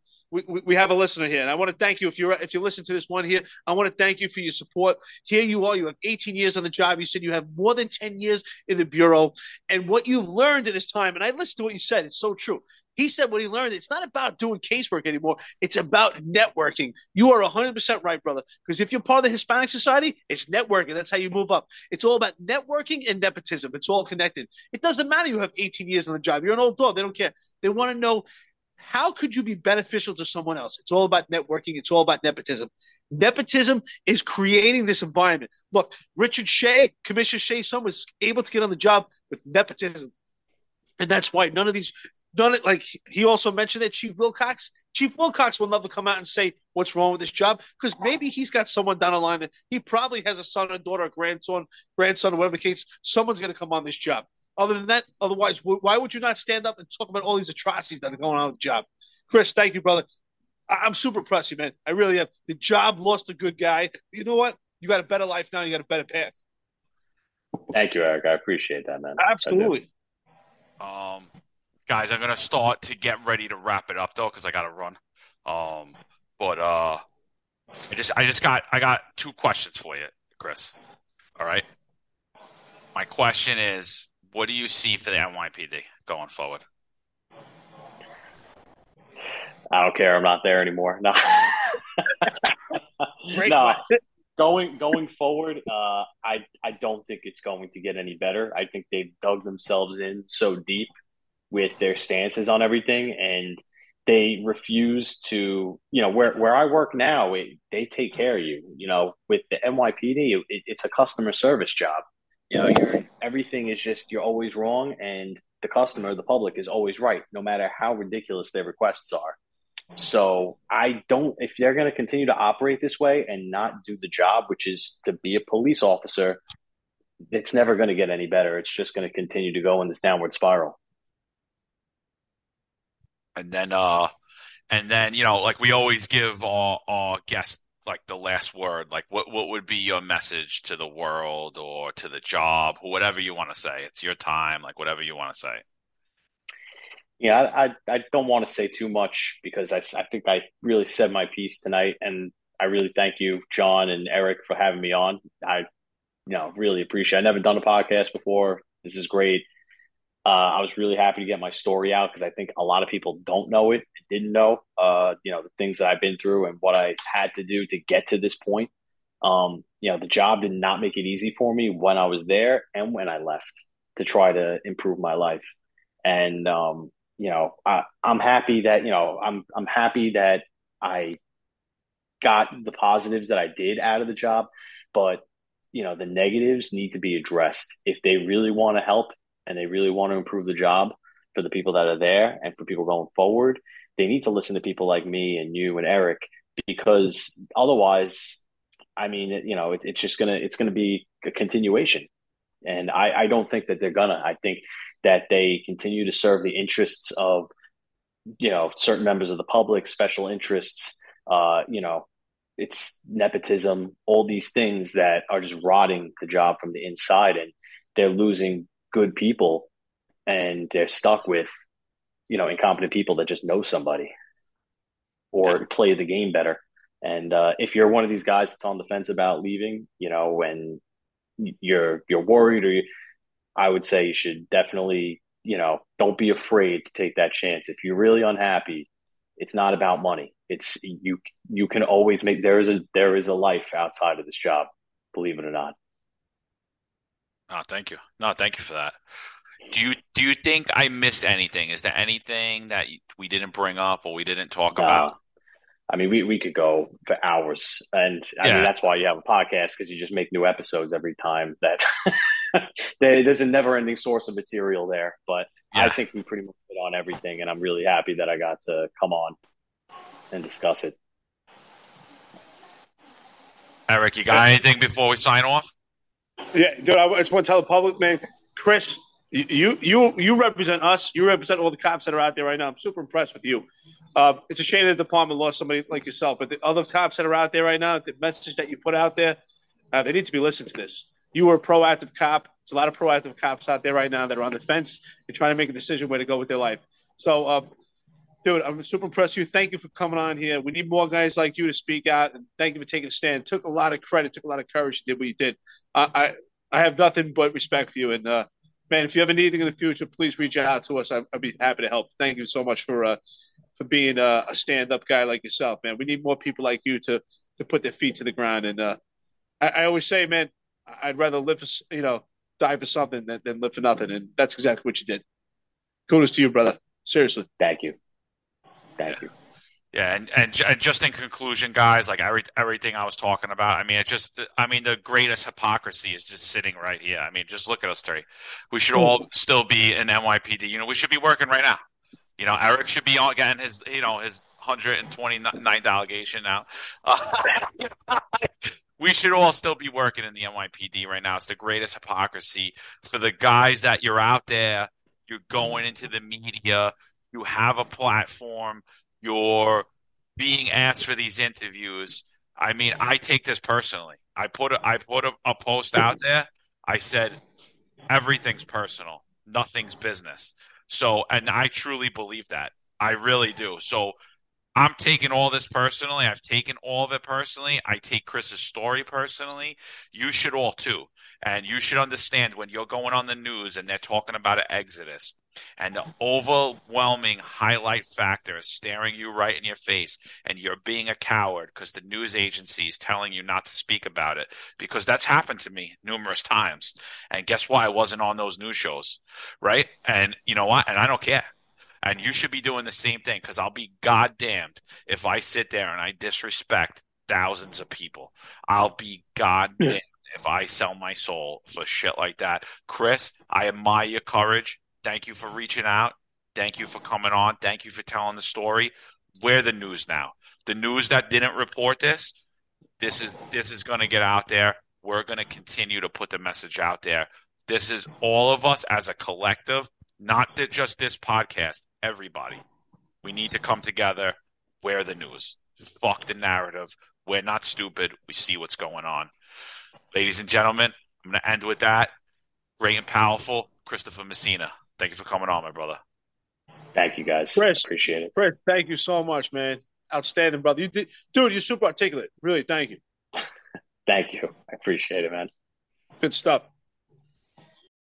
we, we, have a listener here, and I want to thank you if you're if you listen to this one here. I want to thank you for your support. Here you are. You have 18 years on the job. You said you have more than 10 years in the bureau, and what you've learned in this time. And I listened to what you said. It's so true. He said what he learned. It's not about doing casework anymore. It's about networking. You are 100% right, brother. Because if you're part of the Hispanic Society, it's networking. That's how you move up. It's all about networking and nepotism. It's all connected. It doesn't matter you have 18 years on the job. You're an old dog. They don't care. They want to know how could you be beneficial to someone else? It's all about networking. It's all about nepotism. Nepotism is creating this environment. Look, Richard Shea, Commissioner Shea, son was able to get on the job with nepotism. And that's why none of these done it like he also mentioned that Chief Wilcox. Chief Wilcox will never come out and say what's wrong with this job because maybe he's got someone down the line that he probably has a son or daughter, a grandson, grandson, whatever the case. Someone's going to come on this job. Other than that, otherwise, why would you not stand up and talk about all these atrocities that are going on with the job? Chris, thank you, brother. I- am super impressed, you, man. I really am. The job lost a good guy. You know what? You got a better life now. You got a better path. Thank you, Eric. I appreciate that, man. Absolutely. Um, guys, I'm gonna start to get ready to wrap it up though, because I gotta run. Um, but uh, I just I just got I got two questions for you, Chris. All right. My question is, what do you see for the NYPD going forward? I don't care. I'm not there anymore. No. no. Going going forward, uh, I I don't think it's going to get any better. I think they've dug themselves in so deep with their stances on everything, and they refuse to. You know, where where I work now, it, they take care of you. You know, with the NYPD, it, it's a customer service job. You know, everything is just you're always wrong, and the customer, the public, is always right, no matter how ridiculous their requests are. So I don't, if they're going to continue to operate this way and not do the job, which is to be a police officer, it's never going to get any better. It's just going to continue to go in this downward spiral. And then, uh, and then, you know, like we always give our, our guests like the last word, like what, what would be your message to the world or to the job, whatever you want to say. It's your time, like whatever you want to say yeah, I, I, don't want to say too much because I, I think I really said my piece tonight, and I really thank you, John and Eric, for having me on. I, you know, really appreciate. It. I never done a podcast before. This is great. Uh, I was really happy to get my story out because I think a lot of people don't know it, didn't know, uh, you know, the things that I've been through and what I had to do to get to this point. Um, you know, the job did not make it easy for me when I was there and when I left to try to improve my life. And um, you know, I, I'm happy that, you know, I'm, I'm happy that I got the positives that I did out of the job, but you know, the negatives need to be addressed. If they really want to help and they really want to improve the job for the people that are there and for people going forward, they need to listen to people like me and you and Eric because otherwise, I mean, you know, it, it's just gonna it's gonna be a continuation, and I, I don't think that they're gonna. I think that they continue to serve the interests of you know certain members of the public special interests uh you know it's nepotism all these things that are just rotting the job from the inside and they're losing good people and they're stuck with you know incompetent people that just know somebody or play the game better and uh, if you're one of these guys that's on the fence about leaving you know when you're you're worried or you, I would say you should definitely, you know, don't be afraid to take that chance. If you're really unhappy, it's not about money. It's you you can always make there is a there is a life outside of this job, believe it or not. Oh, thank you. No, thank you for that. Do you do you think I missed anything? Is there anything that we didn't bring up or we didn't talk no. about? I mean, we, we could go for hours, and I yeah. mean that's why you have a podcast because you just make new episodes every time that there's a never ending source of material there. But yeah. I think we pretty much hit on everything, and I'm really happy that I got to come on and discuss it. Eric, you got anything before we sign off? Yeah, dude, I just want to tell the public, man, Chris, you you you represent us. You represent all the cops that are out there right now. I'm super impressed with you. Uh, it's a shame that the department lost somebody like yourself, but the other cops that are out there right now, the message that you put out there, uh, they need to be listening to this you were a proactive cop. There's a lot of proactive cops out there right now that are on the fence and trying to make a decision where to go with their life. So, uh, dude, I'm super impressed with you. Thank you for coming on here. We need more guys like you to speak out, and thank you for taking a stand. Took a lot of credit, took a lot of courage. You did what you did. Uh, I I have nothing but respect for you. And uh, man, if you ever need anything in the future, please reach out to us. I, would be happy to help. Thank you so much for uh, for being a, a stand up guy like yourself, man. We need more people like you to to put their feet to the ground. And uh, I, I always say, man, I'd rather live for you know die for something than, than live for nothing, and that's exactly what you did. Kudos to you, brother. Seriously. Thank you. Thank you. Yeah, and, and and just in conclusion, guys, like every, everything I was talking about, I mean, it just, I mean, the greatest hypocrisy is just sitting right here. I mean, just look at us three. We should all still be in NYPD. You know, we should be working right now. You know, Eric should be on getting his, you know, his 129th allegation now. Uh, we should all still be working in the NYPD right now. It's the greatest hypocrisy for the guys that you're out there. You're going into the media. You have a platform. You're being asked for these interviews. I mean, I take this personally. I put a, I put a, a post out there. I said everything's personal, nothing's business. So, and I truly believe that. I really do. So, I'm taking all this personally. I've taken all of it personally. I take Chris's story personally. You should all too. And you should understand when you're going on the news and they're talking about an exodus and the overwhelming highlight factor is staring you right in your face and you're being a coward because the news agency is telling you not to speak about it because that's happened to me numerous times. And guess why? I wasn't on those news shows, right? And you know what? And I don't care. And you should be doing the same thing because I'll be goddamned if I sit there and I disrespect thousands of people. I'll be goddamned if I sell my soul for shit like that. Chris, I admire your courage. Thank you for reaching out. Thank you for coming on. Thank you for telling the story. We're the news now. The news that didn't report this, this is this is going to get out there. We're going to continue to put the message out there. This is all of us as a collective, not just this podcast everybody. We need to come together. Wear the news. Fuck the narrative. We're not stupid. We see what's going on. Ladies and gentlemen, I'm going to end with that. Great and powerful, Christopher Messina. Thank you for coming on, my brother. Thank you, guys. Chris, appreciate it. Chris, thank you so much, man. Outstanding, brother. You did, dude. You're super articulate. Really, thank you. thank you. I appreciate it, man. Good stuff.